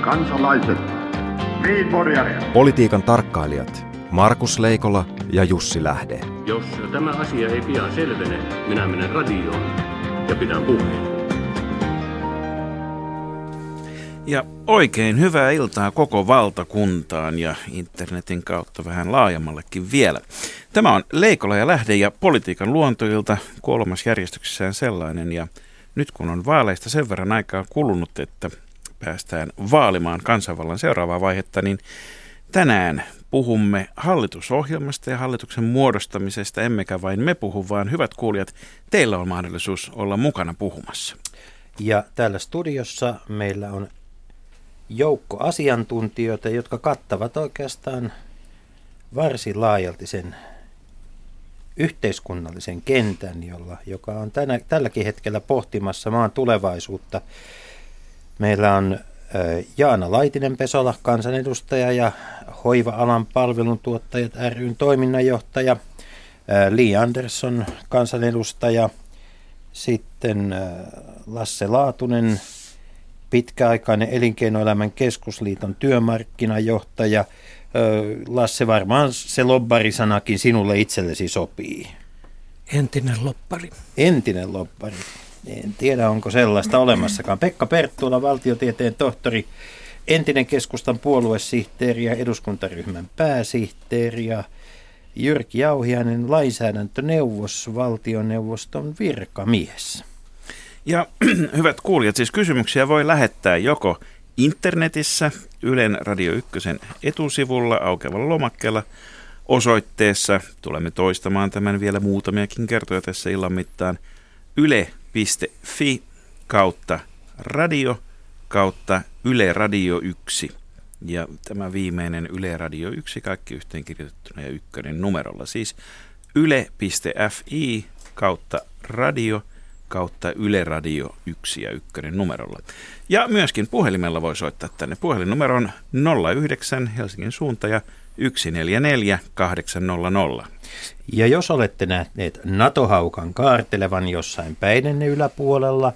Kansalaiset. Niin, Politiikan tarkkailijat Markus Leikola ja Jussi Lähde. Jos tämä asia ei pian selvene, minä menen radioon ja pidän puheen. Ja oikein hyvää iltaa koko valtakuntaan ja internetin kautta vähän laajemmallekin vielä. Tämä on Leikola ja Lähde ja politiikan luontoilta kolmas järjestyksessään sellainen ja nyt kun on vaaleista sen verran aikaa kulunut, että päästään vaalimaan kansanvallan seuraavaa vaihetta, niin tänään puhumme hallitusohjelmasta ja hallituksen muodostamisesta, emmekä vain me puhu, vaan hyvät kuulijat, teillä on mahdollisuus olla mukana puhumassa. Ja täällä studiossa meillä on joukko asiantuntijoita, jotka kattavat oikeastaan varsin laajalti sen yhteiskunnallisen kentän, jolla, joka on tänä, tälläkin hetkellä pohtimassa maan tulevaisuutta. Meillä on Jaana Laitinen-Pesola, kansanedustaja ja Hoiva-alan palveluntuottajat ryn toiminnanjohtaja, Li Andersson, kansanedustaja, sitten Lasse Laatunen, pitkäaikainen elinkeinoelämän keskusliiton työmarkkinajohtaja. Lasse, varmaan se lobbarisanakin sinulle itsellesi sopii. Entinen loppari. Entinen loppari. En tiedä, onko sellaista olemassakaan. Pekka Perttula, valtiotieteen tohtori, entinen keskustan puoluesihteeri ja eduskuntaryhmän pääsihteeri ja Jyrki Jauhiainen, lainsäädäntöneuvos, valtioneuvoston virkamies. Ja hyvät kuulijat, siis kysymyksiä voi lähettää joko internetissä Ylen Radio 1 etusivulla aukeavalla lomakkeella osoitteessa. Tulemme toistamaan tämän vielä muutamiakin kertoja tässä illan mittaan. yle.fi kautta radio kautta Yle Radio 1. Ja tämä viimeinen Yle Radio 1, kaikki yhteenkirjoitettuna ja ykkönen numerolla. Siis yle.fi kautta radio kautta Yle Radio 1 ja 1 numerolla. Ja myöskin puhelimella voi soittaa tänne. Puhelinnumero on 09 Helsingin suunta ja 144 800. Ja jos olette nähneet NATO-haukan kaartelevan jossain päidenne yläpuolella,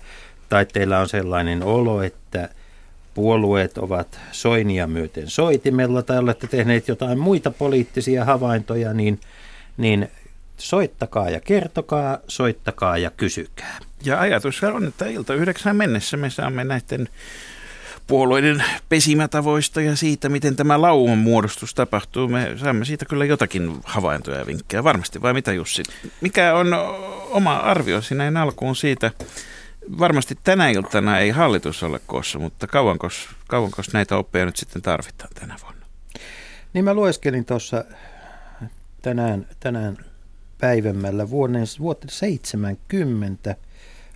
tai teillä on sellainen olo, että puolueet ovat soinia myöten soitimella, tai olette tehneet jotain muita poliittisia havaintoja, niin, niin soittakaa ja kertokaa, soittakaa ja kysykää. Ja ajatus on, että ilta yhdeksän mennessä me saamme näiden puolueiden pesimätavoista ja siitä, miten tämä lauman muodostus tapahtuu. Me saamme siitä kyllä jotakin havaintoja ja vinkkejä varmasti, vai mitä Jussi? Mikä on oma arviosi näin alkuun siitä? Varmasti tänä iltana ei hallitus ole koossa, mutta kauankos, kauankos näitä oppeja nyt sitten tarvitaan tänä vuonna? Niin mä lueskelin tuossa tänään, tänään päivämällä vuoden, vuotta 70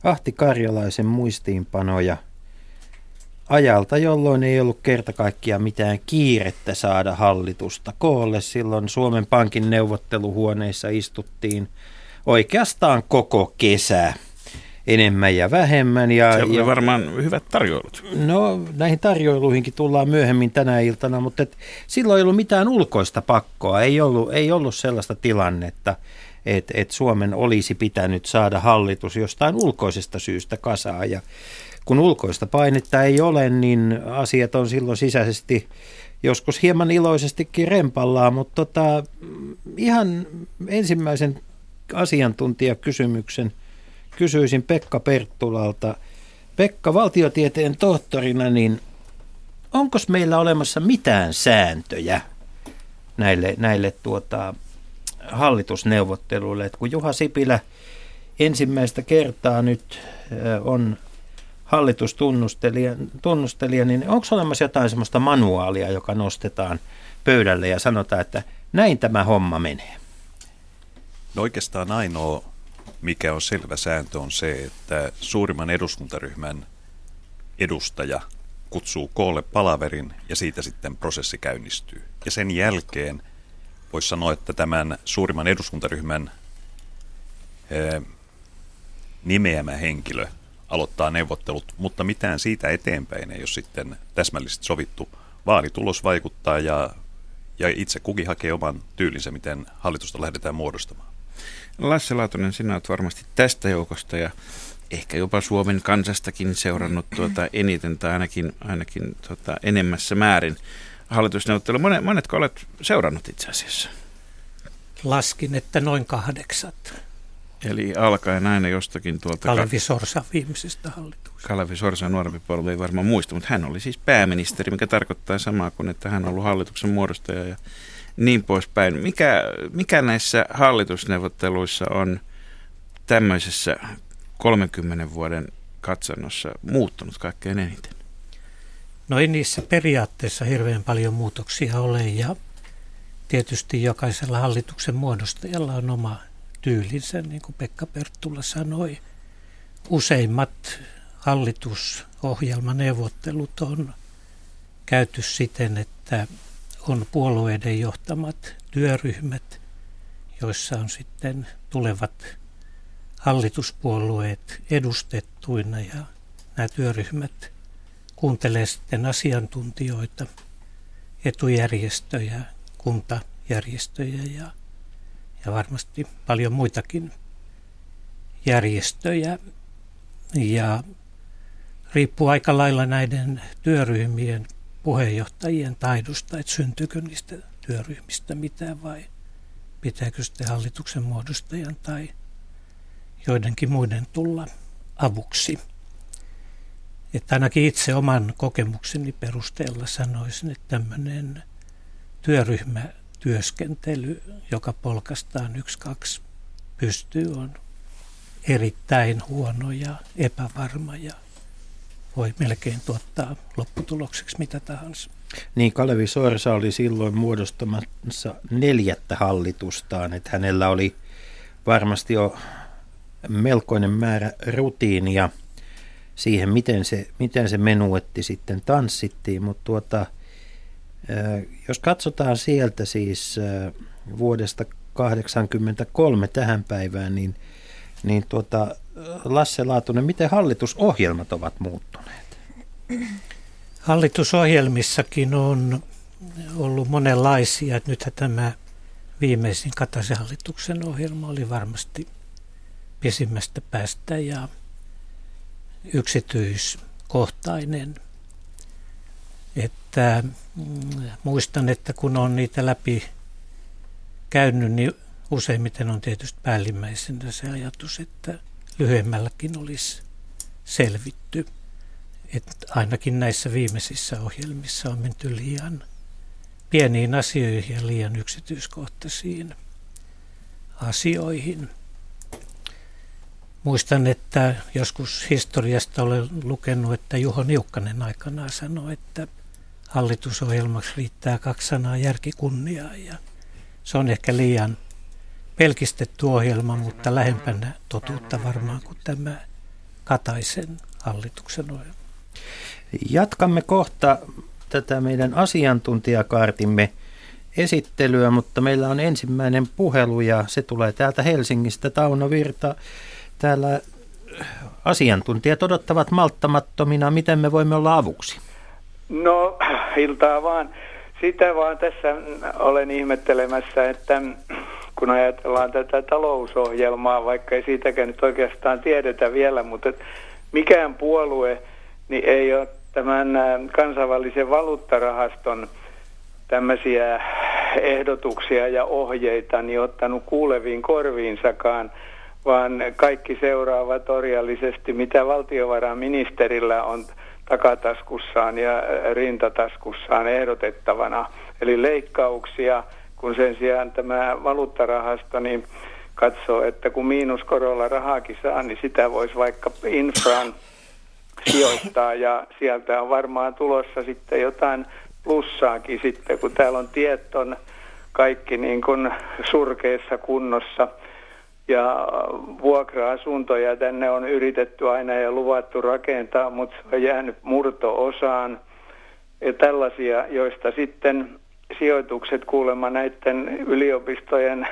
Ahti Karjalaisen muistiinpanoja ajalta, jolloin ei ollut kerta kaikkiaan mitään kiirettä saada hallitusta koolle. Silloin Suomen Pankin neuvotteluhuoneissa istuttiin oikeastaan koko kesä enemmän ja vähemmän. Ja, Se oli ja, varmaan hyvät tarjoilut. No näihin tarjoiluihinkin tullaan myöhemmin tänä iltana, mutta et, silloin ei ollut mitään ulkoista pakkoa. Ei ollut, ei ollut sellaista tilannetta, että et Suomen olisi pitänyt saada hallitus jostain ulkoisesta syystä kasaa. Ja kun ulkoista painetta ei ole, niin asiat on silloin sisäisesti joskus hieman iloisestikin rempallaan, mutta tota, ihan ensimmäisen asiantuntijakysymyksen kysyisin Pekka Perttulalta. Pekka, valtiotieteen tohtorina, niin onko meillä olemassa mitään sääntöjä näille, näille tuota, hallitusneuvotteluille. Et kun Juha Sipilä ensimmäistä kertaa nyt on hallitustunnustelija, tunnustelija, niin onko olemassa jotain sellaista manuaalia, joka nostetaan pöydälle ja sanotaan, että näin tämä homma menee? No oikeastaan ainoa, mikä on selvä sääntö, on se, että suurimman eduskuntaryhmän edustaja kutsuu koolle palaverin ja siitä sitten prosessi käynnistyy. Ja sen jälkeen – voisi sanoa, että tämän suurimman eduskuntaryhmän nimeämä henkilö aloittaa neuvottelut, mutta mitään siitä eteenpäin ei ole sitten täsmällisesti sovittu. Vaalitulos vaikuttaa ja, ja itse kukin hakee oman tyylinsä, miten hallitusta lähdetään muodostamaan. Lasse Laatunen, sinä olet varmasti tästä joukosta ja ehkä jopa Suomen kansastakin seurannut tuota eniten tai ainakin, ainakin tuota enemmässä määrin hallitusneuvottelu. Monet, monetko olet seurannut itse asiassa? Laskin, että noin kahdeksan. Eli alkaen aina jostakin tuolta... Kalevi Sorsa viimeisestä hallituksesta. Kalevi Sorsa nuorempi polvi ei varmaan muista, mutta hän oli siis pääministeri, mikä tarkoittaa samaa kuin, että hän on ollut hallituksen muodostaja ja niin poispäin. Mikä, mikä näissä hallitusneuvotteluissa on tämmöisessä 30 vuoden katsannossa muuttunut kaikkein eniten? No ei niissä periaatteessa hirveän paljon muutoksia ole ja tietysti jokaisella hallituksen muodostajalla on oma tyylinsä, niin kuin Pekka Perttula sanoi. Useimmat hallitusohjelmaneuvottelut on käyty siten, että on puolueiden johtamat työryhmät, joissa on sitten tulevat hallituspuolueet edustettuina ja nämä työryhmät kuuntelee sitten asiantuntijoita, etujärjestöjä, kuntajärjestöjä ja, ja varmasti paljon muitakin järjestöjä. Ja riippuu aika lailla näiden työryhmien puheenjohtajien taidosta, että syntyykö niistä työryhmistä mitään vai pitääkö sitten hallituksen muodostajan tai joidenkin muiden tulla avuksi. Että ainakin itse oman kokemukseni perusteella sanoisin, että tämmöinen työryhmätyöskentely, joka polkastaan yksi, kaksi pystyy, on erittäin huono ja epävarma ja voi melkein tuottaa lopputulokseksi mitä tahansa. Niin, Kalevi Sorsa oli silloin muodostamassa neljättä hallitustaan, että hänellä oli varmasti jo melkoinen määrä rutiinia siihen, miten se, miten se menuetti sitten tanssittiin, mutta tuota, jos katsotaan sieltä siis vuodesta 1983 tähän päivään, niin, niin tuota, Lasse Laatunen, miten hallitusohjelmat ovat muuttuneet? Hallitusohjelmissakin on ollut monenlaisia. Nythän tämä viimeisin Kataisen hallituksen ohjelma oli varmasti pisimmästä päästä ja yksityiskohtainen. Että mm, muistan, että kun on niitä läpi käynyt, niin useimmiten on tietysti päällimmäisenä se ajatus, että lyhyemmälläkin olisi selvitty. Että ainakin näissä viimeisissä ohjelmissa on menty liian pieniin asioihin ja liian yksityiskohtaisiin asioihin. Muistan, että joskus historiasta olen lukenut, että Juho Niukkanen aikanaan sanoi, että hallitusohjelmaksi riittää kaksi sanaa järkikunnia ja se on ehkä liian pelkistetty ohjelma, mutta lähempänä totuutta varmaan kuin tämä Kataisen hallituksen ohjelma. Jatkamme kohta tätä meidän asiantuntijakaartimme esittelyä, mutta meillä on ensimmäinen puhelu ja se tulee täältä Helsingistä. Tauno Virta, täällä asiantuntijat odottavat malttamattomina, miten me voimme olla avuksi? No, iltaa vaan. Sitä vaan tässä olen ihmettelemässä, että kun ajatellaan tätä talousohjelmaa, vaikka ei siitäkään nyt oikeastaan tiedetä vielä, mutta mikään puolue niin ei ole tämän kansainvälisen valuuttarahaston tämmöisiä ehdotuksia ja ohjeita niin ottanut kuuleviin korviinsakaan, vaan kaikki seuraavat orjallisesti, mitä valtiovarainministerillä on takataskussaan ja rintataskussaan ehdotettavana. Eli leikkauksia, kun sen sijaan tämä valuuttarahasto niin katsoo, että kun miinuskorolla rahaakin saa, niin sitä voisi vaikka infran sijoittaa ja sieltä on varmaan tulossa sitten jotain plussaakin sitten, kun täällä on tieton kaikki niin kuin surkeessa kunnossa ja vuokra-asuntoja tänne on yritetty aina ja luvattu rakentaa, mutta se on jäänyt murto-osaan ja tällaisia, joista sitten sijoitukset kuulemma näiden yliopistojen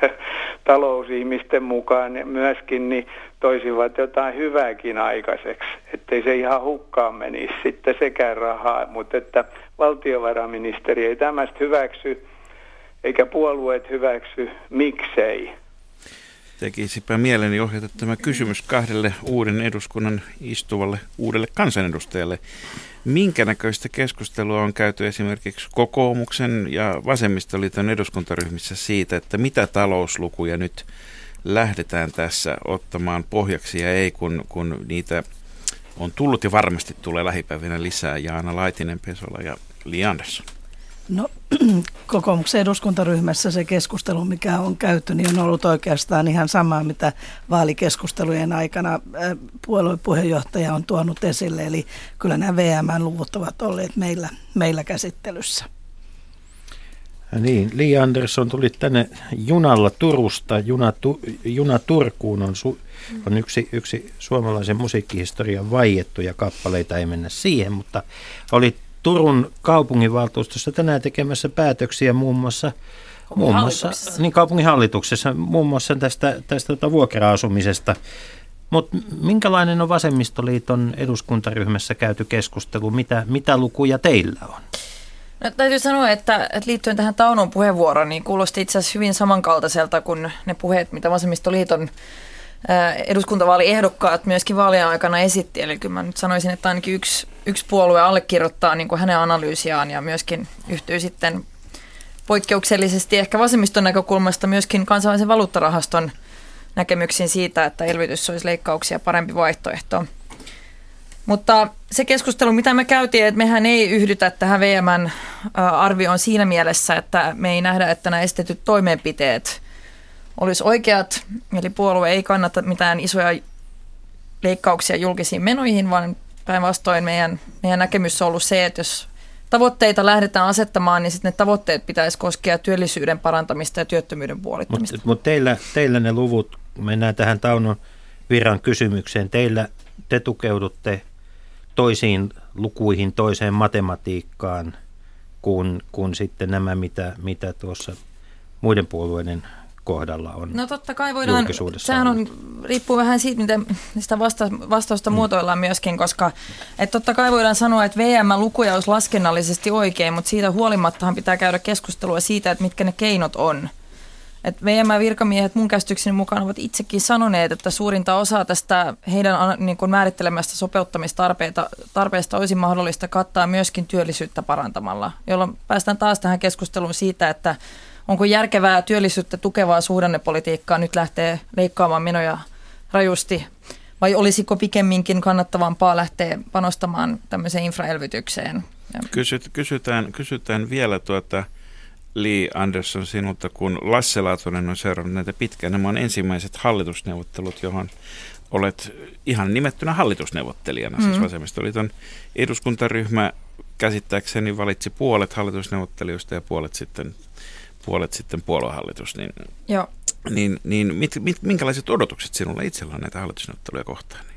talousihmisten mukaan myöskin niin toisivat jotain hyvääkin aikaiseksi, ettei se ihan hukkaan menisi sitten sekä rahaa, mutta että valtiovarainministeri ei tämästä hyväksy, eikä puolueet hyväksy, miksei. Tekisipä mieleni ohjata tämä kysymys kahdelle uuden eduskunnan istuvalle uudelle kansanedustajalle. Minkä näköistä keskustelua on käyty esimerkiksi kokoomuksen ja vasemmistoliiton eduskuntaryhmissä siitä, että mitä talouslukuja nyt lähdetään tässä ottamaan pohjaksi ja ei, kun, kun niitä on tullut ja varmasti tulee lähipäivinä lisää Jaana Laitinen, Pesola ja Li Andersson. No kokoomuksen eduskuntaryhmässä se keskustelu, mikä on käyty, niin on ollut oikeastaan ihan samaa, mitä vaalikeskustelujen aikana puoluepuheenjohtaja on tuonut esille. Eli kyllä nämä VM-luvut ovat olleet meillä, meillä käsittelyssä. Ja niin, Li Andersson tuli tänne junalla Turusta. Juna, tu, juna Turkuun on, su, on yksi, yksi suomalaisen musiikkihistorian vaiettuja kappaleita, ei mennä siihen, mutta oli Turun kaupunginvaltuustossa tänään tekemässä päätöksiä muun muassa Muun muassa, niin kaupunginhallituksessa, muun muassa tästä, tästä tuota vuokra-asumisesta. Mutta minkälainen on Vasemmistoliiton eduskuntaryhmässä käyty keskustelu? Mitä, mitä lukuja teillä on? No, täytyy sanoa, että, että liittyen tähän Taunon puheenvuoroon, niin kuulosti itse asiassa hyvin samankaltaiselta kuin ne puheet, mitä Vasemmistoliiton eduskuntavaaliehdokkaat myöskin vaalien aikana esitti. Eli kyllä mä nyt sanoisin, että ainakin yksi, yksi puolue allekirjoittaa niin kuin hänen analyysiaan ja myöskin yhtyy sitten poikkeuksellisesti ehkä vasemmiston näkökulmasta myöskin kansainvälisen valuuttarahaston näkemyksiin siitä, että elvytys olisi leikkauksia parempi vaihtoehto. Mutta se keskustelu, mitä me käytiin, että mehän ei yhdytä tähän VMn arvioon siinä mielessä, että me ei nähdä, että nämä estetyt toimenpiteet olisi oikeat, eli puolue ei kannata mitään isoja leikkauksia julkisiin menoihin, vaan päinvastoin meidän, meidän näkemys on ollut se, että jos tavoitteita lähdetään asettamaan, niin sitten ne tavoitteet pitäisi koskea työllisyyden parantamista ja työttömyyden puolittamista. Mutta mut teillä, teillä ne luvut, mennään tähän Taunon viran kysymykseen, teillä te tukeudutte toisiin lukuihin, toiseen matematiikkaan kuin, kuin sitten nämä, mitä, mitä tuossa muiden puolueiden kohdalla on No totta kai voidaan, sehän on, riippuu vähän siitä, miten sitä vasta, vastausta mm. muotoillaan myöskin, koska et totta kai voidaan sanoa, että VM-lukuja olisi laskennallisesti oikein, mutta siitä huolimattahan pitää käydä keskustelua siitä, että mitkä ne keinot on. Et VM-virkamiehet mun käsitykseni mukaan ovat itsekin sanoneet, että suurinta osaa tästä heidän niin kuin määrittelemästä sopeuttamistarpeesta olisi mahdollista kattaa myöskin työllisyyttä parantamalla, jolloin päästään taas tähän keskusteluun siitä, että onko järkevää työllisyyttä tukevaa suhdannepolitiikkaa nyt lähtee leikkaamaan menoja rajusti vai olisiko pikemminkin kannattavampaa lähteä panostamaan tämmöiseen infraelvytykseen? Kysyt, kysytään, kysytään vielä tuota Lee Anderson sinulta, kun Lasse Laatunen on seurannut näitä pitkään. Nämä on ensimmäiset hallitusneuvottelut, johon olet ihan nimettynä hallitusneuvottelijana. Siis mm. Siis Vasemmistoliiton eduskuntaryhmä käsittääkseni valitsi puolet hallitusneuvottelijoista ja puolet sitten puolet sitten puoluehallitus, niin, Joo. niin, niin mit, mit, minkälaiset odotukset sinulla itsellä on näitä hallitusneuvotteluja kohtaan? Niin,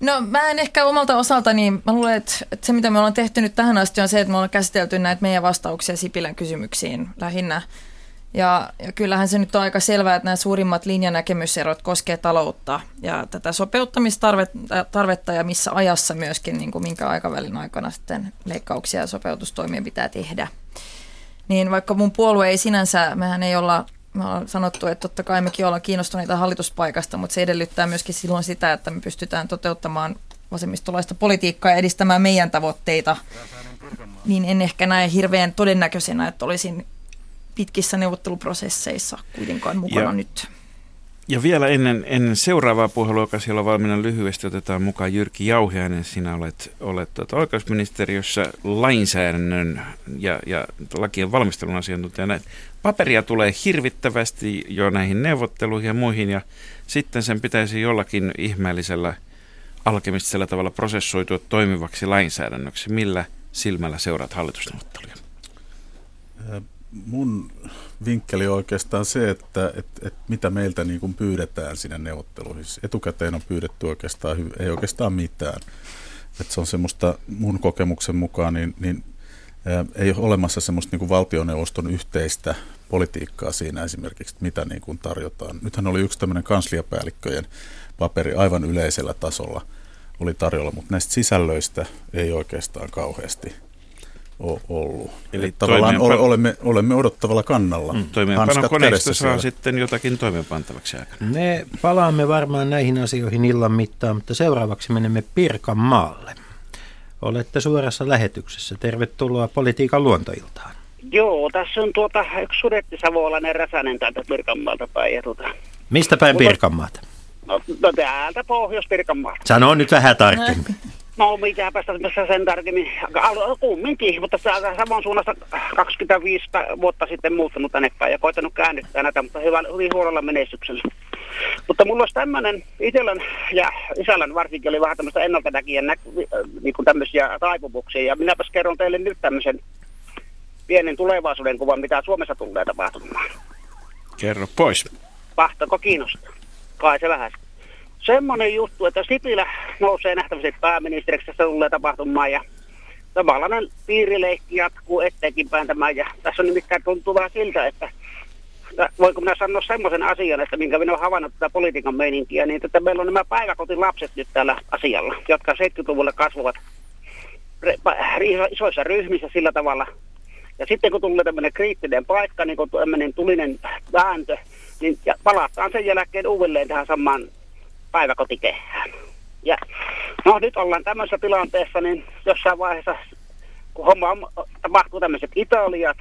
No mä en ehkä omalta osaltani, mä luulen, että, se mitä me ollaan tehty nyt tähän asti on se, että me ollaan käsitelty näitä meidän vastauksia Sipilän kysymyksiin lähinnä. Ja, ja kyllähän se nyt on aika selvää, että nämä suurimmat linjanäkemyserot koskee taloutta ja tätä sopeuttamistarvetta ja missä ajassa myöskin, niin kuin minkä aikavälin aikana sitten leikkauksia ja sopeutustoimia pitää tehdä niin vaikka mun puolue ei sinänsä, mehän ei olla me ollaan sanottu, että totta kai mekin ollaan kiinnostuneita hallituspaikasta, mutta se edellyttää myöskin silloin sitä, että me pystytään toteuttamaan vasemmistolaista politiikkaa ja edistämään meidän tavoitteita. Niin en ehkä näe hirveän todennäköisenä, että olisin pitkissä neuvotteluprosesseissa kuitenkaan mukana ja, nyt. Ja vielä ennen, ennen seuraavaa puhelua, joka siellä on valmiina lyhyesti, otetaan mukaan Jyrki Jauhiainen. Sinä olet, olet tuota oikeusministeriössä lainsäädännön ja, ja lakien valmistelun asiantuntijana. Paperia tulee hirvittävästi jo näihin neuvotteluihin ja muihin, ja sitten sen pitäisi jollakin ihmeellisellä alkemistisella tavalla prosessoitua toimivaksi lainsäädännöksi. Millä silmällä seuraat hallitusneuvotteluja? Mun vinkkeli on oikeastaan se, että et, et mitä meiltä niin kuin pyydetään sinne neuvotteluihin. Etukäteen on pyydetty oikeastaan, ei oikeastaan mitään. Et se on semmoista mun kokemuksen mukaan, niin, niin ää, ei ole olemassa semmoista niin kuin valtioneuvoston yhteistä politiikkaa siinä esimerkiksi, mitä niin kuin tarjotaan. Nythän oli yksi tämmöinen kansliapäällikköjen paperi aivan yleisellä tasolla oli tarjolla, mutta näistä sisällöistä ei oikeastaan kauheasti ole ollut. Eli Eli tavallaan toimeenpan- olemme, olemme odottavalla kannalla. Mm, kädessä saa siellä. sitten jotakin toimeenpantavaksi aikana. Me palaamme varmaan näihin asioihin illan mittaan, mutta seuraavaksi menemme Pirkanmaalle. Olette suorassa lähetyksessä. Tervetuloa politiikan luontoiltaan. Joo, tässä on tuota yksi sudetti savolainen Räsänen täältä Pirkanmaalta päin. Ja tuota, Mistä päin Pirkanmaata? no, no, täältä Pohjois-Pirkanmaalta. Sano nyt vähän tarkemmin. No mitäpä tässä sen tarkemmin. Kumminkin, mutta Savon suunnasta 25 vuotta sitten muuttanut tänne päin ja koittanut käännyttää näitä, mutta hyvä, hyvin huonolla menestyksellä. Mutta mulla olisi tämmöinen, itsellän ja isällän varsinkin oli vähän tämmöistä ennaltanäkijän näky, niin kuin tämmöisiä taipumuksia. Ja minäpäs kerron teille nyt tämmöisen pienen tulevaisuuden kuvan, mitä Suomessa tulee tapahtumaan. Kerro pois. Vahtako kiinnostaa? Kai se vähän. Semmoinen juttu, että Sipilä nousee nähtävästi pääministeriksi, tässä tulee tapahtumaan ja tavallaan piirileikki jatkuu etteenkin päin tämä. Ja tässä on nimittäin tuntuu vähän siltä, että voinko minä sanoa semmoisen asian, että minkä minä olen havainnut tätä politiikan meininkiä, niin että meillä on nämä päiväkotilapset nyt tällä asialla, jotka 70-luvulla kasvavat isoissa ryhmissä sillä tavalla. Ja sitten kun tulee tämmöinen kriittinen paikka, niin kuin tämmöinen tulinen vääntö, niin palataan sen jälkeen uudelleen tähän samaan päiväkotikehään. Ja no nyt ollaan tämmöisessä tilanteessa, niin jossain vaiheessa, kun homma on, tapahtuu tämmöiset Italiat,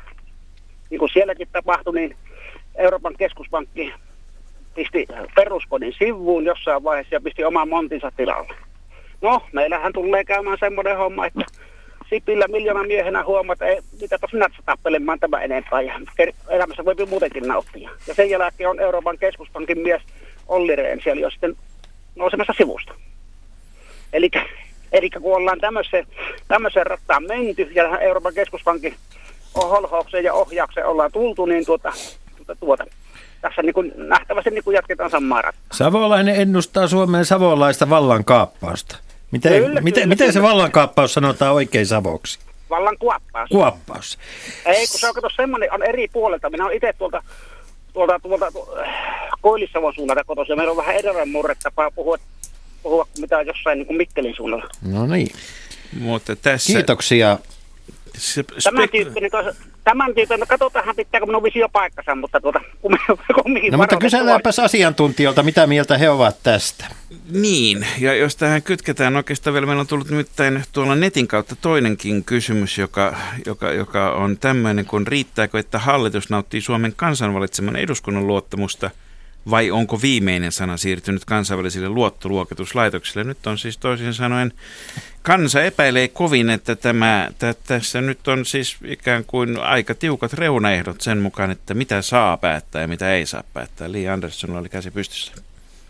niin kuin sielläkin tapahtui, niin Euroopan keskuspankki pisti peruskodin sivuun jossain vaiheessa ja pisti oman montinsa tilalle. No, meillähän tulee käymään semmoinen homma, että Sipillä miljoona miehenä huomaa, että ei, mitäpä sinä tappelemaan tämä enempää ja elämässä voi muutenkin nauttia. Ja sen jälkeen on Euroopan keskuspankin mies Olli Rehn siellä jo sitten nousemassa sivusta. Eli, eli kun ollaan tämmöiseen, tämmöiseen rattaan menty ja Euroopan keskuspankin holhaukseen ja ohjaukseen ollaan tultu, niin tuota, tuota, tuota tässä niin kuin nähtävästi niin kuin jatketaan samaa rattaa. Savolainen ennustaa Suomeen savolaista vallankaappausta. Miten, Kyllä, miten, kyllä, miten se kyllä. vallankaappaus sanotaan oikein savoksi? Vallan kuoppaus. Kuoppaus. Ei, kun se on, kato, semmoinen, on eri puolelta. Minä olen itse tuolta, tuolta, tuolta tu- Koillis-Savon suunnalta kotoisin. Meillä on vähän erilainen murretapaa puhua, puhua mitä jossain niin kuin Mikkelin suunnalla. No niin. Mutta tässä... Kiitoksia. Se, Tämän tyyppinen, tos- tämän tyyppinen, no katsotaan pitääkö minun visio paikkansa, mutta tuota, kumminkin No mutta kyselläänpäs asiantuntijoilta, mitä mieltä he ovat tästä. Niin, ja jos tähän kytketään oikeastaan vielä, meillä on tullut nimittäin tuolla netin kautta toinenkin kysymys, joka, joka, joka on tämmöinen, kun riittääkö, että hallitus nauttii Suomen kansanvalitseman eduskunnan luottamusta, vai onko viimeinen sana siirtynyt kansainvälisille luottoluokituslaitoksille? Nyt on siis toisin sanoen, kansa epäilee kovin, että tämä, tä, tässä nyt on siis ikään kuin aika tiukat reunaehdot sen mukaan, että mitä saa päättää ja mitä ei saa päättää. Li Anderssonilla oli käsi pystyssä.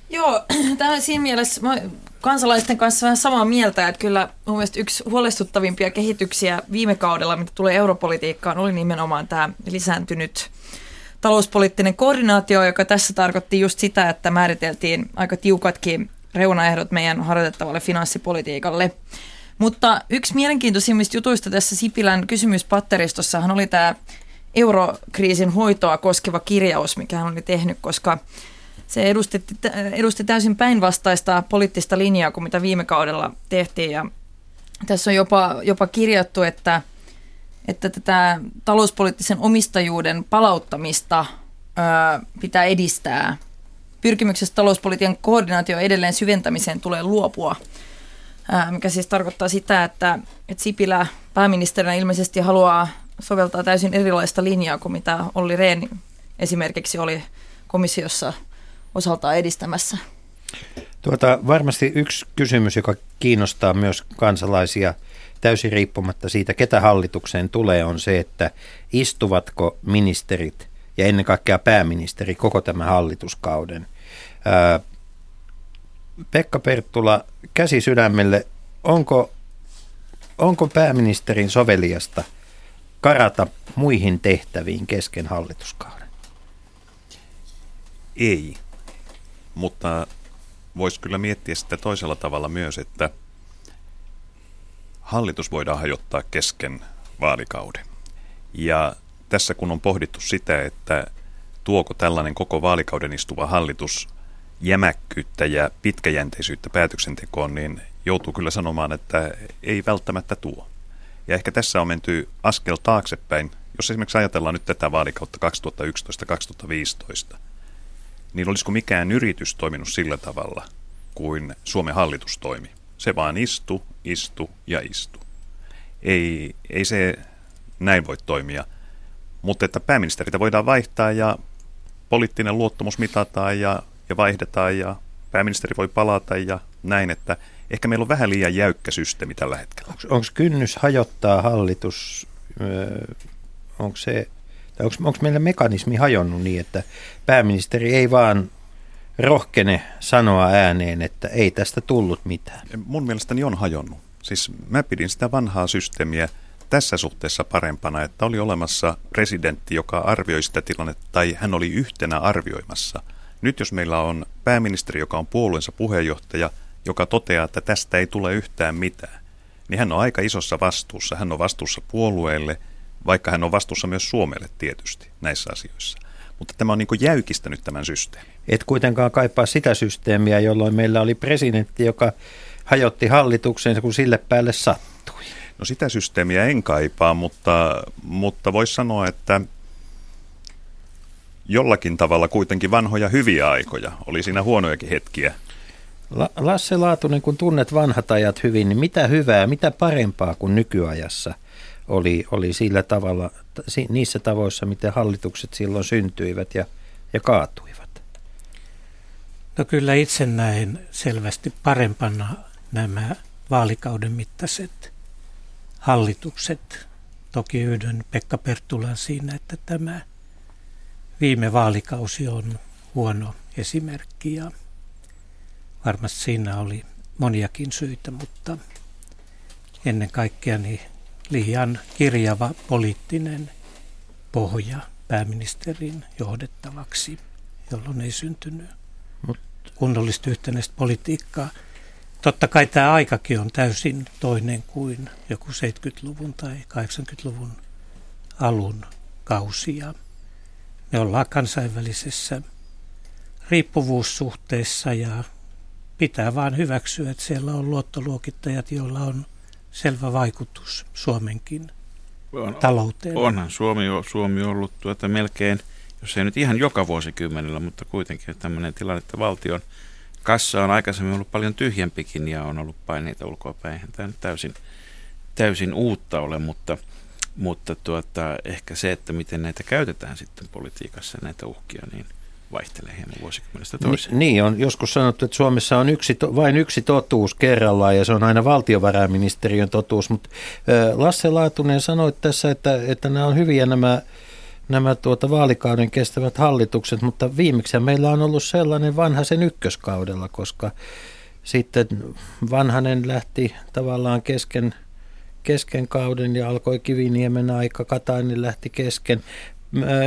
Joo, tämä on siinä mielessä mä kansalaisten kanssa vähän samaa mieltä, että kyllä mun mielestä yksi huolestuttavimpia kehityksiä viime kaudella, mitä tulee europolitiikkaan, oli nimenomaan tämä lisääntynyt talouspoliittinen koordinaatio, joka tässä tarkoitti just sitä, että määriteltiin aika tiukatkin reunaehdot meidän harjoitettavalle finanssipolitiikalle. Mutta yksi mielenkiintoisimmista jutuista tässä Sipilän kysymyspatteristossahan oli tämä eurokriisin hoitoa koskeva kirjaus, mikä hän oli tehnyt, koska se edusti, edusti täysin päinvastaista poliittista linjaa kuin mitä viime kaudella tehtiin. Ja tässä on jopa, jopa kirjattu, että, että tätä talouspoliittisen omistajuuden palauttamista ää, pitää edistää. Pyrkimyksestä talouspolitiikan koordinaatio edelleen syventämiseen tulee luopua, mikä siis tarkoittaa sitä, että, että Sipilä pääministerinä ilmeisesti haluaa soveltaa täysin erilaista linjaa kuin mitä Olli Rehn esimerkiksi oli komissiossa osaltaan edistämässä. Tuota, varmasti yksi kysymys, joka kiinnostaa myös kansalaisia täysin riippumatta siitä, ketä hallitukseen tulee, on se, että istuvatko ministerit ja ennen kaikkea pääministeri koko tämän hallituskauden. Pekka Perttula, käsi sydämelle, onko, onko pääministerin soveliasta karata muihin tehtäviin kesken hallituskauden? Ei, mutta voisi kyllä miettiä sitä toisella tavalla myös, että hallitus voidaan hajottaa kesken vaalikauden. Ja tässä kun on pohdittu sitä, että tuoko tällainen koko vaalikauden istuva hallitus jämäkkyyttä ja pitkäjänteisyyttä päätöksentekoon, niin joutuu kyllä sanomaan, että ei välttämättä tuo. Ja ehkä tässä on menty askel taaksepäin. Jos esimerkiksi ajatellaan nyt tätä vaalikautta 2011-2015, niin olisiko mikään yritys toiminut sillä tavalla kuin Suomen hallitus toimi? Se vaan istu, istu ja istu. Ei, ei se näin voi toimia. Mutta että pääministeritä voidaan vaihtaa ja poliittinen luottamus mitataan ja, ja vaihdetaan ja pääministeri voi palata ja näin, että ehkä meillä on vähän liian jäykkä systeemi tällä hetkellä. Onko kynnys hajottaa hallitus, onko se, onko meillä mekanismi hajonnut niin, että pääministeri ei vaan rohkene sanoa ääneen, että ei tästä tullut mitään? Mun mielestäni on hajonnut. Siis mä pidin sitä vanhaa systeemiä tässä suhteessa parempana, että oli olemassa presidentti, joka arvioi sitä tilannetta, tai hän oli yhtenä arvioimassa. Nyt jos meillä on pääministeri, joka on puolueensa puheenjohtaja, joka toteaa, että tästä ei tule yhtään mitään, niin hän on aika isossa vastuussa. Hän on vastuussa puolueelle, vaikka hän on vastuussa myös Suomelle tietysti näissä asioissa. Mutta tämä on niin jäykistänyt tämän systeemin. Et kuitenkaan kaipaa sitä systeemiä, jolloin meillä oli presidentti, joka hajotti hallituksen, kun sille päälle sattui. No sitä systeemiä en kaipaa, mutta, mutta voisi sanoa, että jollakin tavalla kuitenkin vanhoja hyviä aikoja. Oli siinä huonojakin hetkiä. La- Lasse Laatunen, kun tunnet vanhat ajat hyvin, niin mitä hyvää, mitä parempaa kuin nykyajassa oli, oli sillä tavalla, niissä tavoissa, miten hallitukset silloin syntyivät ja, ja kaatuivat? No kyllä itse näen selvästi parempana nämä vaalikauden mittaiset hallitukset. Toki yhdyn Pekka Perttulan siinä, että tämä viime vaalikausi on huono esimerkki ja varmasti siinä oli moniakin syitä, mutta ennen kaikkea niin liian kirjava poliittinen pohja pääministerin johdettavaksi, jolloin ei syntynyt kunnollista yhtenäistä politiikkaa. Totta kai tämä aikakin on täysin toinen kuin joku 70-luvun tai 80-luvun alun kausia. Me ollaan kansainvälisessä riippuvuussuhteessa ja pitää vaan hyväksyä, että siellä on luottoluokittajat, joilla on selvä vaikutus Suomenkin on, talouteen. Onhan Suomi, Suomi ollut tuota melkein, jos ei nyt ihan joka vuosikymmenellä, mutta kuitenkin tämmöinen tilanne, että valtion kassa on aikaisemmin ollut paljon tyhjempikin ja on ollut paineita ulkoapäin. Tämä nyt täysin, täysin uutta ole, mutta, mutta tuota, ehkä se, että miten näitä käytetään sitten politiikassa, näitä uhkia, niin vaihtelee hieman vuosikymmenestä toiseen. Niin, on joskus sanottu, että Suomessa on yksi, vain yksi totuus kerrallaan ja se on aina valtiovarainministeriön totuus, mutta Lasse Laatunen sanoi tässä, että, että nämä on hyviä nämä nämä tuota vaalikauden kestävät hallitukset, mutta viimeksi meillä on ollut sellainen vanha sen ykköskaudella, koska sitten vanhanen lähti tavallaan kesken, kesken kauden ja alkoi Kiviniemen aika, Katainen lähti kesken.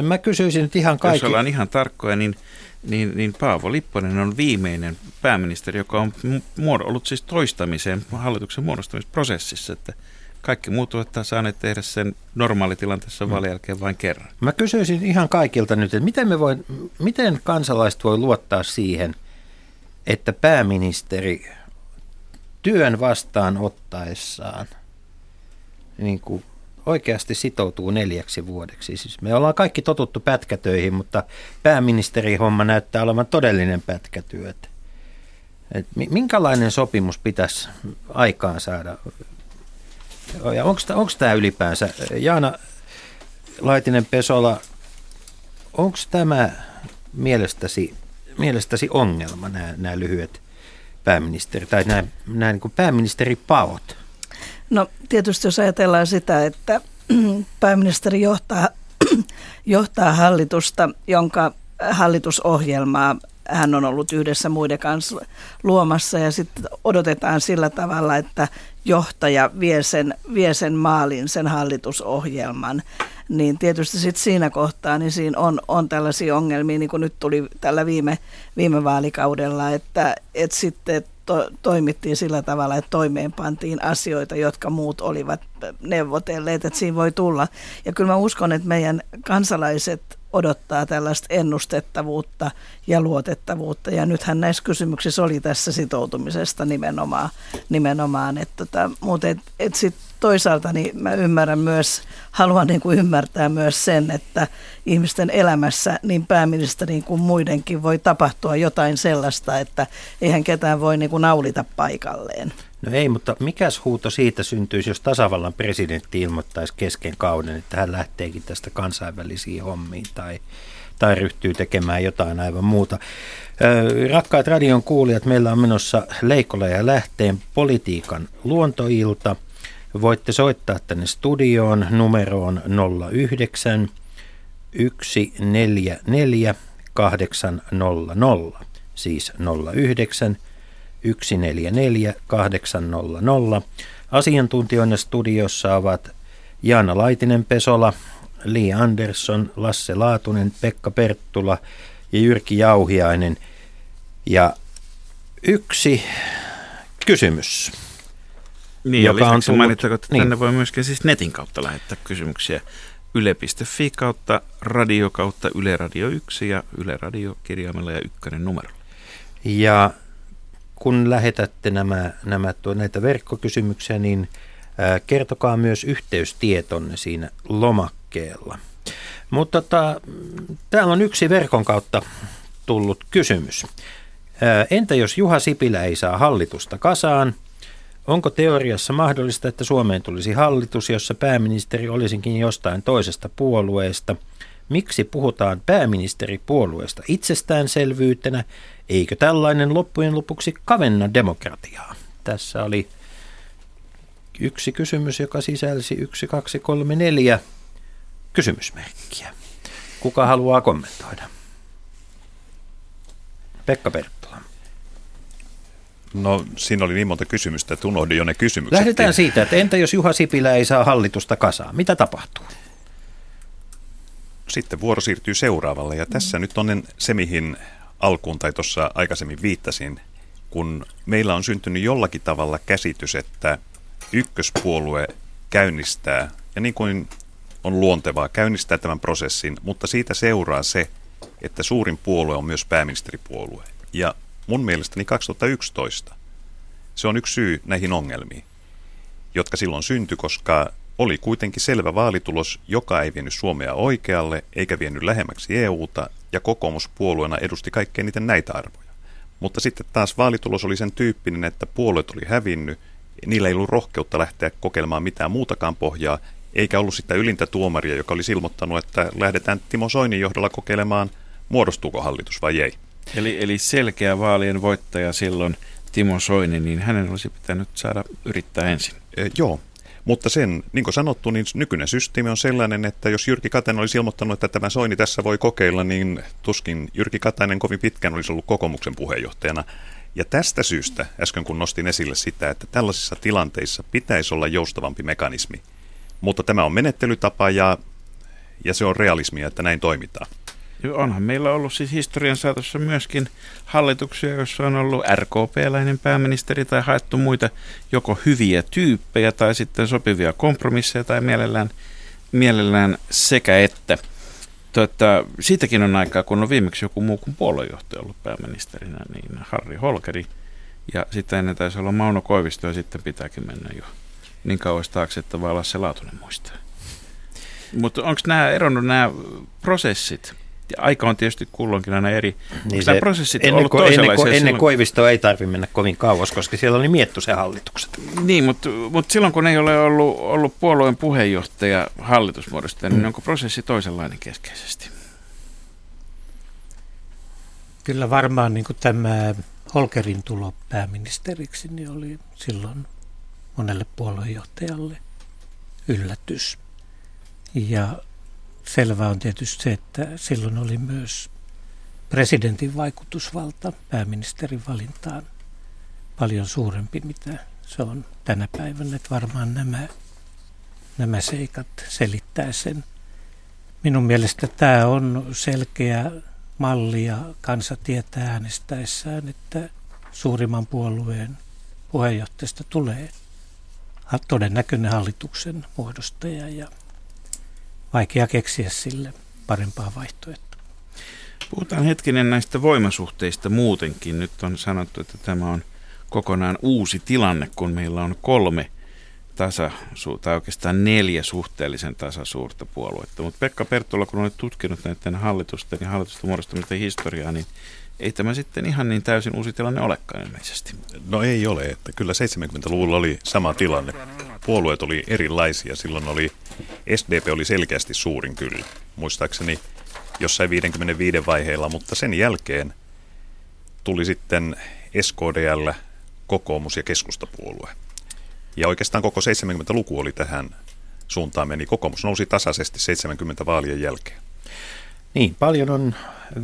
Mä kysyisin nyt ihan kaikki. Jos ollaan ihan tarkkoja, niin, niin, niin Paavo Lipponen on viimeinen pääministeri, joka on ollut siis toistamiseen hallituksen muodostamisprosessissa, että kaikki muut ovat saaneet tehdä sen normaalitilanteessa mm. vaalien jälkeen vain kerran. Mä kysyisin ihan kaikilta nyt, että miten, me voi, miten kansalaiset voi luottaa siihen, että pääministeri työn vastaanottaessaan niin kuin oikeasti sitoutuu neljäksi vuodeksi. Siis me ollaan kaikki totuttu pätkätöihin, mutta pääministeri-homma näyttää olevan todellinen pätkätyö. Et minkälainen sopimus pitäisi aikaan saada ja onko tämä ylipäänsä, Jaana Laitinen-Pesola, onko tämä mielestäsi, mielestäsi ongelma, nämä, lyhyet pääministeri, tai nämä, nämä niin pääministeripaot? No tietysti jos ajatellaan sitä, että pääministeri johtaa, johtaa hallitusta, jonka hallitusohjelmaa hän on ollut yhdessä muiden kanssa luomassa ja sitten odotetaan sillä tavalla, että johtaja vie sen, vie sen maalin, sen hallitusohjelman, niin tietysti sitten siinä kohtaa niin siinä on, on tällaisia ongelmia, niin kuin nyt tuli tällä viime, viime vaalikaudella, että, että sitten to, toimittiin sillä tavalla, että toimeenpantiin asioita, jotka muut olivat neuvotelleet, että siinä voi tulla. Ja kyllä mä uskon, että meidän kansalaiset odottaa tällaista ennustettavuutta ja luotettavuutta. Ja nythän näissä kysymyksissä oli tässä sitoutumisesta nimenomaan, nimenomaan että tota, mutta et, et sit toisaalta niin mä ymmärrän myös, haluan niin kuin ymmärtää myös sen, että ihmisten elämässä niin pääministerin kuin muidenkin voi tapahtua jotain sellaista, että eihän ketään voi niin kuin naulita paikalleen. No ei, mutta mikäs huuto siitä syntyisi, jos tasavallan presidentti ilmoittaisi kesken kauden, että hän lähteekin tästä kansainvälisiin hommiin tai, tai ryhtyy tekemään jotain aivan muuta. Rakkaat radion kuulijat, meillä on menossa Leikola ja Lähteen politiikan luontoilta. Voitte soittaa tänne studioon numeroon 09 144 800, siis 09 144 800. Asiantuntijoina studiossa ovat Jaana Laitinen-Pesola, Li Andersson, Lasse Laatunen, Pekka Perttula ja Jyrki Jauhiainen. Ja yksi kysymys. Niin, joka on tullut, mainittakoon, että niin. tänne voi myöskin siis netin kautta lähettää kysymyksiä. Yle.fi kautta radio kautta Yle Radio 1 ja Yle Radio kirjaimella ja ykkönen numero. Ja kun lähetätte nämä, nämä tuo, näitä verkkokysymyksiä, niin kertokaa myös yhteystietonne siinä lomakkeella. Mutta tota, täällä on yksi verkon kautta tullut kysymys. Entä jos Juha Sipilä ei saa hallitusta kasaan? Onko teoriassa mahdollista, että Suomeen tulisi hallitus, jossa pääministeri olisinkin jostain toisesta puolueesta? Miksi puhutaan pääministeripuolueesta itsestäänselvyytenä Eikö tällainen loppujen lopuksi kavenna demokratiaa? Tässä oli yksi kysymys, joka sisälsi yksi, kaksi, kolme, neljä kysymysmerkkiä. Kuka haluaa kommentoida? Pekka Perttula. No siinä oli niin monta kysymystä, että unohdin jo ne kysymykset. Lähdetään siitä, että entä jos Juha Sipilä ei saa hallitusta kasaan? Mitä tapahtuu? Sitten vuoro siirtyy seuraavalle ja tässä mm. nyt on se, mihin alkuun tai tuossa aikaisemmin viittasin, kun meillä on syntynyt jollakin tavalla käsitys, että ykköspuolue käynnistää, ja niin kuin on luontevaa, käynnistää tämän prosessin, mutta siitä seuraa se, että suurin puolue on myös pääministeripuolue. Ja mun mielestäni 2011 se on yksi syy näihin ongelmiin, jotka silloin syntyi, koska oli kuitenkin selvä vaalitulos, joka ei vienyt Suomea oikealle eikä vienyt lähemmäksi EUta, ja kokoomus puolueena edusti kaikkein eniten näitä arvoja. Mutta sitten taas vaalitulos oli sen tyyppinen, että puolueet oli hävinnyt, niillä ei ollut rohkeutta lähteä kokeilemaan mitään muutakaan pohjaa, eikä ollut sitä ylintä tuomaria, joka oli ilmoittanut, että lähdetään Timo Soinin johdolla kokeilemaan, muodostuuko hallitus vai ei. Eli, eli selkeä vaalien voittaja silloin Timo Soini, niin hänen olisi pitänyt saada yrittää ensin. E, joo, mutta sen, niin kuin sanottu, niin nykyinen systeemi on sellainen, että jos Jyrki Katainen olisi ilmoittanut, että tämä Soini tässä voi kokeilla, niin tuskin Jyrki Katainen kovin pitkään olisi ollut kokoomuksen puheenjohtajana. Ja tästä syystä, äsken kun nostin esille sitä, että tällaisissa tilanteissa pitäisi olla joustavampi mekanismi. Mutta tämä on menettelytapa ja, ja se on realismia, että näin toimitaan. Onhan meillä ollut siis historian saatossa myöskin hallituksia, joissa on ollut RKP-läinen pääministeri tai haettu muita joko hyviä tyyppejä tai sitten sopivia kompromisseja tai mielellään, mielellään sekä että. Tota, siitäkin on aikaa, kun on viimeksi joku muu kuin puoluejohtaja ollut pääministerinä, niin Harri Holkeri. Ja sitten ennen taisi olla Mauno Koivisto ja sitten pitääkin mennä jo niin kauas taakse, että vaan Lasse Laatunen muistaa. Mutta onko nämä eronnut nämä prosessit aika on tietysti kulloinkin aina eri. Niin se, prosessit ennen, ollut ko, ennen, ko, ennen Koivistoa ei tarvitse mennä kovin kauas, koska siellä oli miettu se hallitukset. Niin, mutta, mutta silloin kun ei ole ollut, ollut puolueen puheenjohtaja hallitusmuodosta, niin mm. onko prosessi toisenlainen keskeisesti? Kyllä varmaan niin kuin tämä Holkerin tulo pääministeriksi niin oli silloin monelle puoluejohtajalle yllätys. Ja selvää on tietysti se, että silloin oli myös presidentin vaikutusvalta pääministerin valintaan paljon suurempi, mitä se on tänä päivänä. Että varmaan nämä, nämä seikat selittää sen. Minun mielestä tämä on selkeä malli ja kansa tietää äänestäessään, että suurimman puolueen puheenjohtajasta tulee todennäköinen hallituksen muodostaja ja vaikea keksiä sille parempaa vaihtoehtoa. Puhutaan hetkinen näistä voimasuhteista muutenkin. Nyt on sanottu, että tämä on kokonaan uusi tilanne, kun meillä on kolme tasa, tai oikeastaan neljä suhteellisen tasasuurta puoluetta. Mutta Pekka Perttula, kun olet tutkinut näiden hallitusten ja hallitusten muodostamisten historiaa, niin ei tämä sitten ihan niin täysin uusi tilanne olekaan ilmeisesti. No ei ole, että kyllä 70-luvulla oli sama tilanne. Puolueet oli erilaisia. Silloin oli, SDP oli selkeästi suurin kyllä, muistaakseni jossain 55 vaiheilla, mutta sen jälkeen tuli sitten SKDL, kokoomus ja keskustapuolue. Ja oikeastaan koko 70-luku oli tähän suuntaan meni. Kokoomus nousi tasaisesti 70 vaalien jälkeen. Niin, paljon on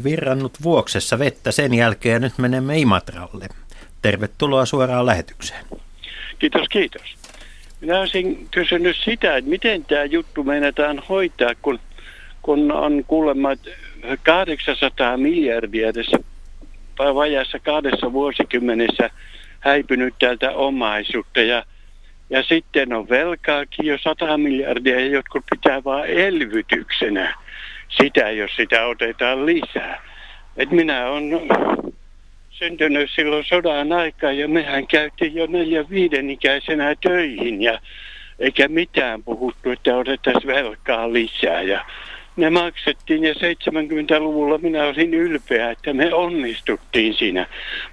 virrannut vuoksessa vettä sen jälkeen nyt menemme Imatralle. Tervetuloa suoraan lähetykseen. Kiitos, kiitos. Minä olisin kysynyt sitä, että miten tämä juttu meinataan hoitaa, kun, kun on kuulemma 800 miljardia tässä vajassa kahdessa vuosikymmenessä häipynyt täältä omaisuutta ja, ja sitten on velkaakin jo 100 miljardia ja jotkut pitää vain elvytyksenä sitä, jos sitä otetaan lisää. Et minä olen syntynyt silloin sodan aikaa ja mehän käytiin jo neljä viiden ikäisenä töihin ja eikä mitään puhuttu, että otettaisiin velkaa lisää. Ja ne maksettiin ja 70-luvulla minä olin ylpeä, että me onnistuttiin siinä.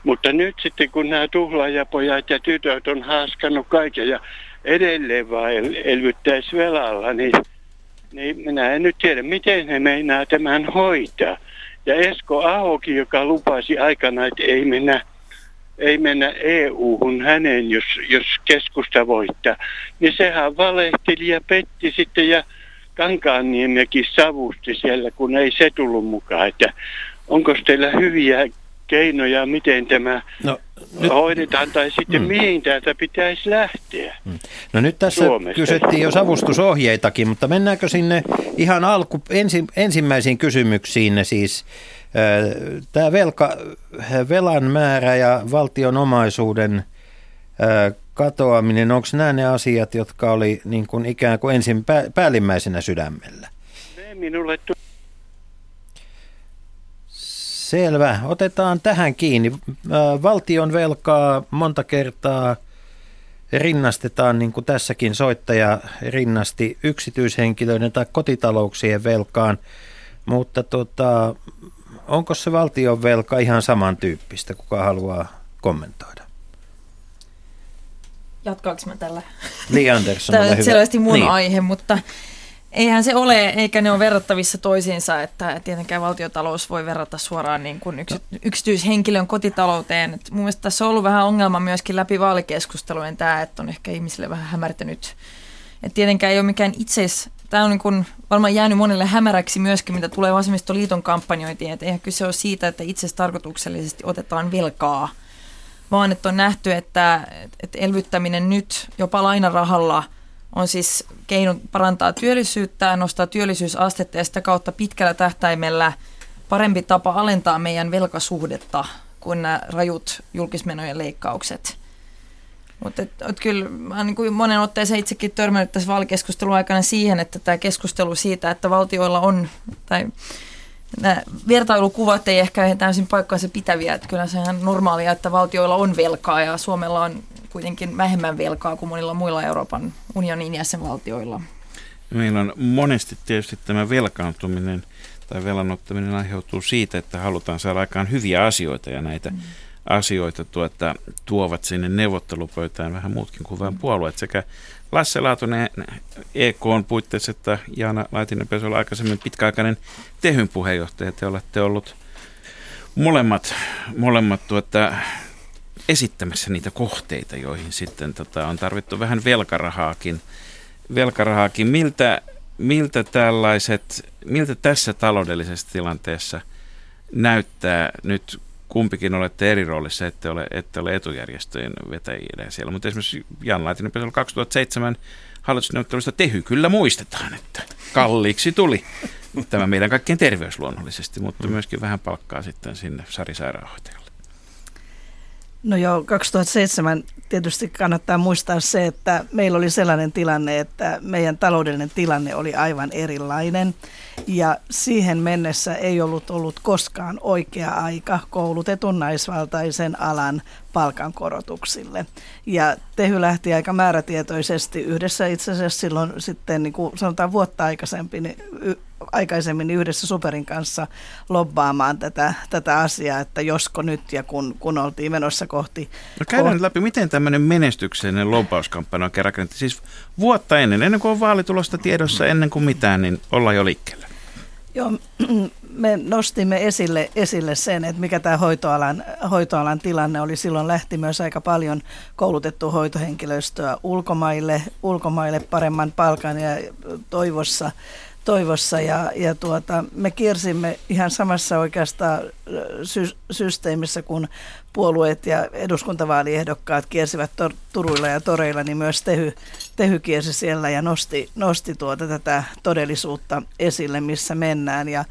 Mutta nyt sitten kun nämä tuhlaajapojat ja tytöt on haaskannut kaiken ja edelleen vaan elvyttäisi velalla, niin niin minä en nyt tiedä, miten he meinaa tämän hoitaa. Ja Esko Ahokin, joka lupasi aikana, että ei mennä, ei mennä EU-hun häneen, jos, jos keskusta voittaa, niin sehän valehteli ja petti sitten ja Kankaanniemiäkin savusti siellä, kun ei se tullut mukaan. Että onko teillä hyviä keinoja, miten tämä no, nyt, hoidetaan tai sitten mm. mihin täältä pitäisi lähteä. Mm. No nyt tässä Suomessa. kysyttiin jo savustusohjeitakin, mutta mennäänkö sinne ihan alku, ensi, ensimmäisiin kysymyksiin siis tämä velka, velan määrä ja valtion omaisuuden katoaminen, onko nämä ne asiat, jotka oli niin kuin ikään kuin ensin päällimmäisenä sydämellä? Ne minulle Selvä. Otetaan tähän kiinni. Valtion velkaa monta kertaa rinnastetaan, niin kuin tässäkin soittaja rinnasti yksityishenkilöiden tai kotitalouksien velkaan, mutta tota, onko se valtion velka ihan samantyyppistä, kuka haluaa kommentoida? Jatkaanko mä tällä? Li Andersson, Tämä on selvästi mun niin. aihe, mutta Eihän se ole, eikä ne ole verrattavissa toisiinsa, että tietenkään valtiotalous voi verrata suoraan niin kuin yks, yksityishenkilön kotitalouteen. Et mun mielestä tässä on ollut vähän ongelma myöskin läpi vaalikeskustelujen tämä, että on ehkä ihmisille vähän hämärtänyt. Et tietenkään ei ole mikään itseis, tämä on niin kuin varmaan jäänyt monelle hämäräksi myöskin, mitä tulee vasemmistoliiton kampanjointiin, että eihän kyse ole siitä, että itse tarkoituksellisesti otetaan velkaa, vaan että on nähty, että, että elvyttäminen nyt jopa lainarahalla – on siis keino parantaa työllisyyttä, nostaa työllisyysastetta ja sitä kautta pitkällä tähtäimellä parempi tapa alentaa meidän velkasuhdetta kuin nämä rajut julkismenojen leikkaukset. Mutta kyllä mä niin monen otteeseen itsekin törmännyt tässä vaalikeskustelun aikana siihen, että tämä keskustelu siitä, että valtioilla on, tai nämä vertailukuvat ei ehkä täysin paikkaansa pitäviä, että kyllä se on normaalia, että valtioilla on velkaa ja Suomella on kuitenkin vähemmän velkaa kuin monilla muilla Euroopan unionin jäsenvaltioilla. Meillä on monesti tietysti tämä velkaantuminen tai velanottaminen aiheutuu siitä, että halutaan saada aikaan hyviä asioita ja näitä mm. asioita tuota, tuovat sinne neuvottelupöytään vähän muutkin kuin vain puolueet. Sekä Lasse Laatunen EK on puitteissa, että Jaana Laitinen Pesola aikaisemmin pitkäaikainen Tehyn puheenjohtaja. Te olette ollut molemmat, molemmat tuota, esittämässä niitä kohteita, joihin sitten tota, on tarvittu vähän velkarahaakin. velkarahaakin. Miltä, miltä tällaiset, miltä tässä taloudellisessa tilanteessa näyttää nyt kumpikin olette eri roolissa, ette ole, ette ole etujärjestöjen vetäjinä siellä. Mutta esimerkiksi Jan Laitinen 2007 hallitusneuvottelusta Tehy kyllä muistetaan, että kalliiksi tuli. Tämä meidän kaikkien terveys luonnollisesti, mutta myöskin vähän palkkaa sitten sinne Sari Sairaanhoitajalle. No joo, 2007 tietysti kannattaa muistaa se, että meillä oli sellainen tilanne, että meidän taloudellinen tilanne oli aivan erilainen. Ja siihen mennessä ei ollut ollut koskaan oikea aika koulutetun naisvaltaisen alan palkankorotuksille. Ja Tehy lähti aika määrätietoisesti yhdessä itse asiassa silloin sitten niin kuin sanotaan vuotta aikaisemmin, niin aikaisemmin yhdessä Superin kanssa lobbaamaan tätä, tätä asiaa, että josko nyt ja kun, kun oltiin menossa kohti... No käydään nyt läpi, miten tämmöinen menestyksellinen lobbauskampanja on rakennettu. Siis vuotta ennen, ennen kuin on vaalitulosta tiedossa, ennen kuin mitään, niin ollaan jo liikkeellä. Joo, me nostimme esille, esille sen, että mikä tämä hoitoalan, hoitoalan tilanne oli. Silloin lähti myös aika paljon koulutettu hoitohenkilöstöä ulkomaille, ulkomaille paremman palkan ja toivossa toivossa ja, ja tuota, me kiersimme ihan samassa oikeastaan sy- systeemissä kun puolueet ja eduskuntavaaliehdokkaat kiersivät tor- Turuilla ja Toreilla, niin myös Tehy, Tehy kiersi siellä ja nosti, nosti tuota tätä todellisuutta esille, missä mennään. Ja,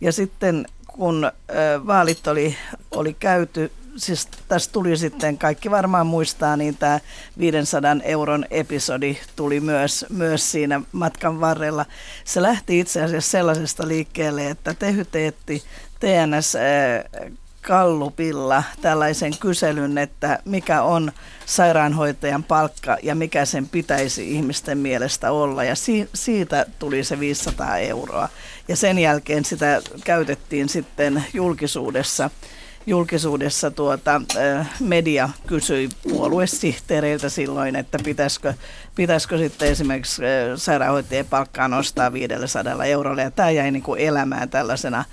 ja sitten kun ö, vaalit oli, oli käyty, siis tässä tuli sitten, kaikki varmaan muistaa, niin tämä 500 euron episodi tuli myös, myös siinä matkan varrella. Se lähti itse asiassa sellaisesta liikkeelle, että Tehy teetti TNS Kallupilla tällaisen kyselyn, että mikä on sairaanhoitajan palkka ja mikä sen pitäisi ihmisten mielestä olla. Ja si- siitä tuli se 500 euroa. Ja sen jälkeen sitä käytettiin sitten julkisuudessa julkisuudessa tuota, media kysyi puoluesihteereiltä silloin, että pitäisikö, pitäisikö sitten esimerkiksi sairaanhoitajien palkkaa nostaa 500 eurolla. Ja tämä jäi niin kuin elämään tällaisena,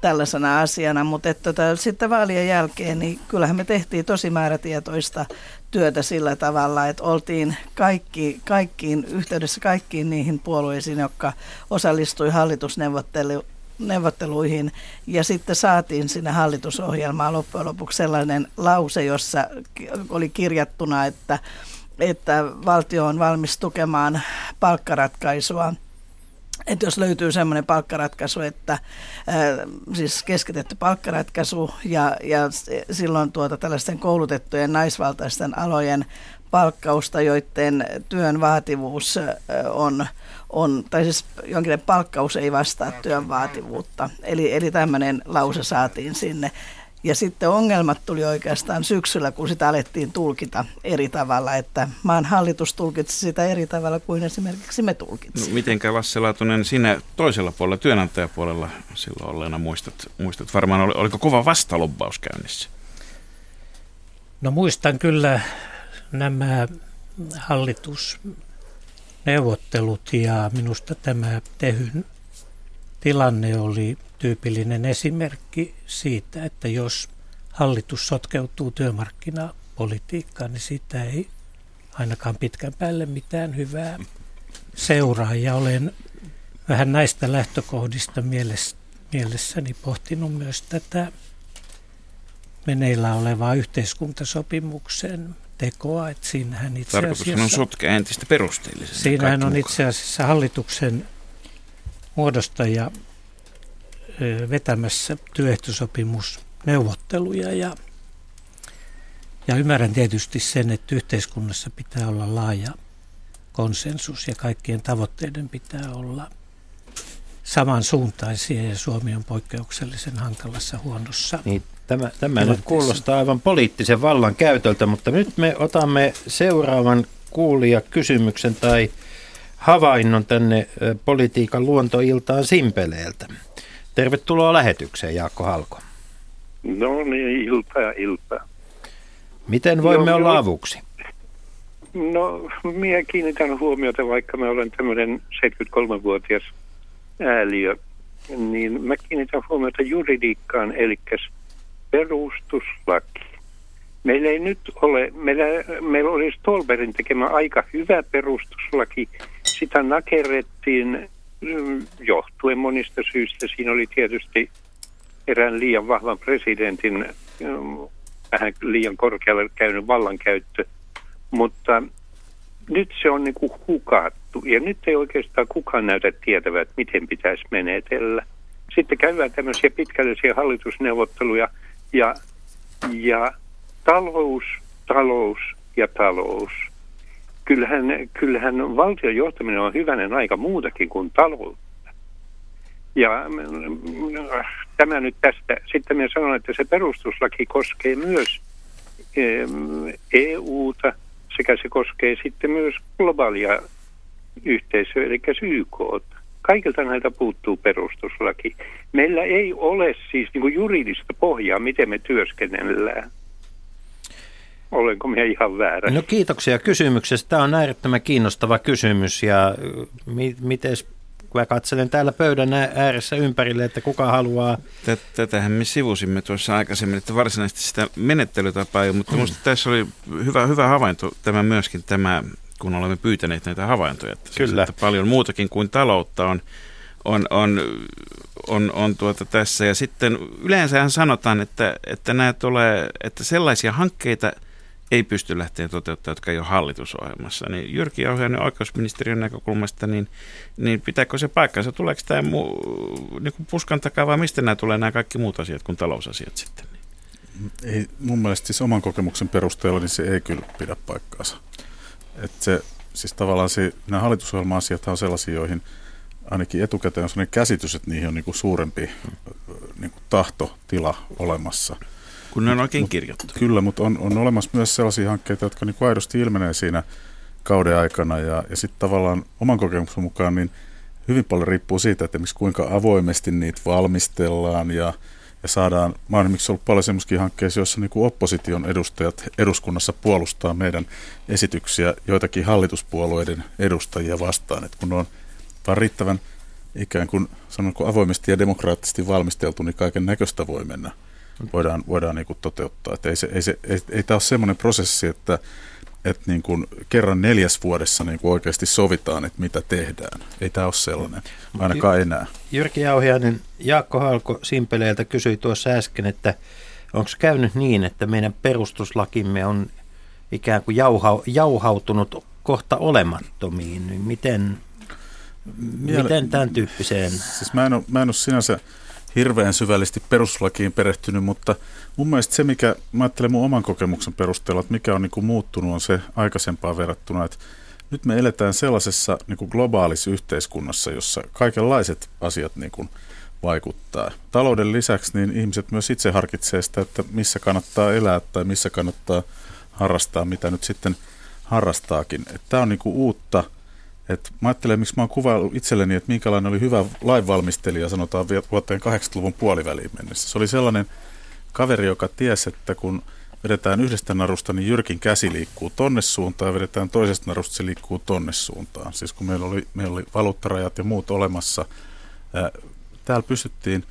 tällaisena asiana, mutta että tota, sitten vaalien jälkeen, niin kyllähän me tehtiin tosi määrätietoista työtä sillä tavalla, että oltiin kaikki, kaikkiin, yhteydessä kaikkiin niihin puolueisiin, jotka osallistui hallitusneuvotteluihin neuvotteluihin. Ja sitten saatiin sinne hallitusohjelmaan loppujen lopuksi sellainen lause, jossa oli kirjattuna, että, että valtio on valmis tukemaan palkkaratkaisua. Että jos löytyy semmoinen palkkaratkaisu, että siis keskitetty palkkaratkaisu ja, ja silloin tuota tällaisten koulutettujen naisvaltaisten alojen palkkausta, joiden työn vaativuus on, on tai siis jonkinlainen palkkaus ei vastaa työn vaativuutta. Eli, eli tämmöinen lause saatiin sinne. Ja sitten ongelmat tuli oikeastaan syksyllä, kun sitä alettiin tulkita eri tavalla, että maan hallitus tulkitsi sitä eri tavalla kuin esimerkiksi me tulkitsimme. No, mitenkä Lasse Laatunen, sinä toisella puolella, työnantajapuolella silloin olleena muistat, muistat varmaan, oliko kova vastalobbaus käynnissä? No muistan kyllä nämä hallitusneuvottelut ja minusta tämä Tehyn tilanne oli tyypillinen esimerkki siitä, että jos hallitus sotkeutuu työmarkkinapolitiikkaan, niin siitä ei ainakaan pitkän päälle mitään hyvää seuraa. Ja olen vähän näistä lähtökohdista mielessäni pohtinut myös tätä meneillä olevaa yhteiskuntasopimuksen tekoa. Että siinähän itse asiassa, on sotkea entistä perusteellisesti. Siinähän on itse asiassa hallituksen muodostaja vetämässä työehtosopimusneuvotteluja ja, ja ymmärrän tietysti sen, että yhteiskunnassa pitää olla laaja konsensus ja kaikkien tavoitteiden pitää olla samansuuntaisia ja Suomi on poikkeuksellisen hankalassa huonossa niin, Tämä, tämä nyt kuulostaa aivan poliittisen vallan käytöltä, mutta nyt me otamme seuraavan kuulia kysymyksen tai havainnon tänne politiikan luontoiltaan Simpeleeltä. Tervetuloa lähetykseen, Jaakko Halko. No niin, ilta ja ilta. Miten voimme no, olla avuksi? No, minä kiinnitän huomiota, vaikka mä olen tämmöinen 73-vuotias ääliö, niin mä kiinnitän huomiota juridiikkaan, eli perustuslaki. Meillä ei nyt ole, meillä, meillä oli Stolberin tekemä aika hyvä perustuslaki. Sitä nakerrettiin mm, johtuen monista syistä. Siinä oli tietysti erään liian vahvan presidentin mm, vähän liian korkealle käynyt vallankäyttö. Mutta nyt se on niin kuin hukattu ja nyt ei oikeastaan kukaan näytä tietävät, miten pitäisi menetellä. Sitten käydään tämmöisiä pitkällisiä hallitusneuvotteluja – ja, ja talous, talous ja talous. Kyllähän, kyllähän valtion johtaminen on hyvänen aika muutakin kuin taloutta. Ja mm, tämä nyt tästä. Sitten minä sanon, että se perustuslaki koskee myös EUta sekä se koskee sitten myös globaalia yhteisöä, eli YKta. Kaikilta näiltä puuttuu perustuslaki. Meillä ei ole siis niin kuin juridista pohjaa, miten me työskennellään. Olenko minä ihan väärä? No kiitoksia kysymyksestä. Tämä on äärettömän kiinnostava kysymys ja mi- miten kun mä katselen täällä pöydän ääressä ympärille, että kuka haluaa... Tätähän me sivusimme tuossa aikaisemmin, että varsinaisesti sitä menettelytapaa ei mutta minusta tässä oli hyvä, hyvä havainto tämä myöskin tämä, kun olemme pyytäneet näitä havaintoja. Että siis, Kyllä. Siis, että paljon muutakin kuin taloutta on, on, on, on, on tuota tässä. Ja sitten yleensähän sanotaan, että, että, nämä tulee, että sellaisia hankkeita – ei pysty lähteä toteuttamaan, jotka ei ole hallitusohjelmassa. Niin Jyrki Jauhiainen oikeusministeriön näkökulmasta, niin, niin pitääkö se paikkansa? Tuleeko tämä mu, niin kuin puskan takaa vai mistä nämä tulee nämä kaikki muut asiat kuin talousasiat sitten? Ei, mun mielestä siis oman kokemuksen perusteella niin se ei kyllä pidä paikkaansa. Et se, siis tavallaan se, nämä hallitusohjelma-asiat on sellaisia, joihin ainakin etukäteen on sellainen käsitys, että niihin on niin kuin suurempi niin kuin tahtotila olemassa – kun ne on oikein kirjattu. Kyllä, mutta on, on olemassa myös sellaisia hankkeita, jotka niin kuin aidosti ilmenee siinä kauden aikana. Ja, ja sitten tavallaan oman kokemuksen mukaan niin hyvin paljon riippuu siitä, että kuinka avoimesti niitä valmistellaan ja, ja saadaan, mä oon esimerkiksi ollut paljon semmoisia hankkeita, joissa niin opposition edustajat eduskunnassa puolustaa meidän esityksiä joitakin hallituspuolueiden edustajia vastaan, että kun ne on vaan riittävän ikään kuin sanonko avoimesti ja demokraattisesti valmisteltu, niin kaiken näköistä voi mennä voidaan, voidaan niin toteuttaa. Että ei, se, ei, se, ei, ei tämä ole semmoinen prosessi, että, että niin kuin kerran neljäs vuodessa niin kuin oikeasti sovitaan, että mitä tehdään. Ei tämä ole sellainen, ainakaan enää. Jyrki Jauhiainen, Jaakko Halko Simpeleeltä kysyi tuossa äsken, että onko käynyt niin, että meidän perustuslakimme on ikään kuin jauha, jauhautunut kohta olemattomiin. Niin miten, miten tämän tyyppiseen? Siis mä en ole, mä en ole sinänsä hirveän syvällisesti peruslakiin perehtynyt, mutta mun mielestä se, mikä mä ajattelen mun oman kokemuksen perusteella, että mikä on niin kuin muuttunut, on se aikaisempaa verrattuna, että nyt me eletään sellaisessa niin kuin globaalissa yhteiskunnassa, jossa kaikenlaiset asiat niin kuin vaikuttaa. Talouden lisäksi niin ihmiset myös itse harkitsee sitä, että missä kannattaa elää tai missä kannattaa harrastaa, mitä nyt sitten harrastaakin. Tämä on niin kuin uutta – et mä ajattelen, miksi mä oon kuvaillut itselleni, että minkälainen oli hyvä lainvalmistelija, sanotaan vuoteen 80-luvun puoliväliin mennessä. Se oli sellainen kaveri, joka tiesi, että kun vedetään yhdestä narusta, niin Jyrkin käsi liikkuu tonne suuntaan ja vedetään toisesta narusta, se liikkuu tonne suuntaan. Siis kun meillä oli, meillä oli valuuttarajat ja muut olemassa, ää, täällä pystyttiin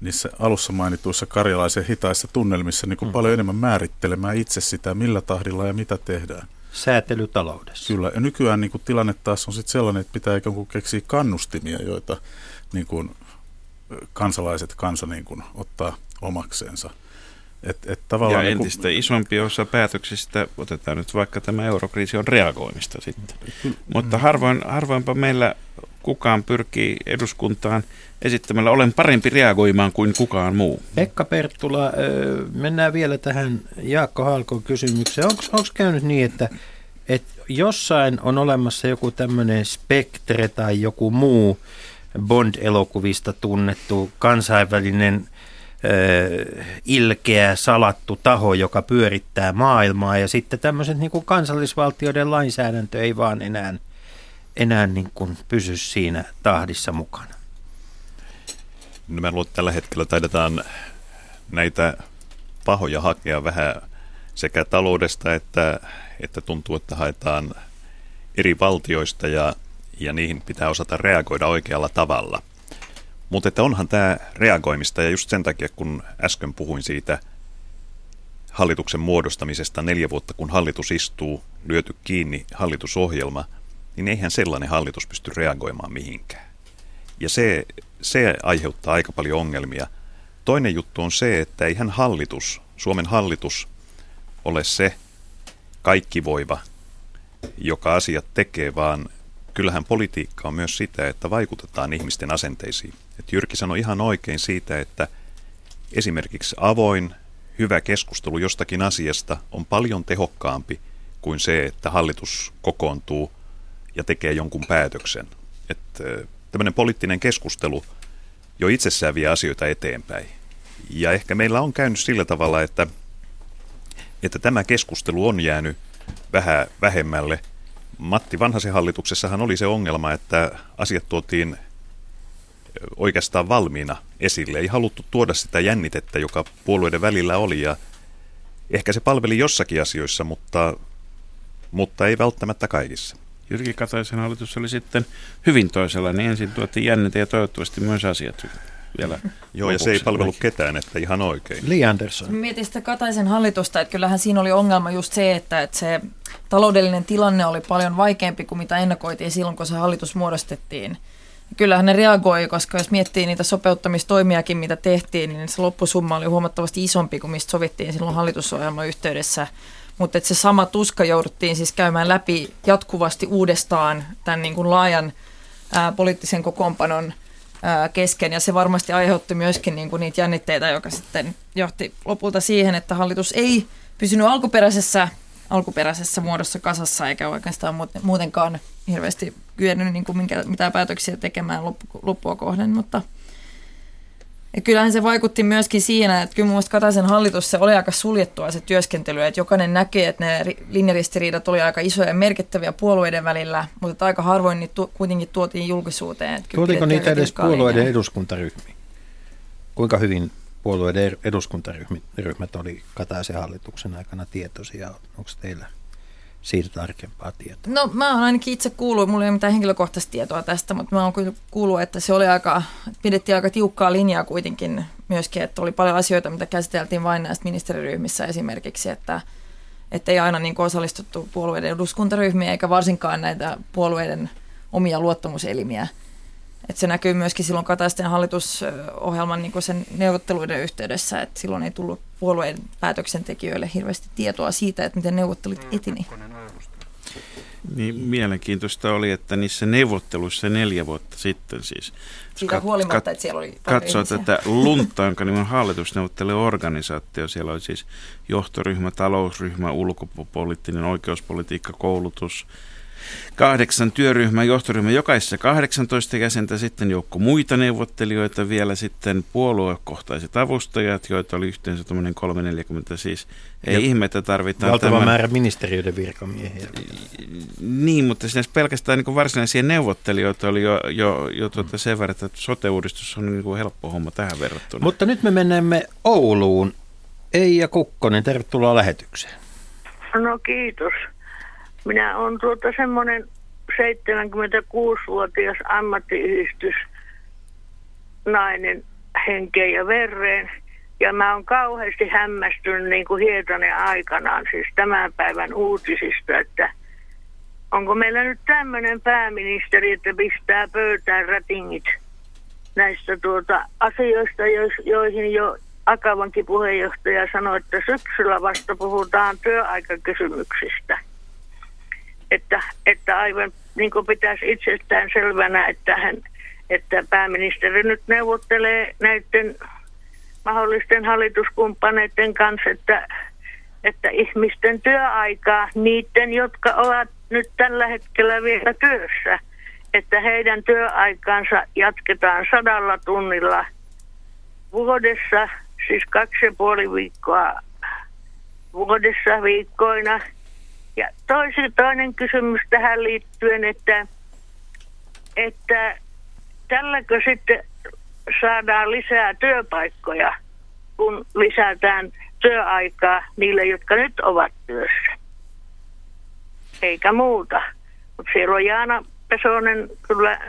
niissä alussa mainituissa karjalaisen hitaissa tunnelmissa niin kuin mm. paljon enemmän määrittelemään itse sitä, millä tahdilla ja mitä tehdään säätelytaloudessa. Kyllä, ja nykyään niin kuin, tilanne taas on sitten sellainen, että pitää ikään kuin keksiä kannustimia, joita niin kuin, kansalaiset, kansa niin kuin, ottaa omakseensa. Et, et tavallaan ja entistä niin isompi osa päätöksistä, otetaan nyt vaikka tämä eurokriisi, on reagoimista sitten. Kyllä. Mutta harvoin, harvoinpa meillä kukaan pyrkii eduskuntaan esittämällä olen parempi reagoimaan kuin kukaan muu. Pekka Perttula, mennään vielä tähän Jaakko Halkon kysymykseen. Onko käynyt niin, että, että jossain on olemassa joku tämmöinen spektre tai joku muu Bond-elokuvista tunnettu kansainvälinen ilkeä, salattu taho, joka pyörittää maailmaa ja sitten tämmöiset niin kuin kansallisvaltioiden lainsäädäntö ei vaan enää enää niin kuin pysy siinä tahdissa mukana? No mä luulen, että tällä hetkellä taidetaan näitä pahoja hakea vähän sekä taloudesta että, että tuntuu, että haetaan eri valtioista ja, ja niihin pitää osata reagoida oikealla tavalla. Mutta että onhan tämä reagoimista ja just sen takia, kun äsken puhuin siitä hallituksen muodostamisesta neljä vuotta, kun hallitus istuu, lyöty kiinni hallitusohjelma – niin eihän sellainen hallitus pysty reagoimaan mihinkään. Ja se, se aiheuttaa aika paljon ongelmia. Toinen juttu on se, että eihän hallitus, Suomen hallitus, ole se kaikki voiva, joka asiat tekee, vaan kyllähän politiikka on myös sitä, että vaikutetaan ihmisten asenteisiin. Et Jyrki sanoi ihan oikein siitä, että esimerkiksi avoin, hyvä keskustelu jostakin asiasta on paljon tehokkaampi kuin se, että hallitus kokoontuu ja tekee jonkun päätöksen. Että tämmöinen poliittinen keskustelu jo itsessään vie asioita eteenpäin. Ja ehkä meillä on käynyt sillä tavalla, että, että tämä keskustelu on jäänyt vähän vähemmälle. Matti Vanhasen hallituksessahan oli se ongelma, että asiat tuotiin oikeastaan valmiina esille. Ei haluttu tuoda sitä jännitettä, joka puolueiden välillä oli ja ehkä se palveli jossakin asioissa, mutta, mutta ei välttämättä kaikissa. Jyrki Kataisen hallitus oli sitten hyvin toisella, niin ensin tuotiin jännite ja toivottavasti myös asiat vielä Joo, ja se ei palvelu ketään, että ihan oikein. Li Andersson. Mietin sitä Kataisen hallitusta, että kyllähän siinä oli ongelma just se, että, että se taloudellinen tilanne oli paljon vaikeampi kuin mitä ennakoitiin silloin, kun se hallitus muodostettiin. Kyllähän ne reagoi, koska jos miettii niitä sopeuttamistoimiakin, mitä tehtiin, niin se loppusumma oli huomattavasti isompi kuin mistä sovittiin silloin hallitusohjelman yhteydessä. Mutta se sama tuska jouduttiin siis käymään läpi jatkuvasti uudestaan tämän niin kuin laajan ää, poliittisen kokoonpanon ää, kesken. Ja se varmasti aiheutti myöskin niin kuin niitä jännitteitä, joka sitten johti lopulta siihen, että hallitus ei pysynyt alkuperäisessä, alkuperäisessä muodossa kasassa eikä oikeastaan muutenkaan hirveästi kyennyt niin kuin minkä, mitään päätöksiä tekemään loppu, loppua kohden, mutta ja kyllähän se vaikutti myöskin siinä, että kyllä mielestä Kataisen hallitus se oli aika suljettua se työskentely, että jokainen näkee, että ne linjaristiriidat oli aika isoja ja merkittäviä puolueiden välillä, mutta aika harvoin niitä tu- kuitenkin tuotiin julkisuuteen. Tuotiinko niitä edes puolueiden eduskuntaryhmiin? Kuinka hyvin puolueiden eduskuntaryhmät oli Kataisen hallituksen aikana tietoisia? Onko teillä siitä tarkempaa tietoa? No mä oon ainakin itse kuullut, mulla ei ole mitään henkilökohtaista tietoa tästä, mutta mä oon kuullut, että se oli aika, pidettiin aika tiukkaa linjaa kuitenkin myöskin, että oli paljon asioita, mitä käsiteltiin vain näistä ministeriryhmissä esimerkiksi, että että ei aina niin osallistuttu puolueiden eduskuntaryhmiä eikä varsinkaan näitä puolueiden omia luottamuselimiä. Että se näkyy myöskin silloin Kataisten hallitusohjelman niin sen neuvotteluiden yhteydessä, että silloin ei tullut puolueen päätöksentekijöille hirveästi tietoa siitä, että miten neuvottelut etini. Niin mielenkiintoista oli, että niissä neuvotteluissa neljä vuotta sitten siis. Siitä kat, huolimatta, kat, että siellä oli Katsoo tätä Lunta, jonka nimi on organisaatio. Siellä oli siis johtoryhmä, talousryhmä, ulkopoliittinen, oikeuspolitiikka, koulutus, kahdeksan työryhmän johtoryhmä, jokaisessa 18 jäsentä, sitten joukko muita neuvottelijoita, vielä sitten puoluekohtaiset avustajat, joita oli yhteensä 340, siis ei ja ihme, tarvitaan Valtava tämän... määrä ministeriöiden virkamiehiä. Niin, mutta siinä pelkästään niin varsinaisia neuvottelijoita oli jo, jo, jo tuota sen verran, että sote-uudistus on niin kuin helppo homma tähän verrattuna. Mutta nyt me menemme Ouluun. Eija Kukkonen, tervetuloa lähetykseen. No kiitos. Minä olen tuota semmoinen 76-vuotias ammattiyhdistys nainen henkeen ja verreen. Ja mä oon kauheasti hämmästynyt niin kuin Hietanen aikanaan, siis tämän päivän uutisista, että onko meillä nyt tämmöinen pääministeri, että pistää pöytään rätingit näistä tuota asioista, joihin jo Akavankin puheenjohtaja sanoi, että syksyllä vasta puhutaan työaikakysymyksistä että, että aivan niin kuin pitäisi itsestään selvänä, että, hän, että pääministeri nyt neuvottelee näiden mahdollisten hallituskumppaneiden kanssa, että, että ihmisten työaikaa, niiden, jotka ovat nyt tällä hetkellä vielä työssä, että heidän työaikaansa jatketaan sadalla tunnilla vuodessa, siis kaksi ja puoli viikkoa vuodessa viikkoina – ja toisi, toinen kysymys tähän liittyen, että, että tälläkö sitten saadaan lisää työpaikkoja, kun lisätään työaikaa niille, jotka nyt ovat työssä. Eikä muuta. Mutta siellä on Jaana Pesonen kyllä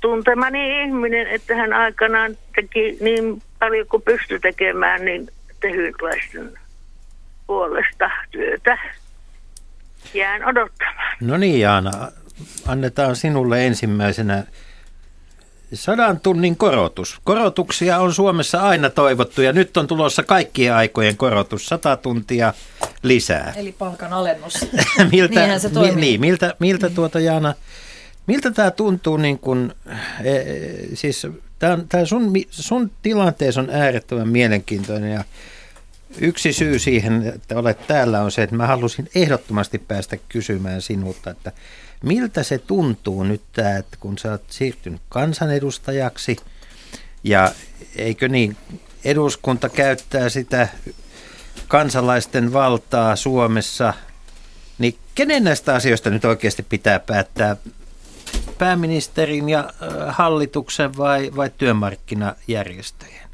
tuntemani ihminen, että hän aikanaan teki niin paljon kuin pystyi tekemään niin tehyläisten puolesta työtä jään odottamaan. No niin Jaana, annetaan sinulle ensimmäisenä sadan tunnin korotus. Korotuksia on Suomessa aina toivottu ja nyt on tulossa kaikkien aikojen korotus, sata tuntia lisää. Eli palkan alennus. miltä, Niinhän se toimii. Mi, niin, miltä, miltä tuota Jaana, miltä tämä tuntuu niin kuin, e, siis tämä sun, sun tilanteessa on äärettömän mielenkiintoinen ja Yksi syy siihen, että olet täällä, on se, että mä halusin ehdottomasti päästä kysymään sinulta, että miltä se tuntuu nyt, että kun sä oot siirtynyt kansanedustajaksi ja eikö niin, eduskunta käyttää sitä kansalaisten valtaa Suomessa, niin kenen näistä asioista nyt oikeasti pitää päättää? Pääministerin ja hallituksen vai, vai työmarkkinajärjestöjen?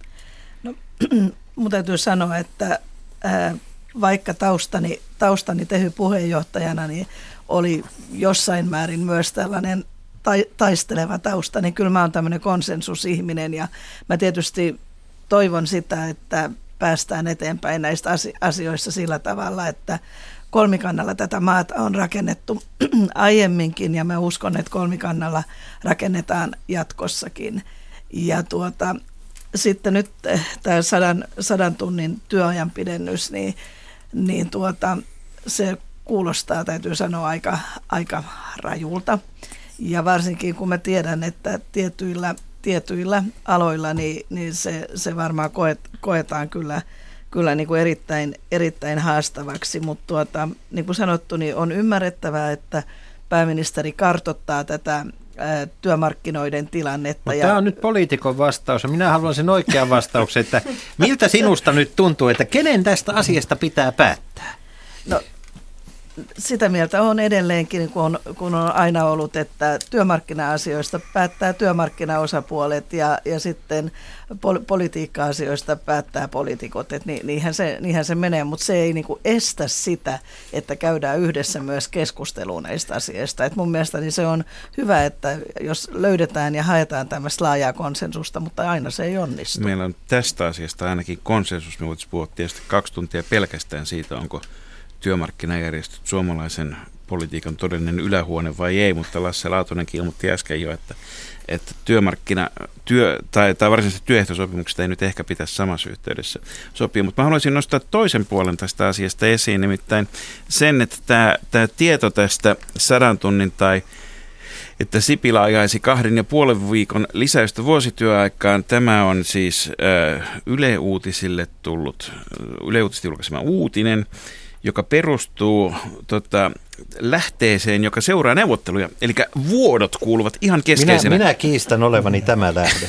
No, mun täytyy sanoa, että ää, vaikka taustani, taustani tehy puheenjohtajana, niin oli jossain määrin myös tällainen taisteleva tausta, niin kyllä mä oon tämmöinen konsensusihminen ja mä tietysti toivon sitä, että päästään eteenpäin näistä asioista sillä tavalla, että kolmikannalla tätä maata on rakennettu aiemminkin ja mä uskon, että kolmikannalla rakennetaan jatkossakin. Ja tuota, sitten nyt eh, tämä sadan, sadan tunnin työajan pidennys, niin, niin tuota, se kuulostaa, täytyy sanoa, aika, aika rajulta. Ja varsinkin kun mä tiedän, että tietyillä, tietyillä aloilla niin, niin se, se varmaan koet, koetaan kyllä, kyllä niin kuin erittäin, erittäin haastavaksi. Mutta tuota, niin kuin sanottu, niin on ymmärrettävää, että pääministeri kartottaa tätä työmarkkinoiden tilannetta. ja... Tämä on nyt poliitikon vastaus. Minä haluan sen oikean vastauksen, että miltä sinusta nyt tuntuu, että kenen tästä asiasta pitää päättää? No sitä mieltä on edelleenkin, kun on, kun on aina ollut, että työmarkkina-asioista päättää työmarkkinaosapuolet ja, ja sitten pol- politiikka-asioista päättää poliitikot. Ni, niinhän, se, niinhän se menee, mutta se ei niinku estä sitä, että käydään yhdessä myös keskustelua näistä asioista. Et mun mielestäni se on hyvä, että jos löydetään ja haetaan tämmöistä laajaa konsensusta, mutta aina se ei onnistu. Meillä on tästä asiasta ainakin konsensus. Me voitaisiin puhua tietysti kaksi tuntia pelkästään siitä, onko työmarkkinajärjestöt suomalaisen politiikan todellinen ylähuone vai ei, mutta Lasse Laatonenkin ilmoitti äsken jo, että, että työmarkkina, työ, tai, tai varsinaisesti työehtosopimukset ei nyt ehkä pitäisi samassa yhteydessä sopia, mutta mä haluaisin nostaa toisen puolen tästä asiasta esiin, nimittäin sen, että tämä, tämä tieto tästä sadan tunnin tai että Sipilä ajaisi kahden ja puolen viikon lisäystä vuosityöaikaan. Tämä on siis äh, Yle Uutisille tullut, Yle julkaisema uutinen joka perustuu tota, lähteeseen, joka seuraa neuvotteluja. Eli vuodot kuuluvat ihan keskeisenä. Minä, minä kiistan olevani tämä lähde.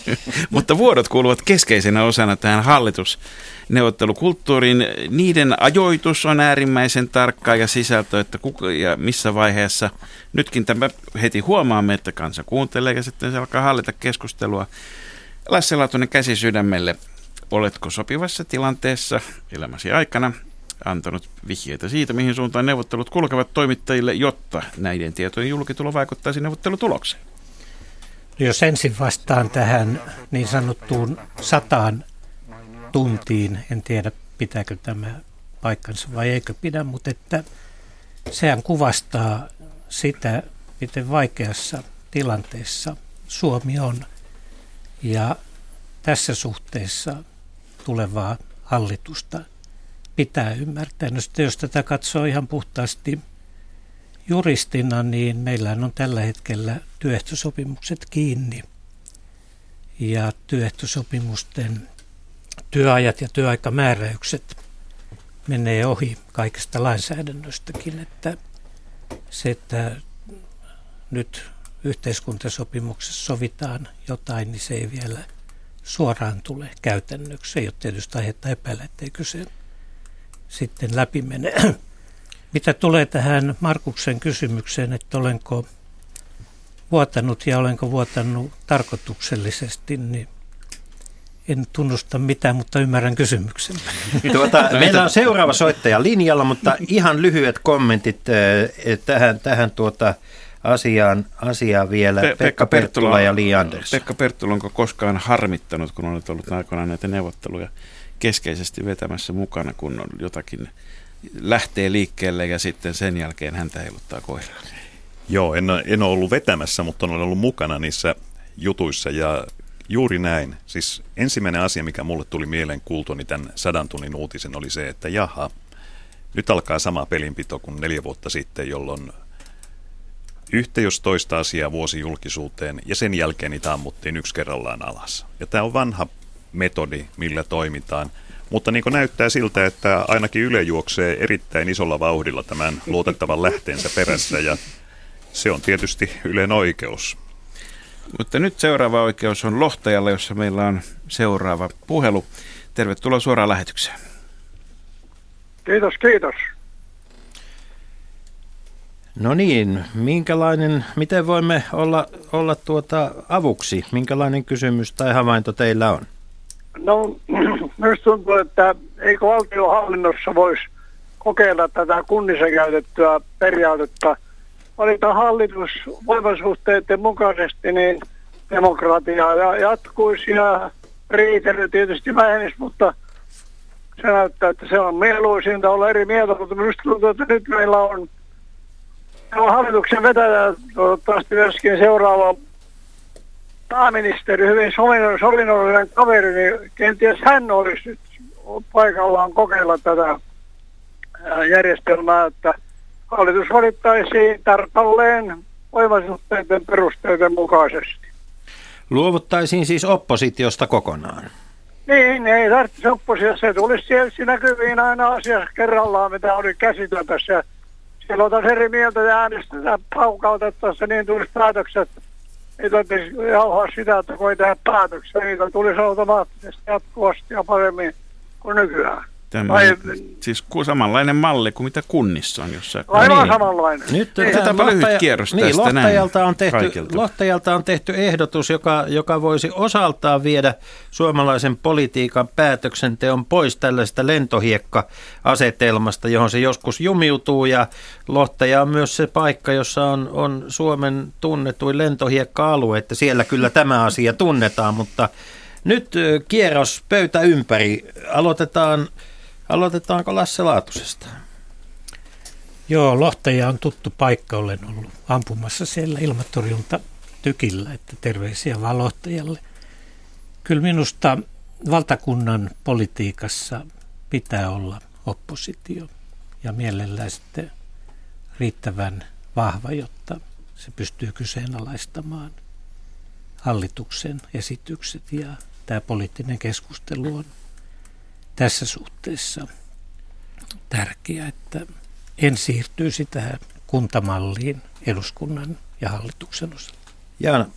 Mutta vuodot kuuluvat keskeisenä osana tähän hallitusneuvottelukulttuuriin. Niiden ajoitus on äärimmäisen tarkka ja sisältö, että kuka ja missä vaiheessa. Nytkin tämä heti huomaamme, että kansa kuuntelee ja sitten se alkaa hallita keskustelua. Lasse Laatunen käsi sydämelle. Oletko sopivassa tilanteessa elämäsi aikana antanut vihjeitä siitä, mihin suuntaan neuvottelut kulkevat toimittajille, jotta näiden tietojen julkitulo vaikuttaisi neuvottelutulokseen. Jos ensin vastaan tähän niin sanottuun sataan tuntiin, en tiedä pitääkö tämä paikkansa vai eikö pidä, mutta että sehän kuvastaa sitä, miten vaikeassa tilanteessa Suomi on. Ja tässä suhteessa tulevaa hallitusta pitää ymmärtää. No sitten jos tätä katsoo ihan puhtaasti juristina, niin meillä on tällä hetkellä työehtosopimukset kiinni. Ja työehtosopimusten työajat ja työaikamääräykset menee ohi kaikesta lainsäädännöstäkin, että se, että nyt yhteiskuntasopimuksessa sovitaan jotain, niin se ei vielä suoraan tule käytännöksi. Ei ole tietysti aihetta epäillä, etteikö se sitten läpi mene. Mitä tulee tähän Markuksen kysymykseen, että olenko vuotanut ja olenko vuotanut tarkoituksellisesti, niin en tunnusta mitään, mutta ymmärrän kysymyksen. Tuota, meillä on seuraava soittaja linjalla, mutta ihan lyhyet kommentit äh, tähän, tähän tuota asiaan, asiaan vielä. Pe- Pekka, Pekka Perttula ja Li Anders. Pekka Perttula, onko koskaan harmittanut, kun olet ollut aikoinaan näitä neuvotteluja keskeisesti vetämässä mukana, kun on jotakin lähtee liikkeelle ja sitten sen jälkeen häntä heiluttaa koiraa. Joo, en, en ole ollut vetämässä, mutta olen ollut mukana niissä jutuissa ja juuri näin. Siis ensimmäinen asia, mikä mulle tuli mieleen kuultuani tämän sadan tunnin uutisen oli se, että jaha, nyt alkaa sama pelinpito kuin neljä vuotta sitten, jolloin yhtä jos toista asiaa vuosi julkisuuteen ja sen jälkeen niitä ammuttiin yksi kerrallaan alas. Ja tämä on vanha metodi, millä toimitaan. Mutta niin kuin näyttää siltä, että ainakin Yle juoksee erittäin isolla vauhdilla tämän luotettavan lähteensä perässä ja se on tietysti Ylen oikeus. Mutta nyt seuraava oikeus on Lohtajalla, jossa meillä on seuraava puhelu. Tervetuloa suoraan lähetykseen. Kiitos, kiitos. No niin, minkälainen, miten voimme olla, olla tuota avuksi? Minkälainen kysymys tai havainto teillä on? No, myös tuntuu, että eikö valtiohallinnossa voisi kokeilla tätä kunnissa käytettyä periaatetta. Valita hallitus voimasuhteiden mukaisesti, niin demokratia jatkuisi ja riitely tietysti vähenisi, mutta se näyttää, että se on mieluisinta olla eri mieltä, mutta minusta tuntuu, että nyt meillä on, on hallituksen vetäjä, toivottavasti myöskin seuraava pääministeri, hyvin sovinnollinen kaveri, niin kenties hän olisi nyt paikallaan kokeilla tätä järjestelmää, että hallitus valittaisiin tarkalleen voimasuhteiden perusteiden mukaisesti. Luovuttaisiin siis oppositiosta kokonaan. Niin, ei tarvitsisi oppositiosta. Se tulisi siellä näkyviin aina asiassa kerrallaan, mitä oli käsiteltässä. Siellä otaisi eri mieltä ja äänestetään paukautettaessa, niin tulisi päätökset. Ei tarvitsisi jauhaa sitä, että voi tehdä päätöksiä. Niitä tulisi automaattisesti jatkuvasti ja paremmin kuin nykyään. Tämä on siis samanlainen malli kuin mitä kunnissa on jossain. Aivan niin. samanlainen. Nyt niin. Otetaanpa lyhyt kierros niin, tästä Lohtajalta on, tehty, kaikilta. Lohtajalta on tehty ehdotus, joka, joka voisi osaltaan viedä suomalaisen politiikan päätöksenteon pois tällaista lentohiekka-asetelmasta, johon se joskus jumiutuu. Ja Lohtaja on myös se paikka, jossa on, on Suomen tunnetuin lentohiekka-alue, että siellä kyllä tämä asia tunnetaan, mutta nyt kierros pöytä ympäri. Aloitetaan Aloitetaanko Lasse Laatusesta? Joo, Lohtaja on tuttu paikka. Olen ollut ampumassa siellä ilmatorjunta tykillä, että terveisiä vaan Lohtajalle. Kyllä minusta valtakunnan politiikassa pitää olla oppositio ja mielellään sitten riittävän vahva, jotta se pystyy kyseenalaistamaan hallituksen esitykset ja tämä poliittinen keskustelu on tässä suhteessa tärkeää, että en siirtyisi tähän kuntamalliin eduskunnan ja hallituksen osalta. Jaana.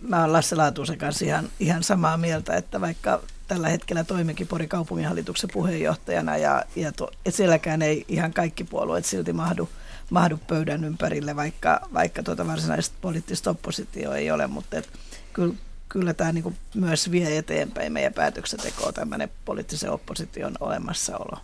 Mä olen Lasse Laatusen kanssa ihan, ihan samaa mieltä, että vaikka tällä hetkellä toimikin Pori kaupunginhallituksen puheenjohtajana ja, ja to, et sielläkään ei ihan kaikki puolueet silti mahdu, mahdu pöydän ympärille, vaikka, vaikka tuota varsinaista poliittista oppositio ei ole, mutta et kyllä kyllä tämä niin myös vie eteenpäin meidän päätöksentekoa tämmöinen poliittisen opposition olemassaolo.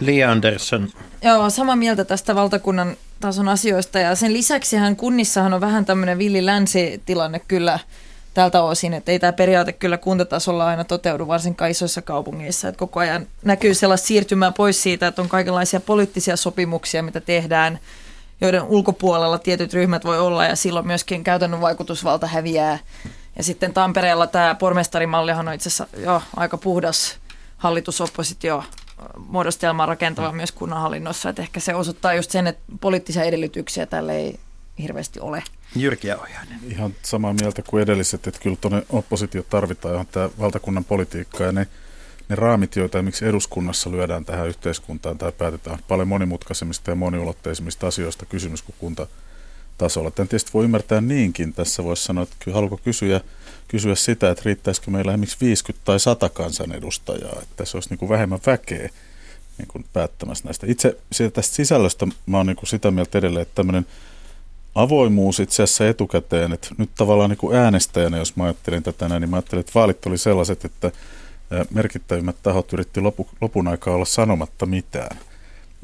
Li Andersson. Joo, sama mieltä tästä valtakunnan tason asioista ja sen lisäksihän kunnissahan on vähän tämmöinen villi länsitilanne kyllä tältä osin, että ei tämä periaate kyllä kuntatasolla aina toteudu, varsinkaan isoissa kaupungeissa. Että koko ajan näkyy sellaista siirtymää pois siitä, että on kaikenlaisia poliittisia sopimuksia, mitä tehdään, joiden ulkopuolella tietyt ryhmät voi olla ja silloin myöskin käytännön vaikutusvalta häviää. Ja sitten Tampereella tämä pormestarimallihan on itse asiassa jo aika puhdas hallitusoppositio muodostelma rakentava myös kunnanhallinnossa. Että ehkä se osoittaa just sen, että poliittisia edellytyksiä tälle ei hirveästi ole. Jyrki Ojainen. Ihan samaa mieltä kuin edelliset, että kyllä tuonne oppositio tarvitaan, johon tämä valtakunnan politiikka ja ne, ne raamit, joita miksi eduskunnassa lyödään tähän yhteiskuntaan tai päätetään paljon monimutkaisemmista ja moniulotteisemmista asioista kysymys kuin kunta tasolla. Tämän tietysti voi ymmärtää niinkin. Tässä voisi sanoa, että kyllä haluatko kysyä, kysyä sitä, että riittäisikö meillä esimerkiksi 50 tai 100 kansanedustajaa, että se olisi niin kuin vähemmän väkeä niin kuin päättämässä näistä. Itse tästä sisällöstä mä oon niin kuin sitä mieltä edelleen, että tämmöinen avoimuus itse asiassa etukäteen, että nyt tavallaan niin kuin äänestäjänä, jos mä ajattelin tätä näin, niin mä ajattelin, että vaalit oli sellaiset, että merkittävimmät tahot yritti lopu, lopun aikaa olla sanomatta mitään.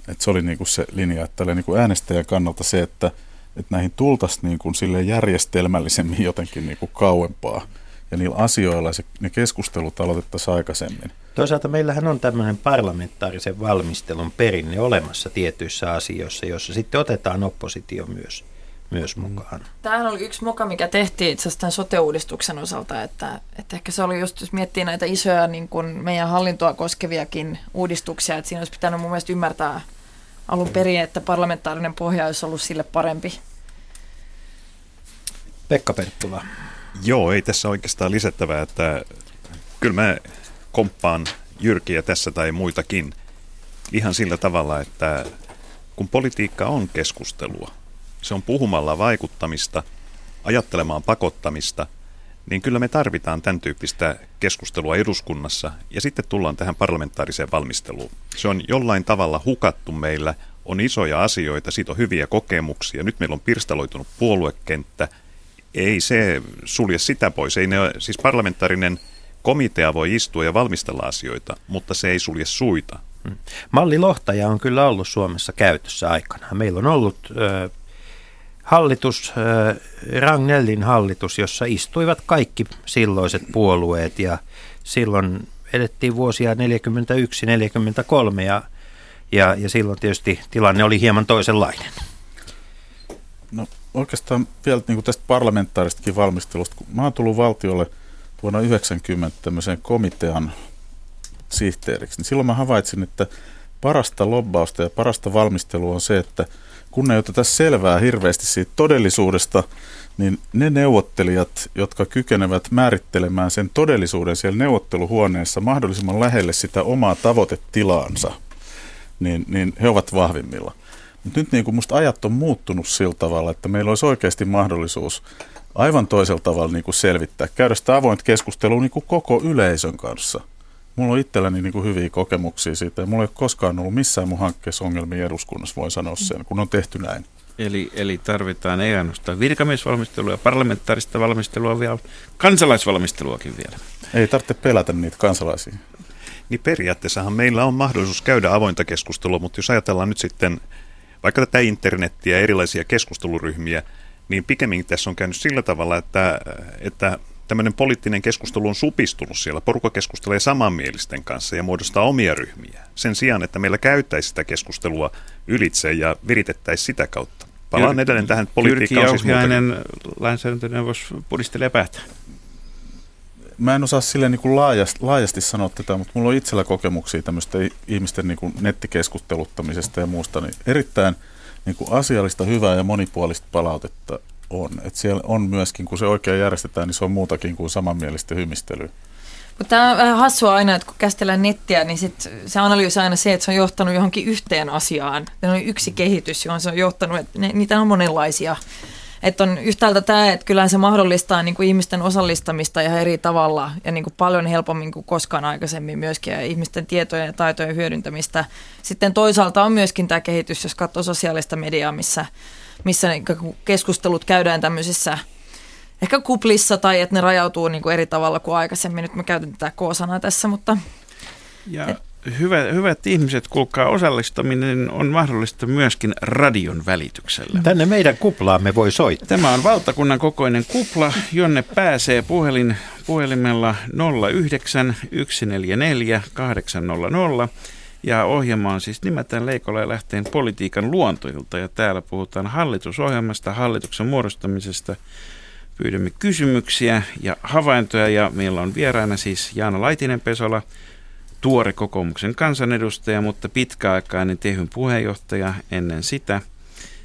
että se oli niin kuin se linja, että niin kuin äänestäjän kannalta se, että että näihin tultaisiin niin kuin sille järjestelmällisemmin jotenkin niin kuin kauempaa. Ja niillä asioilla se, ne keskustelut aloitettaisiin aikaisemmin. Toisaalta meillähän on tämmöinen parlamentaarisen valmistelun perinne olemassa tietyissä asioissa, joissa sitten otetaan oppositio myös, myös mm. mukaan. Tämähän oli yksi moka, mikä tehtiin itse asiassa tämän sote-uudistuksen osalta, että, että ehkä se oli just, jos miettii näitä isoja niin kuin meidän hallintoa koskeviakin uudistuksia, että siinä olisi pitänyt mun mielestä ymmärtää alun perin, että parlamentaarinen pohja olisi ollut sille parempi. Pekka Perttula. Joo, ei tässä oikeastaan lisättävää, että kyllä mä komppaan Jyrkiä tässä tai muitakin ihan sillä tavalla, että kun politiikka on keskustelua, se on puhumalla vaikuttamista, ajattelemaan pakottamista, niin kyllä me tarvitaan tämän tyyppistä keskustelua eduskunnassa ja sitten tullaan tähän parlamentaariseen valmisteluun. Se on jollain tavalla hukattu meillä, on isoja asioita, siitä on hyviä kokemuksia. Nyt meillä on pirstaloitunut puoluekenttä. Ei se sulje sitä pois. Ei ne, siis parlamentaarinen komitea voi istua ja valmistella asioita, mutta se ei sulje suita. Hmm. Mallilohtaja on kyllä ollut Suomessa käytössä aikanaan. Meillä on ollut hallitus, ö, Ragnellin hallitus, jossa istuivat kaikki silloiset puolueet ja silloin edettiin vuosia 41-43 ja, ja, ja silloin tietysti tilanne oli hieman toisenlainen. No oikeastaan vielä niin kuin tästä parlamentaaristakin valmistelusta, kun mä oon tullut valtiolle vuonna 1990 tämmöiseen komitean sihteeriksi, niin silloin mä havaitsin, että parasta lobbausta ja parasta valmistelua on se, että kun ei oteta selvää hirveästi siitä todellisuudesta, niin ne neuvottelijat, jotka kykenevät määrittelemään sen todellisuuden siellä neuvotteluhuoneessa mahdollisimman lähelle sitä omaa tavoitetilaansa, niin, niin he ovat vahvimmilla. Mutta nyt niin kuin musta ajat on muuttunut sillä tavalla, että meillä olisi oikeasti mahdollisuus aivan toisella tavalla niin kuin selvittää, käydä sitä avointa keskustelua niin kuin koko yleisön kanssa – Mulla on itselläni niin kuin hyviä kokemuksia siitä ja mulla ei ole koskaan ollut missään mun hankkeessa ongelmia eduskunnassa, voin sanoa sen, kun on tehty näin. Eli, eli tarvitaan ei ainoastaan virkamiesvalmistelua ja parlamentaarista valmistelua, vielä kansalaisvalmisteluakin vielä. Ei tarvitse pelätä niitä kansalaisia. Niin periaatteessahan meillä on mahdollisuus käydä avointa keskustelua, mutta jos ajatellaan nyt sitten vaikka tätä internettiä ja erilaisia keskusteluryhmiä, niin pikemminkin tässä on käynyt sillä tavalla, että, että tämmöinen poliittinen keskustelu on supistunut siellä. Porukka keskustelee samanmielisten kanssa ja muodostaa omia ryhmiä. Sen sijaan, että meillä käyttäisi sitä keskustelua ylitse ja viritettäisiin sitä kautta. Palaan Jyr- edelleen tähän politiikkaan. Jyrki Jauhiainen siis lainsäädäntöneuvos pudistelee päätä. Mä en osaa silleen niin laajasti, laajasti sanoa tätä, mutta mulla on itsellä kokemuksia tämmöistä ihmisten niin kuin nettikeskusteluttamisesta ja muusta. Niin erittäin niin kuin asiallista, hyvää ja monipuolista palautetta on. Et siellä on myöskin, kun se oikein järjestetään, niin se on muutakin kuin samanmielistä hymistelyä. Mutta tämä on vähän hassua aina, että kun käsitellään nettiä, niin sit se analyysi aina se, että se on johtanut johonkin yhteen asiaan. Se on yksi kehitys, johon se on johtanut, että ne, niitä on monenlaisia. Että on yhtäältä tämä, että kyllähän se mahdollistaa niin kuin ihmisten osallistamista ihan eri tavalla ja niin kuin paljon helpommin kuin koskaan aikaisemmin myöskin ja ihmisten tietojen ja taitojen hyödyntämistä. Sitten toisaalta on myöskin tämä kehitys, jos katsoo sosiaalista mediaa, missä missä keskustelut käydään tämmöisissä ehkä kuplissa tai että ne rajautuu niin kuin eri tavalla kuin aikaisemmin. Nyt mä käytän tätä K-sanaa tässä, mutta... Ja et, hyvä, hyvät ihmiset, kuulkaa, osallistaminen on mahdollista myöskin radion välityksellä. Tänne meidän kuplaamme voi soittaa. Tämä on valtakunnan kokoinen kupla, jonne pääsee puhelin, puhelimella 09 144 800 ja ohjelma on siis nimeltään Leikola lähteen politiikan luontoilta. Ja täällä puhutaan hallitusohjelmasta, hallituksen muodostamisesta. Pyydämme kysymyksiä ja havaintoja ja meillä on vieraana siis Jaana Laitinen-Pesola, tuore kokoomuksen kansanedustaja, mutta pitkäaikainen Tehyn puheenjohtaja ennen sitä.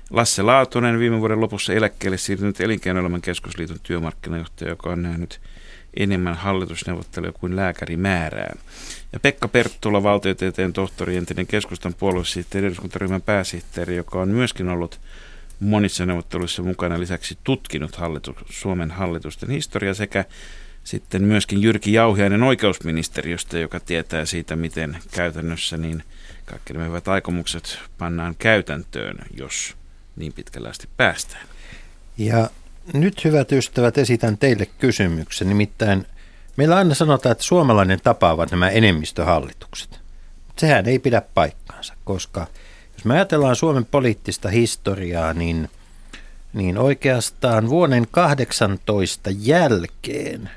Lasse Laatunen, viime vuoden lopussa eläkkeelle siirtynyt elinkeinoelämän keskusliiton työmarkkinajohtaja, joka on nähnyt enemmän hallitusneuvotteluja kuin lääkäri määrää. Ja Pekka Perttula, valtiotieteen tohtori, entinen keskustan puoluesihteeri, eduskuntaryhmän pääsihteeri, joka on myöskin ollut monissa neuvotteluissa mukana, lisäksi tutkinut hallitus, Suomen hallitusten historia sekä sitten myöskin Jyrki Jauhiainen oikeusministeriöstä, joka tietää siitä, miten käytännössä niin kaikki nämä hyvät aikomukset pannaan käytäntöön, jos niin pitkällä asti päästään. Ja nyt hyvät ystävät esitän teille kysymyksen, nimittäin Meillä aina sanotaan, että suomalainen tapa ovat nämä enemmistöhallitukset. Sehän ei pidä paikkaansa, koska jos me ajatellaan Suomen poliittista historiaa, niin, niin oikeastaan vuoden 18 jälkeen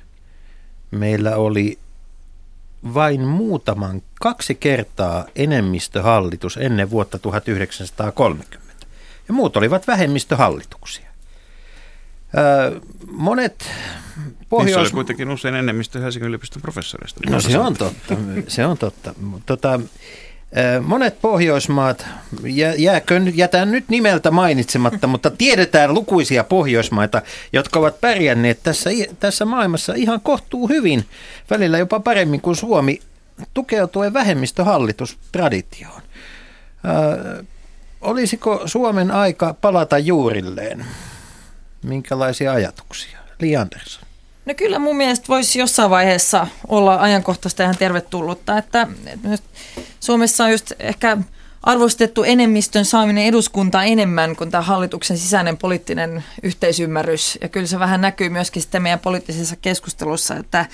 meillä oli vain muutaman kaksi kertaa enemmistöhallitus ennen vuotta 1930. Ja muut olivat vähemmistöhallituksia. Öö, monet Pohjois... Niissä oli kuitenkin usein enemmistö Helsingin yliopiston professoreista. No se on totta, se on totta. Tota, Monet Pohjoismaat, jääkö, jätän nyt nimeltä mainitsematta, mutta tiedetään lukuisia Pohjoismaita, jotka ovat pärjänneet tässä, tässä maailmassa ihan kohtuu hyvin, välillä jopa paremmin kuin Suomi, tukeutuen vähemmistöhallitustraditioon. Olisiko Suomen aika palata juurilleen? Minkälaisia ajatuksia? Li Andersson. No kyllä mun mielestä voisi jossain vaiheessa olla ajankohtaista ihan tervetullutta, että, että Suomessa on just ehkä arvostettu enemmistön saaminen eduskuntaa enemmän kuin tämä hallituksen sisäinen poliittinen yhteisymmärrys. Ja kyllä se vähän näkyy myöskin sitten meidän poliittisessa keskustelussa, että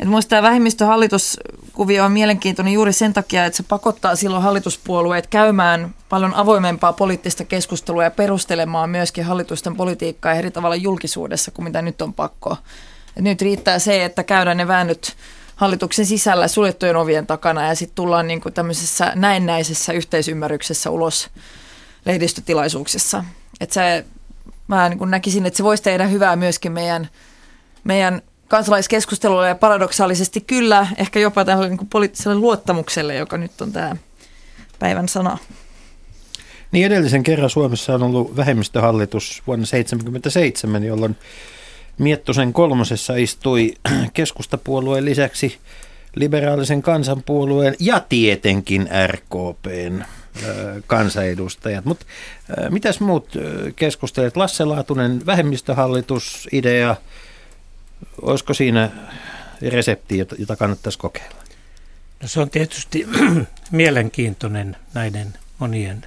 että minusta tämä vähemmistöhallituskuvio on mielenkiintoinen juuri sen takia, että se pakottaa silloin hallituspuolueet käymään paljon avoimempaa poliittista keskustelua ja perustelemaan myöskin hallitusten politiikkaa eri tavalla julkisuudessa kuin mitä nyt on pakko. Et nyt riittää se, että käydään ne väännöt hallituksen sisällä suljettujen ovien takana ja sitten tullaan niin kuin tämmöisessä näennäisessä yhteisymmärryksessä ulos lehdistötilaisuuksissa. Että se, mä niin näkisin, että se voisi tehdä hyvää myöskin meidän, meidän kansalaiskeskustelulle ja paradoksaalisesti kyllä ehkä jopa tälle niin poliittiselle luottamukselle, joka nyt on tämä päivän sana. Niin edellisen kerran Suomessa on ollut vähemmistöhallitus vuonna 1977, jolloin Miettosen kolmosessa istui keskustapuolueen lisäksi liberaalisen kansanpuolueen ja tietenkin RKPn kansanedustajat. Mutta mitäs muut keskustelet? Lasse Laatunen, vähemmistöhallitusidea, olisiko siinä resepti, jota kannattaisi kokeilla? No se on tietysti mielenkiintoinen näiden monien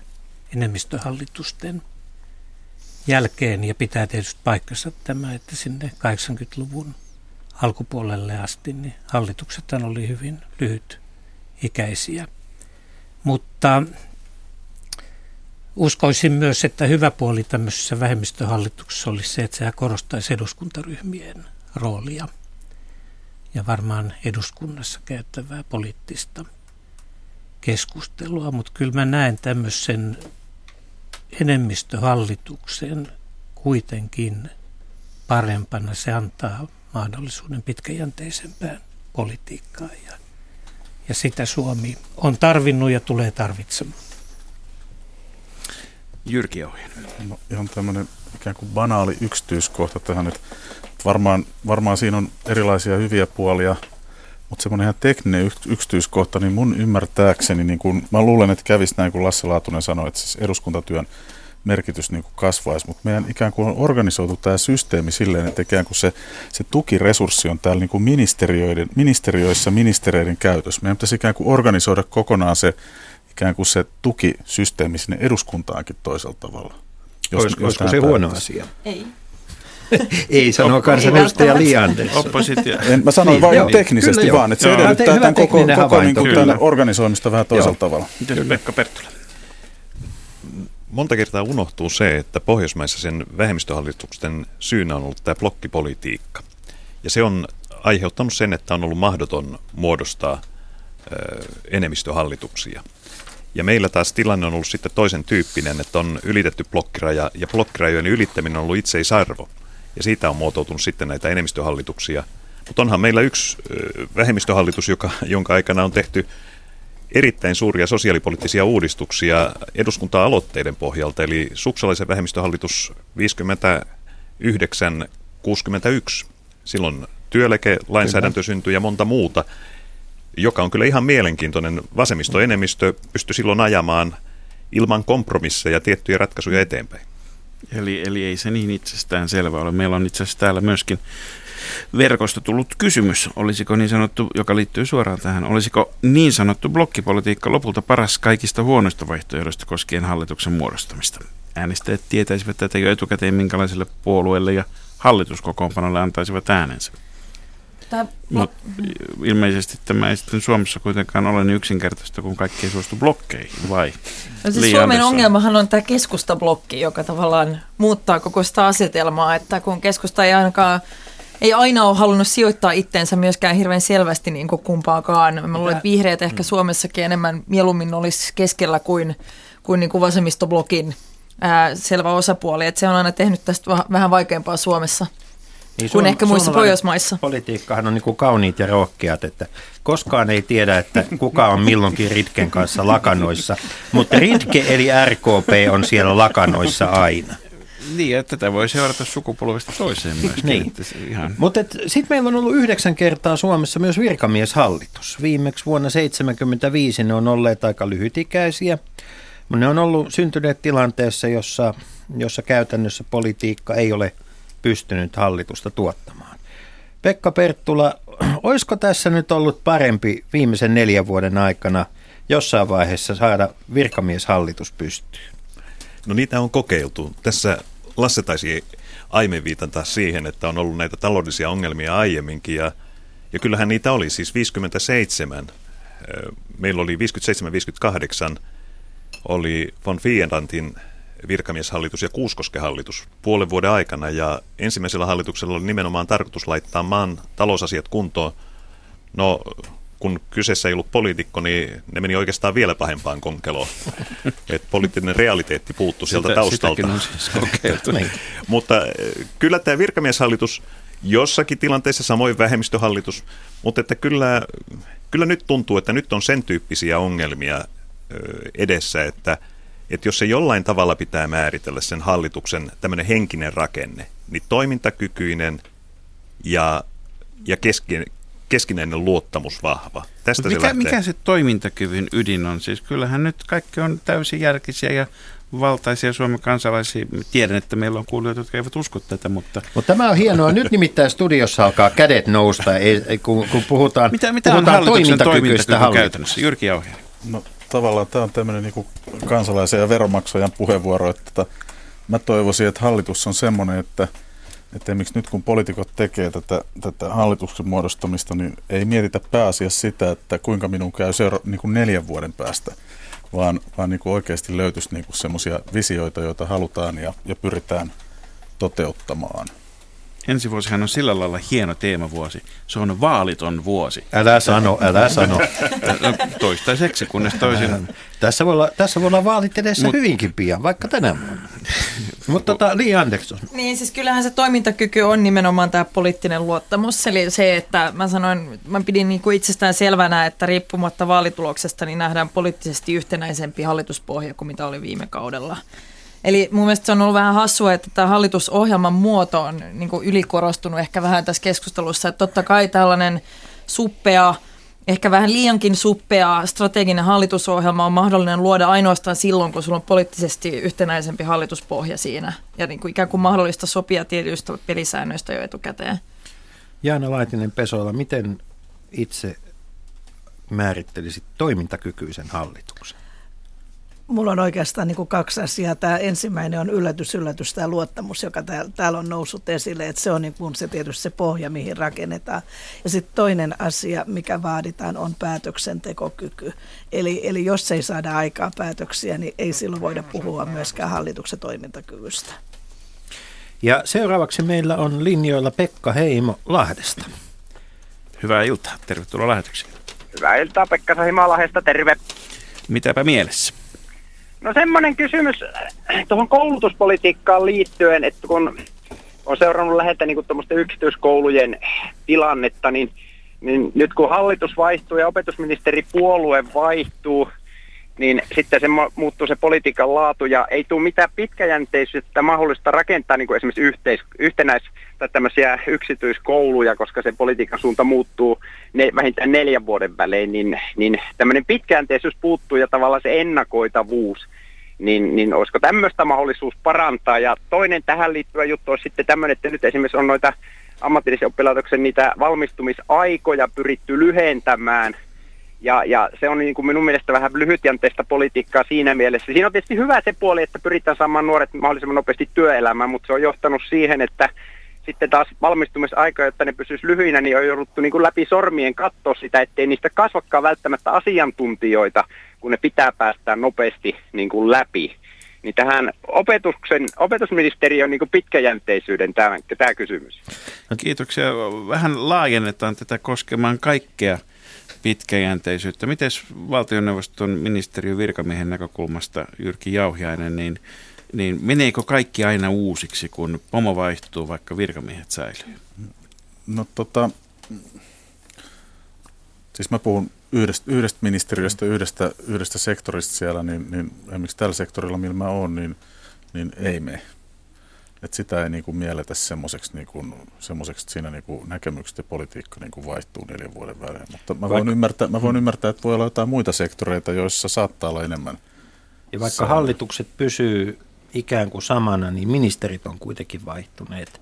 enemmistöhallitusten jälkeen ja pitää tietysti paikkansa tämä, että sinne 80-luvun alkupuolelle asti niin hallitukset oli hyvin lyhyt ikäisiä. Mutta uskoisin myös, että hyvä puoli tämmöisessä vähemmistöhallituksessa olisi se, että se korostaisi eduskuntaryhmien roolia ja varmaan eduskunnassa käyttävää poliittista keskustelua, mutta kyllä mä näen tämmöisen enemmistöhallituksen kuitenkin parempana. Se antaa mahdollisuuden pitkäjänteisempään politiikkaan ja, ja sitä Suomi on tarvinnut ja tulee tarvitsemaan. Jyrki Ohjen. No, ihan tämmöinen ikään kuin banaali yksityiskohta tähän, että varmaan, varmaan siinä on erilaisia hyviä puolia, mutta semmoinen ihan tekninen yksityiskohta, niin mun ymmärtääkseni, niin kun, mä luulen, että kävisi näin kuin Lasse Laatunen sanoi, että siis eduskuntatyön merkitys niin kuin kasvaisi, mutta meidän ikään kuin on organisoitu tämä systeemi silleen, että ikään kuin se, se tukiresurssi on täällä niin kuin ministeriöiden, ministeriöissä ministereiden käytössä. Meidän pitäisi ikään kuin organisoida kokonaan se ikään kuin se tukisysteemi sinne eduskuntaankin toisella tavalla. Jos, Olis, olisiko se huono asia? Ei. Ei sano kansanedustaja Liander. Oppositio. En, mä sanoin vain niin, teknisesti kyllä, vaan, että se edellyttää tämän koko, koko niin kuin tämän organisoimista vähän toisella joo. tavalla. Pekka Perttula? Monta kertaa unohtuu se, että Pohjoismaissa sen vähemmistöhallitusten syynä on ollut tämä blokkipolitiikka. Ja se on aiheuttanut sen, että on ollut mahdoton muodostaa ö, enemmistöhallituksia. Ja meillä taas tilanne on ollut sitten toisen tyyppinen, että on ylitetty blokkiraja, ja blokkirajojen ylittäminen on ollut itseisarvo. Ja siitä on muotoutunut sitten näitä enemmistöhallituksia. Mutta onhan meillä yksi vähemmistöhallitus, joka, jonka aikana on tehty erittäin suuria sosiaalipoliittisia uudistuksia eduskunta-aloitteiden pohjalta, eli suksalaisen vähemmistöhallitus 59-61. Silloin työlekelainsäädäntö syntyi ja monta muuta joka on kyllä ihan mielenkiintoinen. Vasemmistoenemmistö pystyi silloin ajamaan ilman kompromisseja tiettyjä ratkaisuja eteenpäin. Eli, eli ei se niin itsestään selvä ole. Meillä on itse asiassa täällä myöskin verkosta tullut kysymys, olisiko niin sanottu, joka liittyy suoraan tähän, olisiko niin sanottu blokkipolitiikka lopulta paras kaikista huonoista vaihtoehdoista koskien hallituksen muodostamista? Äänestäjät tietäisivät tätä jo etukäteen, minkälaiselle puolueelle ja hallituskokoonpanolle antaisivat äänensä. Tämä... Mutta ilmeisesti tämä ei sitten Suomessa kuitenkaan ole niin yksinkertaista, kun kaikki ei suostu blokkeihin, vai? No siis Suomen Anderson. ongelmahan on tämä keskustablokki, joka tavallaan muuttaa koko sitä asetelmaa, että kun keskusta ei ainakaan ei aina ole halunnut sijoittaa itteensä myöskään hirveän selvästi niin kuin kumpaakaan. Mä luulen, että vihreät ehkä mm. Suomessakin enemmän mieluummin olisi keskellä kuin, kuin, niin kuin vasemmistoblokin ää, selvä osapuoli. Että se on aina tehnyt tästä vähän vaikeampaa Suomessa. Niin kuin ehkä muissa Pohjoismaissa. Politiikkahan on niin kuin kauniit ja rohkeat, että koskaan ei tiedä, että kuka on milloinkin Ritken kanssa lakanoissa, mutta Ritke eli RKP on siellä lakanoissa aina. Niin, että tätä voi seurata sukupolvesta toiseen myöskin. niin. Ihan... Mutta sitten meillä on ollut yhdeksän kertaa Suomessa myös virkamieshallitus. Viimeksi vuonna 1975 ne on olleet aika lyhytikäisiä. Ne on ollut syntyneet tilanteessa, jossa, jossa käytännössä politiikka ei ole pystynyt hallitusta tuottamaan. Pekka Perttula, olisiko tässä nyt ollut parempi viimeisen neljän vuoden aikana jossain vaiheessa saada virkamieshallitus pystyyn? No niitä on kokeiltu. Tässä Lasse taisi aiemmin viitata siihen, että on ollut näitä taloudellisia ongelmia aiemminkin ja, ja kyllähän niitä oli siis 57. Meillä oli 57-58 oli von Fierantin virkamieshallitus ja Kuuskosken hallitus puolen vuoden aikana ja ensimmäisellä hallituksella oli nimenomaan tarkoitus laittaa maan talousasiat kuntoon. No kun kyseessä ei ollut poliitikko, niin ne meni oikeastaan vielä pahempaan konkeloon. Et poliittinen realiteetti puuttu sieltä Sitä, taustalta. On siis niin. Mutta eh, kyllä tämä virkamieshallitus jossakin tilanteessa, samoin vähemmistöhallitus, mutta että kyllä, kyllä nyt tuntuu, että nyt on sen tyyppisiä ongelmia eh, edessä, että, että jos se jollain tavalla pitää määritellä sen hallituksen tämmöinen henkinen rakenne, niin toimintakykyinen ja, ja kesken, keskinäinen luottamus vahva. Tästä mikä, se mikä se toimintakyvyn ydin on? Siis kyllähän nyt kaikki on täysin järkisiä ja valtaisia Suomen kansalaisia. Tiedän, että meillä on kuulijoita, jotka eivät usko tätä, mutta... Mutta tämä on hienoa. Nyt nimittäin studiossa alkaa kädet nousta, ei, kun, kun puhutaan, mitä, mitä puhutaan on toimintakykyistä toimintakyky käytännössä? Jyrki Jauhia. No tavallaan tämä on tämmöinen niin kansalaisen ja veronmaksajan puheenvuoro, että tota, mä toivoisin, että hallitus on semmoinen, että – että esimerkiksi nyt kun poliitikot tekee tätä, tätä hallituksen muodostamista, niin ei mietitä pääasiassa sitä, että kuinka minun käy seura- niin kuin neljän vuoden päästä, vaan, vaan niin kuin oikeasti löytyisi niin semmoisia visioita, joita halutaan ja, ja pyritään toteuttamaan. Ensi vuosihan on sillä lailla hieno teemavuosi. Se on vaaliton vuosi. Älä sano, älä sano. Toistaiseksi, kunnes toisin. Tässä voi olla, tässä voi olla vaalit edessä Mut, hyvinkin pian, vaikka tänä vuonna. Mutta tota, Li Andersson. Niin, siis kyllähän se toimintakyky on nimenomaan tämä poliittinen luottamus. Eli se, että mä sanoin, mä pidin niin kuin itsestään selvänä, että riippumatta vaalituloksesta niin nähdään poliittisesti yhtenäisempi hallituspohja kuin mitä oli viime kaudella. Eli mun mielestä se on ollut vähän hassua, että tämä hallitusohjelman muoto on niin ylikorostunut ehkä vähän tässä keskustelussa. Että totta kai tällainen suppea, ehkä vähän liiankin suppea strateginen hallitusohjelma on mahdollinen luoda ainoastaan silloin, kun sulla on poliittisesti yhtenäisempi hallituspohja siinä. Ja niin kuin ikään kuin mahdollista sopia tietyistä pelisäännöistä jo etukäteen. Jaana Laitinen Pesoilla, miten itse määrittelisit toimintakykyisen hallituksen? Mulla on oikeastaan niin kuin kaksi asiaa. Tämä ensimmäinen on yllätys, yllätys, tämä luottamus, joka täällä, täällä on noussut esille. Että se on niin kuin se tietysti se pohja, mihin rakennetaan. Ja sitten toinen asia, mikä vaaditaan, on päätöksentekokyky. Eli, eli jos ei saada aikaa päätöksiä, niin ei silloin voida puhua myöskään hallituksen toimintakyvystä. Ja seuraavaksi meillä on linjoilla Pekka Heimo Lahdesta. Hyvää iltaa. Tervetuloa lähetykseen. Hyvää iltaa Pekka Heimo Lahdesta. Terve. Mitäpä mielessä? No semmoinen kysymys äh, tuohon koulutuspolitiikkaan liittyen, että kun on seurannut läheltä niin yksityiskoulujen tilannetta, niin, niin nyt kun hallitus vaihtuu ja opetusministeripuolue vaihtuu, niin sitten se muuttuu se politiikan laatu ja ei tule mitään pitkäjänteisyyttä mahdollista rakentaa niin kuin esimerkiksi yhteis, yhtenäis- tai tämmöisiä yksityiskouluja, koska se politiikan suunta muuttuu ne, vähintään neljän vuoden välein, niin, niin tämmöinen pitkäjänteisyys puuttuu ja tavallaan se ennakoitavuus, niin, niin olisiko tämmöistä mahdollisuus parantaa. Ja toinen tähän liittyvä juttu on sitten tämmöinen, että nyt esimerkiksi on noita ammatillisen oppilaitoksen niitä valmistumisaikoja pyritty lyhentämään – ja, ja se on niin kuin minun mielestä vähän lyhytjänteistä politiikkaa siinä mielessä. Siinä on tietysti hyvä se puoli, että pyritään saamaan nuoret mahdollisimman nopeasti työelämään, mutta se on johtanut siihen, että sitten taas valmistumisaika, jotta ne pysyisi lyhyinä, niin on jouduttu niin kuin läpi sormien katsoa sitä, ettei niistä kasvakaan välttämättä asiantuntijoita, kun ne pitää päästää nopeasti niin kuin läpi. Niin tähän opetuksen, opetusministeriön niin kuin pitkäjänteisyyden tämä, tämä kysymys. No kiitoksia. Vähän laajennetaan tätä koskemaan kaikkea pitkäjänteisyyttä. Miten valtioneuvoston ministeriön virkamiehen näkökulmasta Jyrki Jauhiainen, niin niin meneekö kaikki aina uusiksi, kun pomo vaihtuu, vaikka virkamiehet säilyy? No tota, siis mä puhun yhdestä, yhdestä ministeriöstä, yhdestä, yhdestä sektorista siellä, niin, niin esimerkiksi tällä sektorilla, millä mä oon, niin, niin ei mene. Et sitä ei niin kuin mielletä semmoiseksi, niin semmoiseksi että siinä niin kuin näkemykset ja politiikka niin kuin vaihtuu neljän vuoden välein. Mutta mä voin, ymmärtää, mä voin ymmärtää, että voi olla jotain muita sektoreita, joissa saattaa olla enemmän. Ja vaikka hallitukset pysyy ikään kuin samana, niin ministerit on kuitenkin vaihtuneet.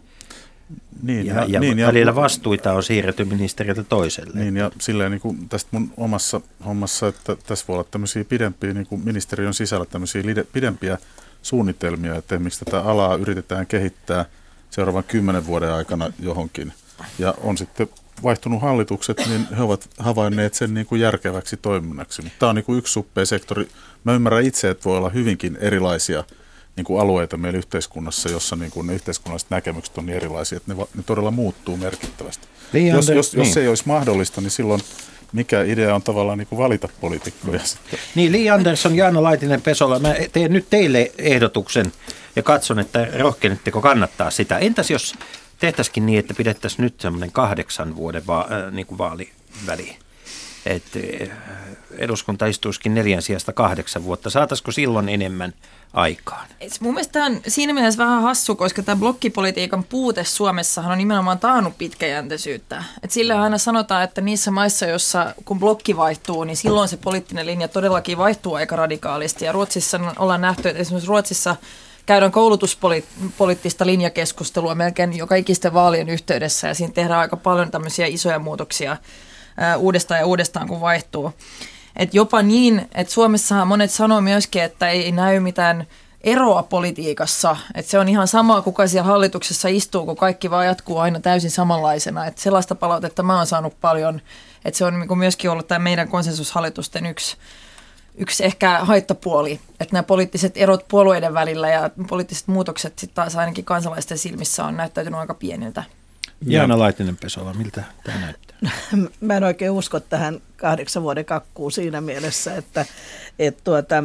Niin, ja, ja, ja niin, välillä vastuita on siirretty ministeriltä toiselle. Niin, ja silleen niin kuin tästä mun omassa hommassa, että tässä voi olla tämmöisiä pidempiä, niin kuin ministeriön sisällä tämmöisiä pidempiä suunnitelmia, että miksi tätä alaa yritetään kehittää seuraavan kymmenen vuoden aikana johonkin. Ja on sitten vaihtunut hallitukset, niin he ovat havainneet sen niin kuin järkeväksi toiminnaksi. Mutta tämä on niin kuin yksi suppea sektori. Mä ymmärrän itse, että voi olla hyvinkin erilaisia niin kuin alueita meillä yhteiskunnassa, jossa niin kuin ne yhteiskunnalliset näkemykset on niin erilaisia, että ne, ne todella muuttuu merkittävästi. Niin, jos, jos, niin. jos se ei olisi mahdollista, niin silloin mikä idea on tavallaan niin kuin valita poliitikkoja sitten. Niin, Li Andersson, Jaana Laitinen Pesola, mä teen nyt teille ehdotuksen ja katson, että rohkenetteko kannattaa sitä. Entäs jos tehtäisikin niin, että pidettäisiin nyt semmoinen kahdeksan vuoden va- äh, niin kuin vaaliväli? Että äh, eduskunta istuisikin neljän sijasta kahdeksan vuotta. Saataisiko silloin enemmän aikaan. Mun mielestä on siinä mielessä vähän hassu, koska tämä blokkipolitiikan puute Suomessahan on nimenomaan taannut pitkäjänteisyyttä. Et sillä aina sanotaan, että niissä maissa, joissa kun blokki vaihtuu, niin silloin se poliittinen linja todellakin vaihtuu aika radikaalisti. Ja Ruotsissa ollaan nähty, että esimerkiksi Ruotsissa käydään koulutuspoliittista linjakeskustelua melkein joka ikisten vaalien yhteydessä ja siinä tehdään aika paljon tämmöisiä isoja muutoksia uudestaan ja uudestaan, kun vaihtuu. Et jopa niin, että Suomessahan monet sanoo myöskin, että ei näy mitään eroa politiikassa. Että se on ihan sama, kuka siellä hallituksessa istuu, kun kaikki vaan jatkuu aina täysin samanlaisena. Että sellaista palautetta mä oon saanut paljon. Että se on niinku myöskin ollut tämä meidän konsensushallitusten yksi, yksi ehkä haittapuoli. Että nämä poliittiset erot puolueiden välillä ja poliittiset muutokset sitten taas ainakin kansalaisten silmissä on näyttäytynyt aika pieniltä. Jaana Laitinen Pesola, miltä tämä näyttää? Mä en oikein usko tähän kahdeksan vuoden kakkuun siinä mielessä, että, että tuota,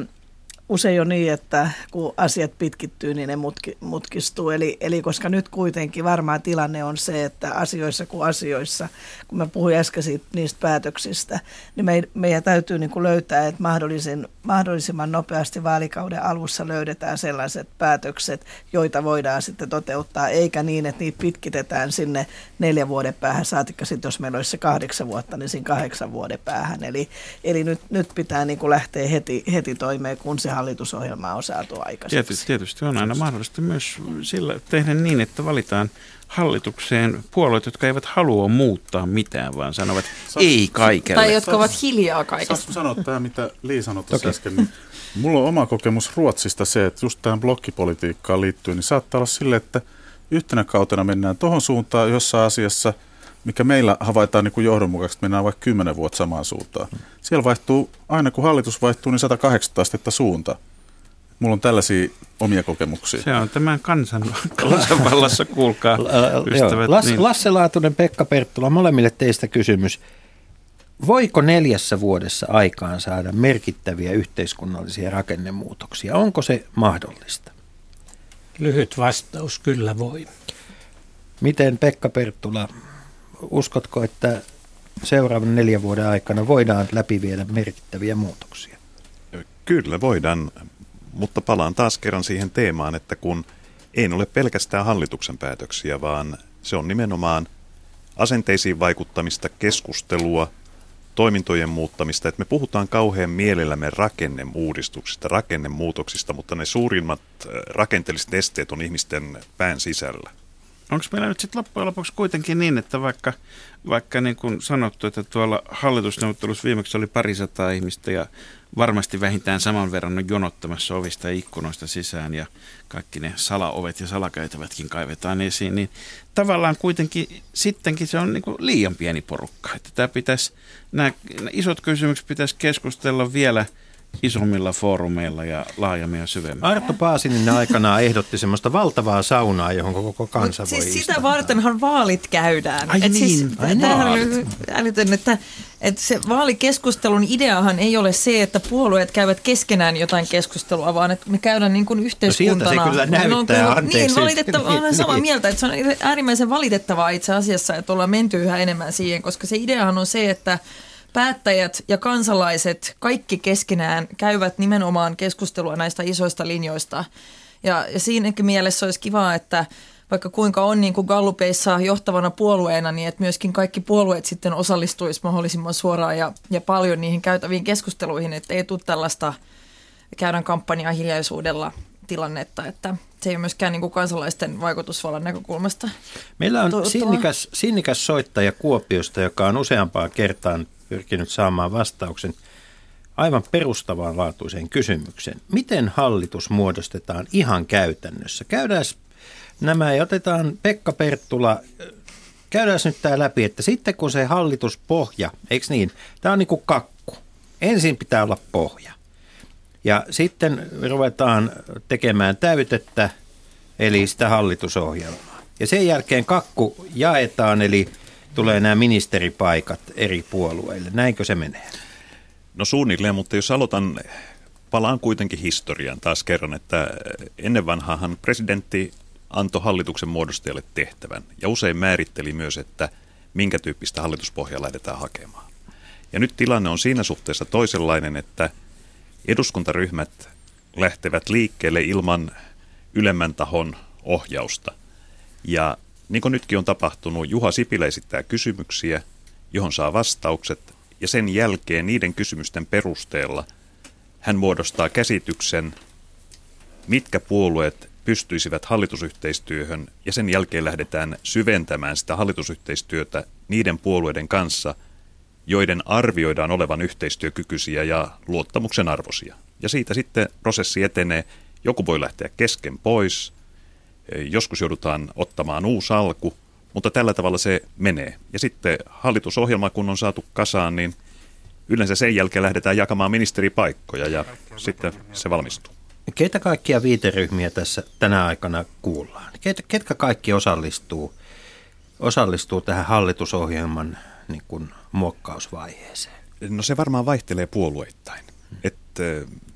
usein on niin, että kun asiat pitkittyy, niin ne mutki, mutkistuu. Eli, eli koska nyt kuitenkin varmaan tilanne on se, että asioissa kuin asioissa, kun mä puhuin äsken siitä, niistä päätöksistä, niin me, meidän täytyy niin kuin löytää, että mahdollisimman, mahdollisimman nopeasti vaalikauden alussa löydetään sellaiset päätökset, joita voidaan sitten toteuttaa, eikä niin, että niitä pitkitetään sinne neljän vuoden päähän, saatikka sitten, jos meillä olisi se kahdeksan vuotta, niin siinä kahdeksan vuoden päähän. Eli, eli nyt, nyt pitää niin kuin lähteä heti, heti toimeen, kun se hallitusohjelmaa on saatu aikaiseksi. Tietysti, tietysti on aina mahdollista myös sillä tehdä niin, että valitaan hallitukseen puolueet, jotka eivät halua muuttaa mitään, vaan sanovat Saat, ei kaikelle. Tai jotka ovat hiljaa kaikesta. Saanko sanoa tämä, mitä Li sanoi tuossa äsken? Niin mulla on oma kokemus Ruotsista se, että just tähän blokkipolitiikkaan liittyen, niin saattaa olla sille, että yhtenä kautena mennään tuohon suuntaan jossain asiassa, mikä meillä havaitaan niin kuin johdonmukaisesti, mennään vaikka kymmenen vuotta samaan suuntaan. Siellä vaihtuu, aina kun hallitus vaihtuu, niin 180 astetta suunta. Mulla on tällaisia omia kokemuksia. Se on tämän kansan, kansanvallassa, kuulkaa ystävät. Lasse, niin. Lasse Laatunen, Pekka Perttula, molemmille teistä kysymys. Voiko neljässä vuodessa aikaan saada merkittäviä yhteiskunnallisia rakennemuutoksia? Onko se mahdollista? Lyhyt vastaus, kyllä voi. Miten Pekka Perttula, uskotko, että seuraavan neljän vuoden aikana voidaan läpiviedä merkittäviä muutoksia? Kyllä voidaan, mutta palaan taas kerran siihen teemaan, että kun ei ole pelkästään hallituksen päätöksiä, vaan se on nimenomaan asenteisiin vaikuttamista, keskustelua, toimintojen muuttamista, että me puhutaan kauhean mielellämme rakennemuudistuksista, rakennemuutoksista, mutta ne suurimmat äh, rakenteelliset esteet on ihmisten pään sisällä. Onko meillä nyt sitten loppujen lopuksi kuitenkin niin, että vaikka, vaikka niin kuin sanottu, että tuolla hallitusneuvottelussa viimeksi oli parisataa ihmistä ja varmasti vähintään saman verran on jonottamassa ovista ja ikkunoista sisään ja kaikki ne salaovet ja salakäytävätkin kaivetaan esiin, niin tavallaan kuitenkin sittenkin se on niin kuin liian pieni porukka. Että tämä pitäisi, nämä isot kysymykset pitäisi keskustella vielä – isommilla foorumeilla ja laajemmin ja syvemmin. Arto Paasinen aikanaan ehdotti semmoista valtavaa saunaa, johon koko kansa Mut voi siis sitä vartenhan vaalit käydään. Ai Et niin, siis, ai vaalit. Älytön, että että se vaalikeskustelun ideahan ei ole se, että puolueet käyvät keskenään jotain keskustelua, vaan että me käydään niin kuin yhteiskuntana. No siltä se kyllä näyttää, no, kyllä, anteeksi. Niin, valitettavaa, olen samaa Niin. mieltä, että se on äärimmäisen valitettavaa itse asiassa, että ollaan menty yhä enemmän siihen, koska se ideahan on se, että päättäjät ja kansalaiset kaikki keskenään käyvät nimenomaan keskustelua näistä isoista linjoista. Ja, ja siinäkin mielessä olisi kiva, että vaikka kuinka on niin kuin Gallupeissa johtavana puolueena, niin että myöskin kaikki puolueet sitten osallistuisi mahdollisimman suoraan ja, ja paljon niihin käytäviin keskusteluihin, että ei tule tällaista käydään kampanjaa hiljaisuudella tilannetta, että se ei ole myöskään niin kuin kansalaisten vaikutusvallan näkökulmasta. Meillä on sinnikäs, sinnikäs soittaja Kuopiosta, joka on useampaan kertaan pyrkinyt saamaan vastauksen aivan perustavanlaatuiseen kysymykseen. Miten hallitus muodostetaan ihan käytännössä? Käydään nämä ja otetaan Pekka Perttula, käydään nyt tämä läpi, että sitten kun se hallituspohja, eikö niin, tämä on niin kuin kakku. Ensin pitää olla pohja. Ja sitten ruvetaan tekemään täytettä, eli sitä hallitusohjelmaa. Ja sen jälkeen kakku jaetaan, eli tulee nämä ministeripaikat eri puolueille. Näinkö se menee? No suunnilleen, mutta jos aloitan, palaan kuitenkin historiaan taas kerran, että ennen vanhaahan presidentti antoi hallituksen muodostajalle tehtävän ja usein määritteli myös, että minkä tyyppistä hallituspohjaa lähdetään hakemaan. Ja nyt tilanne on siinä suhteessa toisenlainen, että eduskuntaryhmät lähtevät liikkeelle ilman ylemmän tahon ohjausta. Ja niin kuin nytkin on tapahtunut, Juha Sipilä esittää kysymyksiä, johon saa vastaukset, ja sen jälkeen niiden kysymysten perusteella hän muodostaa käsityksen, mitkä puolueet pystyisivät hallitusyhteistyöhön, ja sen jälkeen lähdetään syventämään sitä hallitusyhteistyötä niiden puolueiden kanssa, joiden arvioidaan olevan yhteistyökykyisiä ja luottamuksen arvoisia. Ja siitä sitten prosessi etenee. Joku voi lähteä kesken pois, joskus joudutaan ottamaan uusi alku, mutta tällä tavalla se menee. Ja sitten hallitusohjelma, kun on saatu kasaan, niin yleensä sen jälkeen lähdetään jakamaan ministeripaikkoja ja sitten se valmistuu. Keitä kaikkia viiteryhmiä tässä tänä aikana kuullaan? Keitä, ketkä kaikki osallistuu, osallistuu tähän hallitusohjelman niin kuin, muokkausvaiheeseen? No se varmaan vaihtelee puolueittain. Että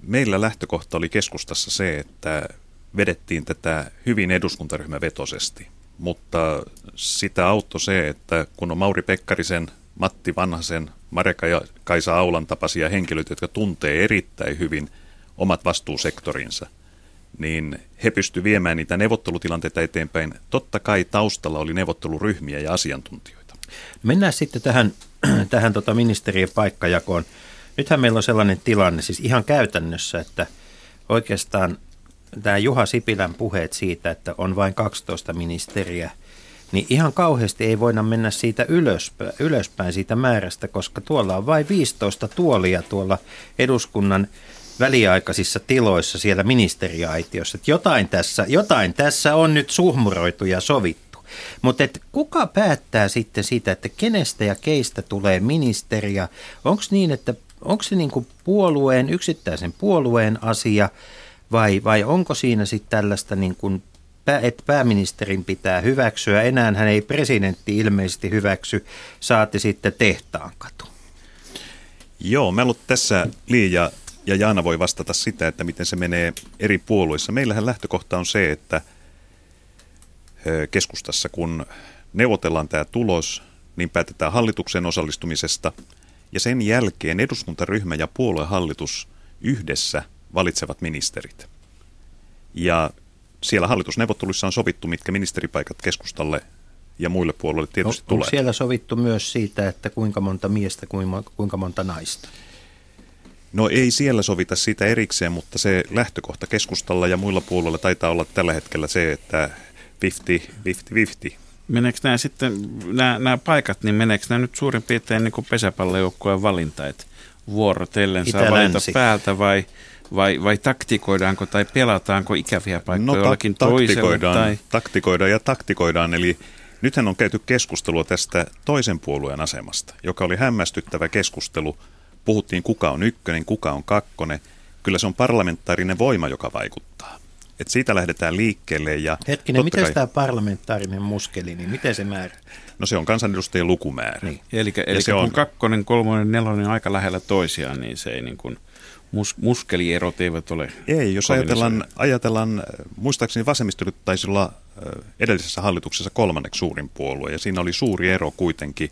meillä lähtökohta oli keskustassa se, että vedettiin tätä hyvin eduskuntaryhmävetosesti, mutta sitä auttoi se, että kun on Mauri Pekkarisen, Matti Vanhasen, Mareka ja Kaisa Aulan tapaisia henkilöitä, jotka tuntee erittäin hyvin omat vastuusektorinsa, niin he pystyivät viemään niitä neuvottelutilanteita eteenpäin. Totta kai taustalla oli neuvotteluryhmiä ja asiantuntijoita. Mennään sitten tähän, tähän tota ministerien paikkajakoon. Nythän meillä on sellainen tilanne, siis ihan käytännössä, että oikeastaan tämä Juha Sipilän puheet siitä, että on vain 12 ministeriä, niin ihan kauheasti ei voida mennä siitä ylöspäin, ylöspäin siitä määrästä, koska tuolla on vain 15 tuolia tuolla eduskunnan väliaikaisissa tiloissa siellä ministeriaitiossa. Että jotain, tässä, jotain tässä on nyt suhmuroitu ja sovittu. Mutta kuka päättää sitten siitä, että kenestä ja keistä tulee ministeriä? Onko niin, että onko se niin kuin puolueen, yksittäisen puolueen asia vai, vai onko siinä sitten tällaista niin kuin että pääministerin pitää hyväksyä. Enää hän ei presidentti ilmeisesti hyväksy, saati sitten tehtaan katu. Joo, mä tässä Liia ja Jaana voi vastata sitä, että miten se menee eri puolueissa. Meillähän lähtökohta on se, että keskustassa kun neuvotellaan tämä tulos, niin päätetään hallituksen osallistumisesta ja sen jälkeen eduskuntaryhmä ja puoluehallitus yhdessä valitsevat ministerit. Ja siellä hallitusneuvotteluissa on sovittu, mitkä ministeripaikat keskustalle ja muille puolueille tietysti on, tulee. Onko siellä sovittu myös siitä, että kuinka monta miestä, kuinka monta naista? No ei siellä sovita siitä erikseen, mutta se lähtökohta keskustalla ja muilla puolueilla taitaa olla tällä hetkellä se, että 50-50-50. Meneekö nämä sitten, nämä, nämä paikat, niin meneekö nämä nyt suurin piirtein niin kuin pesäpallojoukkueen valinta, että vuorotellen saa valita päältä vai, vai, vai taktikoidaanko tai pelataanko ikäviä paikkoja No ta- jollakin toisella? taktikoidaan, Tai... taktikoidaan ja taktikoidaan, eli nythän on käyty keskustelua tästä toisen puolueen asemasta, joka oli hämmästyttävä keskustelu. Puhuttiin kuka on ykkönen, kuka on kakkonen. Kyllä se on parlamentaarinen voima, joka vaikuttaa. että siitä lähdetään liikkeelle. Ja Hetkinen, miten kai, tämä parlamentaarinen muskeli, niin miten se määrä? No se on kansanedustajien lukumäärä. Niin. Eli, eli se kun on- kakkonen, kolmonen, nelonen on aika lähellä toisiaan, niin se ei niin kuin, mus, muskelierot eivät ole Ei, jos ajatellaan, ajatellaan, muistaakseni vasemmistoliitto taisi olla edellisessä hallituksessa kolmanneksi suurin puolue, ja siinä oli suuri ero kuitenkin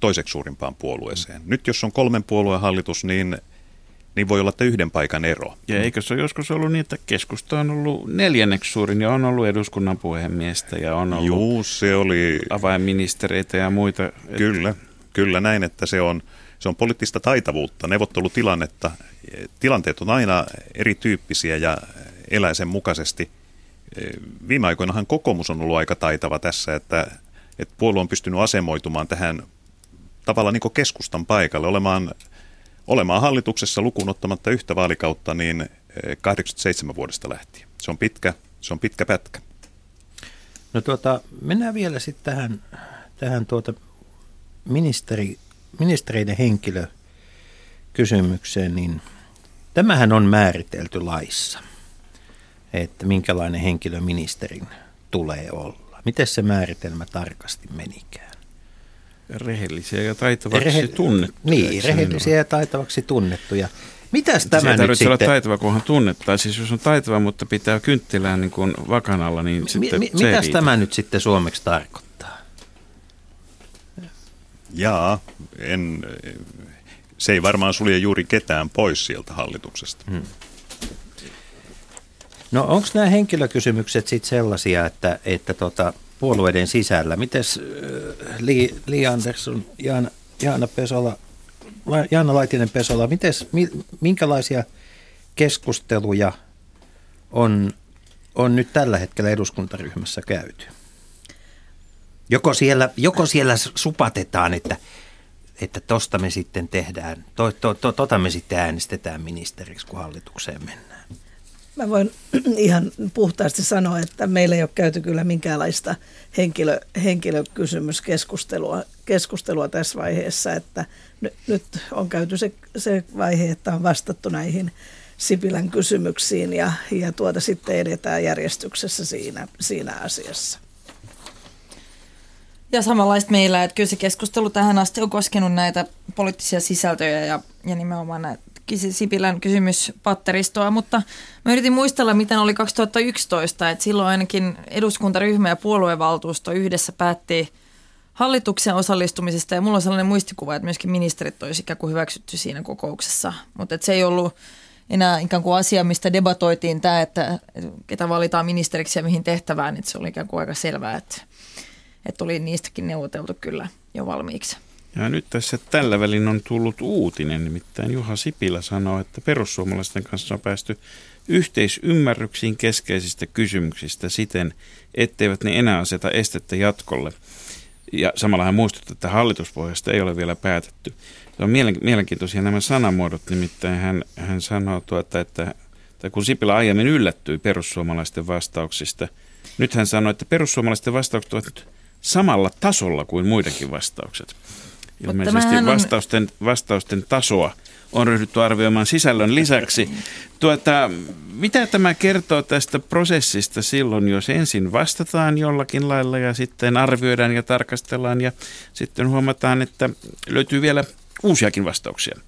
toiseksi suurimpaan puolueeseen. Nyt jos on kolmen puolueen hallitus, niin, niin voi olla, että yhden paikan ero. Ja eikö se ole joskus ollut niin, että keskusta on ollut neljänneksi suurin ja on ollut eduskunnan puhemiestä ja on ollut Juu, se oli... avainministereitä ja muita. Kyllä, kyllä näin, että se on, se on poliittista taitavuutta, neuvottelutilannetta. Tilanteet on aina erityyppisiä ja elää sen mukaisesti. Viime aikoinahan kokoomus on ollut aika taitava tässä, että, että puolue on pystynyt asemoitumaan tähän tavallaan niin keskustan paikalle, olemaan, olemaan hallituksessa lukuun ottamatta yhtä vaalikautta niin 87 vuodesta lähtien. Se on pitkä, se on pitkä pätkä. No tuota, mennään vielä sitten tähän, tähän tuota ministeri, ministereiden henkilökysymykseen, niin tämähän on määritelty laissa, että minkälainen henkilö ministerin tulee olla. Miten se määritelmä tarkasti menikään? Rehellisiä ja taitavaksi Rehe- tunnettuja. Niin, rehellisiä ja taitavaksi tunnettuja. Mitäs tämä nyt tarvitse olla sitten... taitava, kunhan tunnettaa. Siis jos on taitava, mutta pitää kynttilää niin kuin vakanalla, niin Mi- sitten mi- mitäs riitä. tämä nyt sitten suomeksi tarkoittaa? Jaa, en, se ei varmaan sulje juuri ketään pois sieltä hallituksesta. Hmm. No onko nämä henkilökysymykset sitten sellaisia, että, että tota, puolueiden sisällä, miten Li, Li Andersson, Jaana, Jaana, Pesola, La- Jaana Laitinen Pesola, mites, mi, minkälaisia keskusteluja on, on nyt tällä hetkellä eduskuntaryhmässä käyty? Joko siellä, joko siellä supatetaan, että että tosta me sitten tehdään, to, to, to, tota me sitten äänestetään ministeriksi, kun hallitukseen mennään. Mä voin ihan puhtaasti sanoa, että meillä ei ole käyty kyllä minkäänlaista henkilö, henkilökysymyskeskustelua keskustelua tässä vaiheessa, että nyt, nyt on käyty se, se vaihe, että on vastattu näihin Sipilän kysymyksiin ja, ja tuota sitten edetään järjestyksessä siinä, siinä asiassa. Ja samanlaista meillä, että kyllä se keskustelu tähän asti on koskenut näitä poliittisia sisältöjä ja, ja nimenomaan näitä Sipilän kysymyspatteristoa, mutta mä yritin muistella, miten oli 2011, että silloin ainakin eduskuntaryhmä ja puoluevaltuusto yhdessä päätti hallituksen osallistumisesta ja mulla on sellainen muistikuva, että myöskin ministerit olisi ikään kuin hyväksytty siinä kokouksessa, mutta se ei ollut enää ikään kuin asia, mistä debatoitiin tämä, että ketä valitaan ministeriksi ja mihin tehtävään, että se oli ikään kuin aika selvää, että että oli niistäkin neuvoteltu kyllä jo valmiiksi. Ja nyt tässä tällä välin on tullut uutinen, nimittäin Juha Sipilä sanoo, että perussuomalaisten kanssa on päästy yhteisymmärryksiin keskeisistä kysymyksistä siten, etteivät ne enää aseta estettä jatkolle. Ja samalla hän muistuttaa, että hallituspohjasta ei ole vielä päätetty. Se on mielen- mielenkiintoisia nämä sanamuodot, nimittäin hän, hän sanoo, tuota, että, että kun Sipilä aiemmin yllättyi perussuomalaisten vastauksista, nyt hän sanoi, että perussuomalaisten vastaukset ovat samalla tasolla kuin muidenkin vastaukset. Ilmeisesti vastausten, vastausten tasoa on ryhdytty arvioimaan sisällön lisäksi. Tuota, mitä tämä kertoo tästä prosessista silloin, jos ensin vastataan jollakin lailla ja sitten arvioidaan ja tarkastellaan ja sitten huomataan, että löytyy vielä uusiakin vastauksia.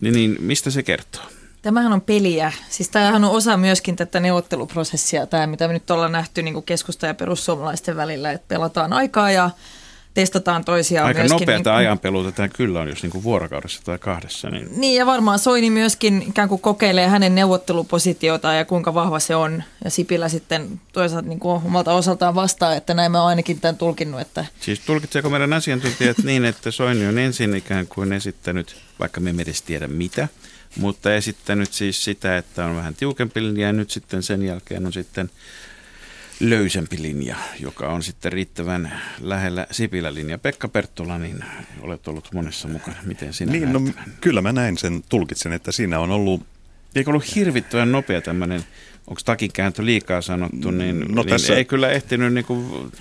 Niin, niin mistä se kertoo? Tämähän on peliä. Siis tämähän on osa myöskin tätä neuvotteluprosessia, tämä mitä me nyt ollaan nähty niin keskusta ja perussuomalaisten välillä, että pelataan aikaa ja testataan toisiaan Aika myöskin. nopeata niin kuin- ajanpeluuta tämä kyllä on, jos niin kuin vuorokaudessa tai kahdessa. Niin Niin ja varmaan Soini myöskin ikään kuin kokeilee hänen neuvottelupositiotaan ja kuinka vahva se on. Ja Sipilä sitten toisaalta niin kuin omalta osaltaan vastaa, että näin mä oon ainakin tämän tulkinnut, että Siis tulkitseeko meidän asiantuntijat niin, että Soini on ensin ikään kuin esittänyt, vaikka me emme edes tiedä mitä, mutta esittänyt siis sitä, että on vähän tiukempi linja ja nyt sitten sen jälkeen on sitten löysempi linja, joka on sitten riittävän lähellä Sipilän linja. Pekka Perttula, niin olet ollut monessa mukana. Miten sinä Niin, näet no, tämän? kyllä mä näin sen, tulkitsen, että siinä on ollut... Eikö ollut hirvittävän nopea tämmöinen, onko takikääntö liikaa sanottu, niin, No niin tässä- ei kyllä ehtinyt niin kuin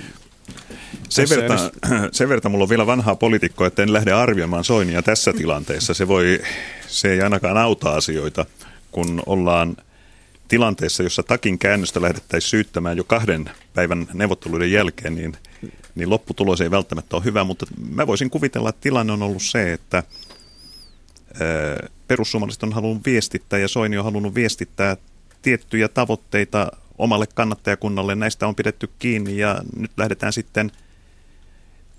Sen verran, edes- sen verran mulla on vielä vanhaa poliitikkoa, että en lähde arvioimaan Soinia tässä tilanteessa. Se, voi, se ei ainakaan auta asioita, kun ollaan tilanteessa, jossa takin käännöstä lähdettäisiin syyttämään jo kahden päivän neuvotteluiden jälkeen, niin, niin lopputulos ei välttämättä ole hyvä, mutta mä voisin kuvitella, että tilanne on ollut se, että perussuomalaiset on halunnut viestittää ja Soini on halunnut viestittää tiettyjä tavoitteita omalle kannattajakunnalle. Näistä on pidetty kiinni ja nyt lähdetään sitten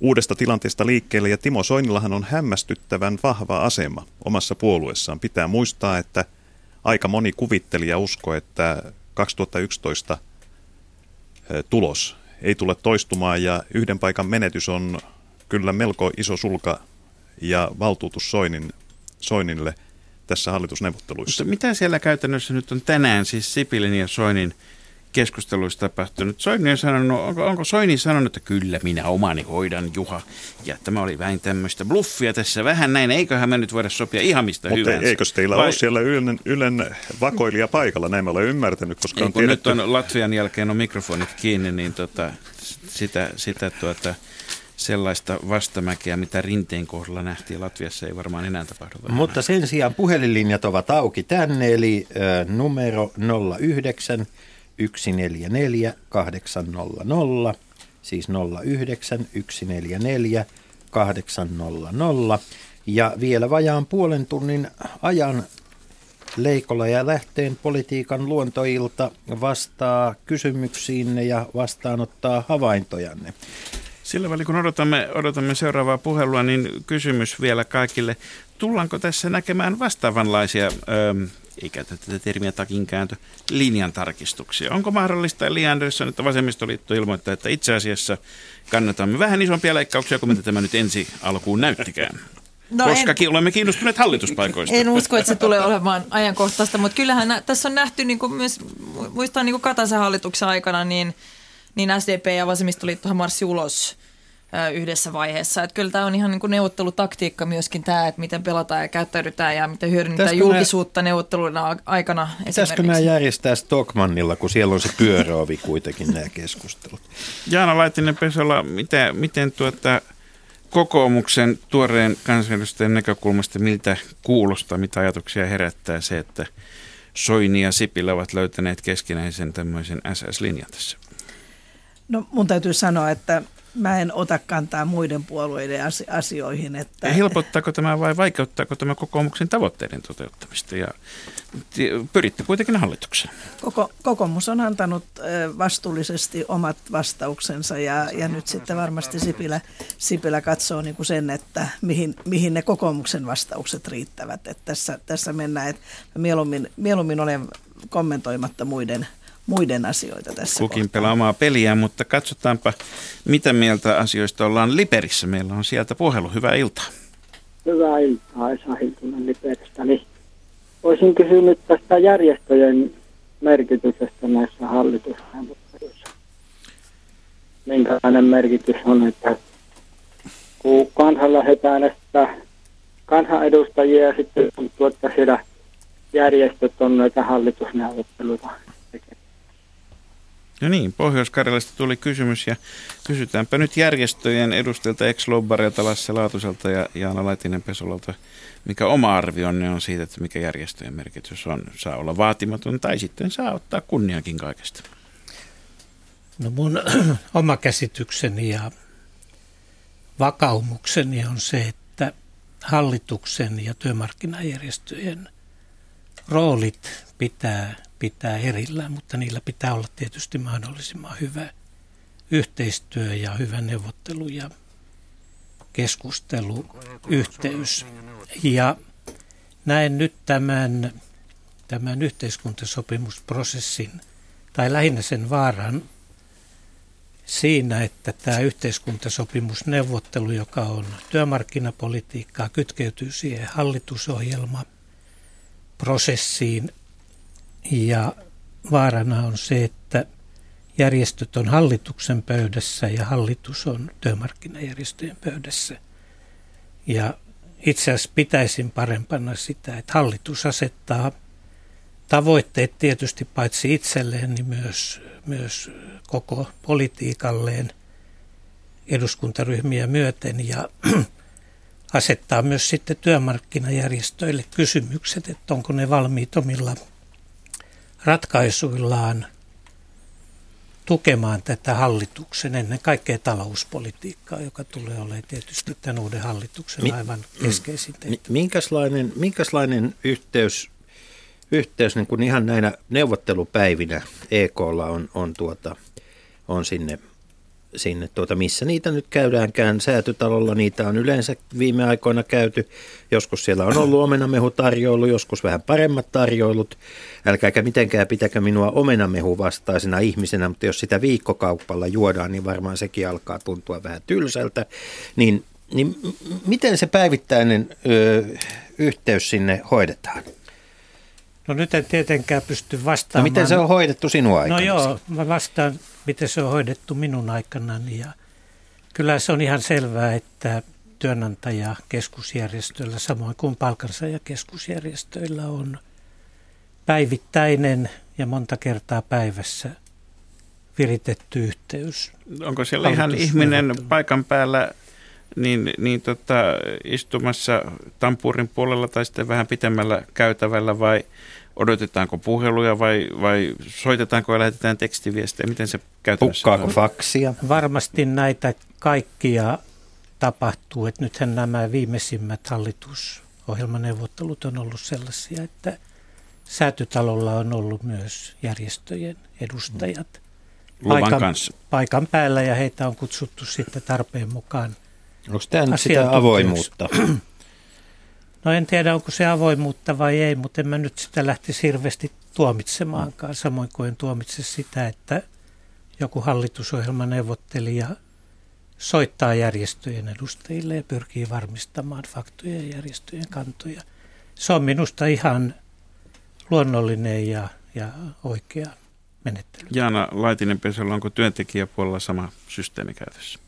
uudesta tilanteesta liikkeelle. Ja Timo Soinillahan on hämmästyttävän vahva asema omassa puolueessaan. Pitää muistaa, että aika moni kuvitteli ja uskoi, että 2011 tulos ei tule toistumaan ja yhden paikan menetys on kyllä melko iso sulka ja valtuutus Soinin, Soinille tässä hallitusneuvotteluissa. Mutta mitä siellä käytännössä nyt on tänään siis Sipilin ja Soinin keskusteluissa tapahtunut. Soini on sanonut, onko, onko Soini sanonut, että kyllä minä omani hoidan Juha. Ja tämä oli vähän tämmöistä bluffia tässä vähän näin. Eiköhän me nyt voida sopia ihan mistä Mutta hyvänsä. eikö teillä Vai... ole siellä Ylen, Ylen vakoilija paikalla? Näin mä olen ymmärtänyt. Koska Ei, on tiedetty... nyt on Latvian jälkeen on mikrofonit kiinni, niin tota, sitä, sitä tuota, sellaista vastamäkeä, mitä rinteen kohdalla nähtiin Latviassa, ei varmaan enää tapahdu. Varmaan. Mutta sen sijaan puhelinlinjat ovat auki tänne, eli numero 09 144 800, siis 09 144 800. Ja vielä vajaan puolen tunnin ajan Leikola ja Lähteen politiikan luontoilta vastaa kysymyksiinne ja vastaanottaa havaintojanne. Sillä välin kun odotamme, odotamme seuraavaa puhelua, niin kysymys vielä kaikille. Tullaanko tässä näkemään vastaavanlaisia, öö, ei käytä tätä termiä takinkääntö, linjan tarkistuksia? Onko mahdollista, Li Andersson, että vasemmistoliitto ilmoittaa, että itse asiassa kannatamme vähän isompia leikkauksia kuin mitä tämä nyt ensi alkuun näyttikään? No Koska en, olemme kiinnostuneet hallituspaikoista. En usko, että se tulee olemaan ajankohtaista, mutta kyllähän nä, tässä on nähty niin kuin myös, muistan niin kuin Kataisen hallituksen aikana, niin, niin SDP ja vasemmistoliittohan marssi ulos yhdessä vaiheessa. Että kyllä tämä on ihan niin kuin neuvottelutaktiikka myöskin tämä, että miten pelataan ja käyttäydytään ja miten hyödynnetään Pitäisikö julkisuutta nää, neuvotteluiden aikana Pitäisikö nämä järjestää Stockmannilla, kun siellä on se pyöräovi kuitenkin nämä keskustelut? Jaana Laitinen Pesola, miten, miten tuota, kokoomuksen tuoreen kansanedustajan näkökulmasta, miltä kuulostaa, mitä ajatuksia herättää se, että Soini ja Sipilä ovat löytäneet keskinäisen tämmöisen SS-linjan tässä? No mun täytyy sanoa, että mä en ota kantaa muiden puolueiden asioihin. Että... Ja helpottaako tämä vai vaikeuttaako tämä kokoomuksen tavoitteiden toteuttamista? Ja pyritte kuitenkin hallitukseen. Koko, kokoomus on antanut vastuullisesti omat vastauksensa ja, ja nyt sitten varmasti Sipilä, Sipilä katsoo niin kuin sen, että mihin, mihin ne kokoomuksen vastaukset riittävät. Että tässä, tässä mennään, että mieluummin, mieluummin olen kommentoimatta muiden – muiden asioita tässä Kukin kohtaa. pelaa omaa peliä, mutta katsotaanpa, mitä mieltä asioista ollaan Liperissä. Meillä on sieltä puhelu. Hyvää iltaa. Hyvää iltaa, Esa Hiltunen Liperistä. Niin olisin kysynyt tästä järjestöjen merkityksestä näissä hallitusneuvotteluissa. Minkälainen merkitys on, että kun kansan lähdetään äänestää kansanedustajia ja sitten tuntuu, että siellä järjestöt on näitä hallitusneuvotteluita No niin, Pohjois-Karjalasta tuli kysymys ja kysytäänpä nyt järjestöjen edustajilta ex-lobbarilta Lasse Laatuselta ja Jaana Laitinen Pesolalta, mikä oma arvionne on siitä, että mikä järjestöjen merkitys on. Saa olla vaatimaton tai sitten saa ottaa kunniakin kaikesta. No mun oma käsitykseni ja vakaumukseni on se, että hallituksen ja työmarkkinajärjestöjen roolit pitää pitää erillään, mutta niillä pitää olla tietysti mahdollisimman hyvä yhteistyö ja hyvä neuvottelu ja keskusteluyhteys. Ja näen nyt tämän, tämän yhteiskuntasopimusprosessin, tai lähinnä sen vaaran siinä, että tämä yhteiskuntasopimusneuvottelu, joka on työmarkkinapolitiikkaa, kytkeytyy siihen hallitusohjelma prosessiin ja vaarana on se, että järjestöt on hallituksen pöydässä ja hallitus on työmarkkinajärjestöjen pöydässä. Ja itse asiassa pitäisin parempana sitä, että hallitus asettaa tavoitteet tietysti paitsi itselleen, niin myös, myös koko politiikalleen eduskuntaryhmiä myöten ja asettaa myös sitten työmarkkinajärjestöille kysymykset, että onko ne valmiit omilla ratkaisuillaan tukemaan tätä hallituksen, ennen kaikkea talouspolitiikkaa, joka tulee olemaan tietysti tämän uuden hallituksen aivan keskeisin tehtävä. Mi- Minkälainen, minkälainen yhteys, yhteys niin kuin ihan näinä neuvottelupäivinä EKlla on, on, tuota, on sinne, sinne tuota, missä niitä nyt käydäänkään. Säätytalolla niitä on yleensä viime aikoina käyty. Joskus siellä on ollut omenamehutarjoilu, joskus vähän paremmat tarjoilut. Älkääkä mitenkään pitäkö minua omenamehu vastaisena ihmisenä, mutta jos sitä viikkokauppalla juodaan, niin varmaan sekin alkaa tuntua vähän tylsältä. Niin, niin miten se päivittäinen ö, yhteys sinne hoidetaan? No nyt en tietenkään pysty vastaamaan. No miten se on hoidettu sinua aikana? No joo, mä vastaan, miten se on hoidettu minun aikanani. Ja kyllä se on ihan selvää, että työnantajakeskusjärjestöillä samoin kuin palkansaajakeskusjärjestöillä on päivittäinen ja monta kertaa päivässä viritetty yhteys. Onko siellä ihan ihminen paikan päällä niin, niin tota, istumassa tampurin puolella tai sitten vähän pitemmällä käytävällä vai odotetaanko puheluja vai, vai soitetaanko ja lähetetään tekstiviestejä? Miten se käytännössä Pukkaako on? faksia? Varmasti näitä kaikkia tapahtuu, että nythän nämä viimeisimmät hallitusohjelmaneuvottelut on ollut sellaisia, että säätytalolla on ollut myös järjestöjen edustajat Luvan kanssa. paikan päällä ja heitä on kutsuttu sitten tarpeen mukaan Onko tämä nyt sitä avoimuutta? No en tiedä, onko se avoimuutta vai ei, mutta en mä nyt sitä lähtisi hirveästi tuomitsemaankaan, samoin kuin en tuomitse sitä, että joku hallitusohjelmaneuvottelija soittaa järjestöjen edustajille ja pyrkii varmistamaan faktoja ja järjestöjen kantoja. Se on minusta ihan luonnollinen ja, ja oikea menettely. Jaana Laitinen-Pesola, onko työntekijäpuolella sama systeemi käytössä?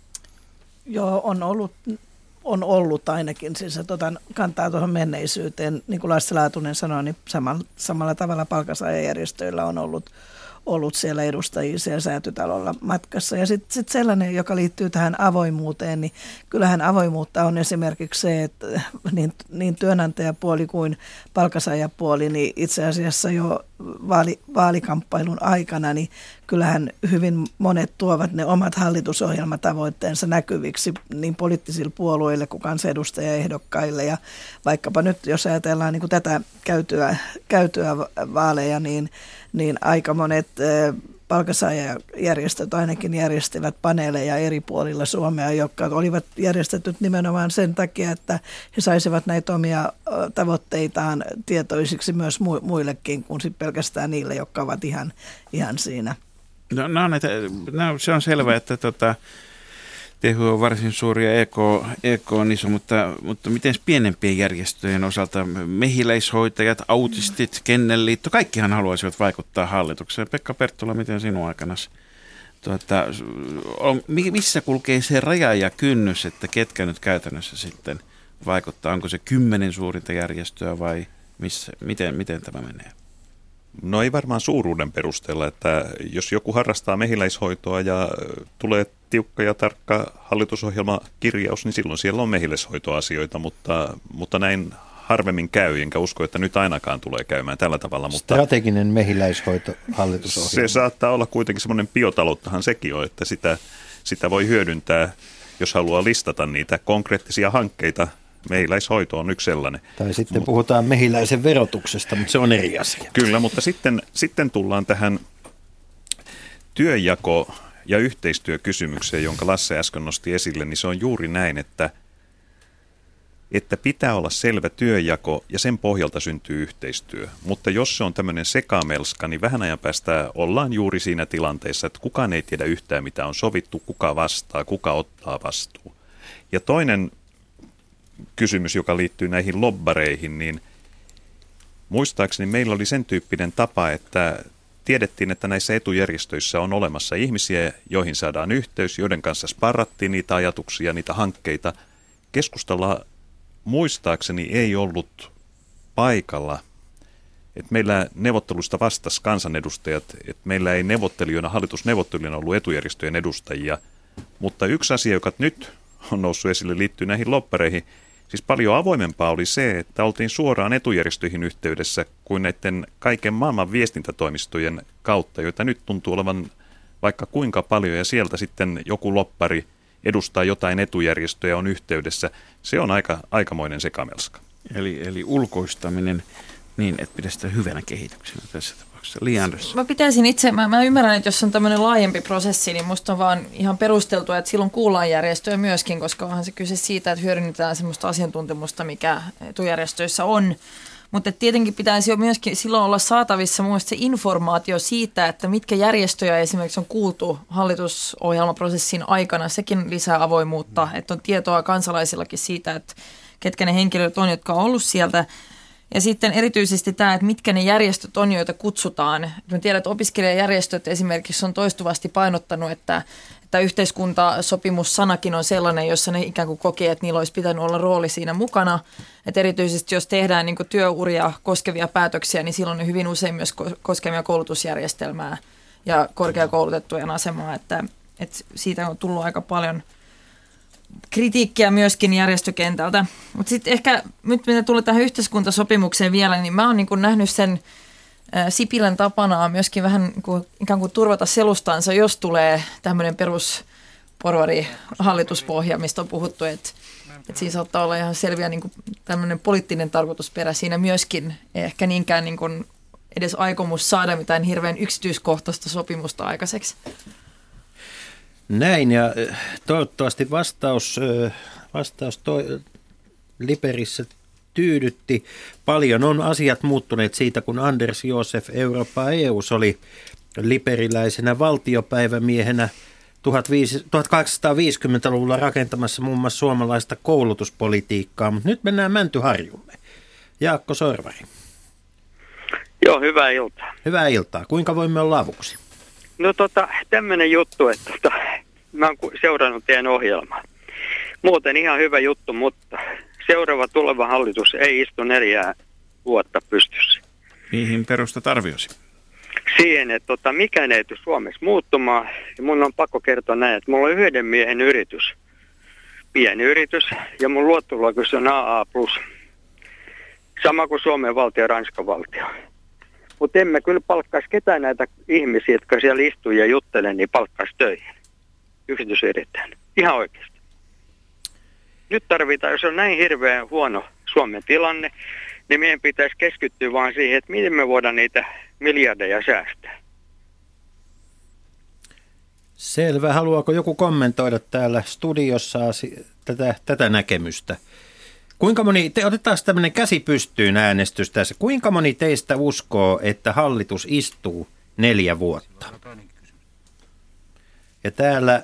Joo, on ollut, on ollut ainakin. Siis se tota, kantaa tuohon menneisyyteen. Niin kuin Lassi Laatunen sanoi, niin samalla, samalla tavalla palkansaajajärjestöillä on ollut, ollut siellä edustajia siellä säätytalolla matkassa. Ja sitten sit sellainen, joka liittyy tähän avoimuuteen, niin kyllähän avoimuutta on esimerkiksi se, että niin, niin työnantajapuoli kuin palkansaajapuoli, niin itse asiassa jo vaali, vaalikamppailun aikana, niin kyllähän hyvin monet tuovat ne omat hallitusohjelmatavoitteensa näkyviksi niin poliittisille puolueille kuin kansanedustajaehdokkaille. Ja vaikkapa nyt, jos ajatellaan niin kuin tätä käytyä, käytyä vaaleja, niin, niin aika monet palkansaajajärjestöt ainakin järjestivät paneeleja eri puolilla Suomea, jotka olivat järjestetyt nimenomaan sen takia, että he saisivat näitä omia tavoitteitaan tietoisiksi myös mu- muillekin kuin sit pelkästään niille, jotka ovat ihan, ihan siinä. No, no, no se on selvää, että tota, Tehy on varsin suuri ja EK, EK on iso, mutta, mutta miten pienempien järjestöjen osalta mehiläishoitajat, autistit, kennelliitto, kaikkihan haluaisivat vaikuttaa hallitukseen. Pekka Perttula, miten sinun aikana tuota, on, missä kulkee se raja ja kynnys, että ketkä nyt käytännössä sitten vaikuttaa? Onko se kymmenen suurinta järjestöä vai missä, miten, miten tämä menee? No ei varmaan suuruuden perusteella, että jos joku harrastaa mehiläishoitoa ja tulee tiukka ja tarkka hallitusohjelmakirjaus, niin silloin siellä on mehiläishoitoasioita, mutta, mutta näin harvemmin käy, enkä usko, että nyt ainakaan tulee käymään tällä tavalla. Mutta Strateginen mehiläishoito hallitusohjelma. se saattaa olla kuitenkin semmoinen biotalouttahan sekin on, että sitä, sitä voi hyödyntää, jos haluaa listata niitä konkreettisia hankkeita. Mehiläishoito on yksi sellainen. Tai sitten puhutaan mehiläisen verotuksesta, mutta se on eri asia. Kyllä, mutta sitten, sitten tullaan tähän työjako- ja yhteistyökysymykseen, jonka Lasse äsken nosti esille, niin se on juuri näin, että, että pitää olla selvä työjako ja sen pohjalta syntyy yhteistyö. Mutta jos se on tämmöinen sekamelska, niin vähän ajan päästä ollaan juuri siinä tilanteessa, että kukaan ei tiedä yhtään mitä on sovittu, kuka vastaa, kuka ottaa vastuu. Ja toinen kysymys, joka liittyy näihin lobbareihin, niin muistaakseni meillä oli sen tyyppinen tapa, että tiedettiin, että näissä etujärjestöissä on olemassa ihmisiä, joihin saadaan yhteys, joiden kanssa sparrattiin niitä ajatuksia, niitä hankkeita. Keskustalla muistaakseni ei ollut paikalla, että meillä neuvottelusta vastasi kansanedustajat, että meillä ei neuvottelijoina, hallitusneuvottelijoina ollut etujärjestöjen edustajia, mutta yksi asia, joka nyt on noussut esille, liittyy näihin loppareihin. Siis paljon avoimempaa oli se, että oltiin suoraan etujärjestöihin yhteydessä kuin näiden kaiken maailman viestintätoimistojen kautta, joita nyt tuntuu olevan vaikka kuinka paljon ja sieltä sitten joku loppari edustaa jotain etujärjestöjä on yhteydessä. Se on aika, aikamoinen sekamelska. Eli, eli ulkoistaminen niin, että pidä sitä hyvänä kehityksenä tässä tapauksessa. Li Andersson. Mä pitäisin itse, mä, mä ymmärrän, että jos on tämmöinen laajempi prosessi, niin musta on vaan ihan perusteltua, että silloin kuullaan järjestöjä myöskin, koska onhan se kyse siitä, että hyödynnetään semmoista asiantuntemusta, mikä etujärjestöissä on. Mutta tietenkin pitäisi jo myöskin silloin olla saatavissa muun se informaatio siitä, että mitkä järjestöjä esimerkiksi on kuultu hallitusohjelmaprosessin aikana. Sekin lisää avoimuutta, että on tietoa kansalaisillakin siitä, että ketkä ne henkilöt on, jotka on ollut sieltä. Ja sitten erityisesti tämä, että mitkä ne järjestöt on, joita kutsutaan. Mä tiedän, että opiskelijajärjestöt esimerkiksi on toistuvasti painottanut, että, että yhteiskuntasopimussanakin on sellainen, jossa ne ikään kuin kokee, että niillä olisi pitänyt olla rooli siinä mukana. Että erityisesti jos tehdään niin työuria koskevia päätöksiä, niin silloin ne hyvin usein myös koskevia koulutusjärjestelmää ja korkeakoulutettujen asemaa. Että, että siitä on tullut aika paljon – kritiikkiä myöskin järjestökentältä. Mutta sitten ehkä nyt mitä tulee tähän yhteiskuntasopimukseen vielä, niin mä oon niin nähnyt sen Sipilän tapana myöskin vähän niin kuin, ikään kuin turvata selustansa, jos tulee tämmöinen perus hallituspohja, mistä on puhuttu, että, että siinä saattaa olla ihan selviä niin kuin tämmöinen poliittinen tarkoitusperä siinä myöskin, ehkä niinkään niin kuin edes aikomus saada mitään hirveän yksityiskohtaista sopimusta aikaiseksi. Näin ja toivottavasti vastaus, vastaus toi, Liberissä tyydytti. Paljon on asiat muuttuneet siitä, kun Anders Josef Eurooppa EUS oli liberiläisenä valtiopäivämiehenä 1850-luvulla rakentamassa muun muassa suomalaista koulutuspolitiikkaa, mutta nyt mennään Mäntyharjulle. Jaakko Sorvari. Joo, hyvää iltaa. Hyvää iltaa. Kuinka voimme olla avuksi? No tota, tämmöinen juttu, että tota, mä oon seurannut teidän ohjelmaa. Muuten ihan hyvä juttu, mutta seuraava tuleva hallitus ei istu neljää vuotta pystyssä. Mihin perustat arviosi? Siihen, että tota, mikään ei tule Suomessa muuttumaan. Ja mun on pakko kertoa näin, että mulla on yhden miehen yritys. Pieni yritys. Ja mun luottoluokitus on AA+. Sama kuin Suomen valtio ja Ranskan valtio. Mutta emme kyllä palkkaisi ketään näitä ihmisiä, jotka siellä istuu ja juttelee, niin palkkaisi töihin. Yksityisyrittäjän. Ihan oikeasti. Nyt tarvitaan, jos on näin hirveän huono Suomen tilanne, niin meidän pitäisi keskittyä vain siihen, että miten me voidaan niitä miljardeja säästää. Selvä. Haluaako joku kommentoida täällä studiossa tätä, tätä näkemystä? Kuinka moni, te otetaan tämmöinen käsi pystyyn äänestys tässä. Kuinka moni teistä uskoo, että hallitus istuu neljä vuotta? Ja täällä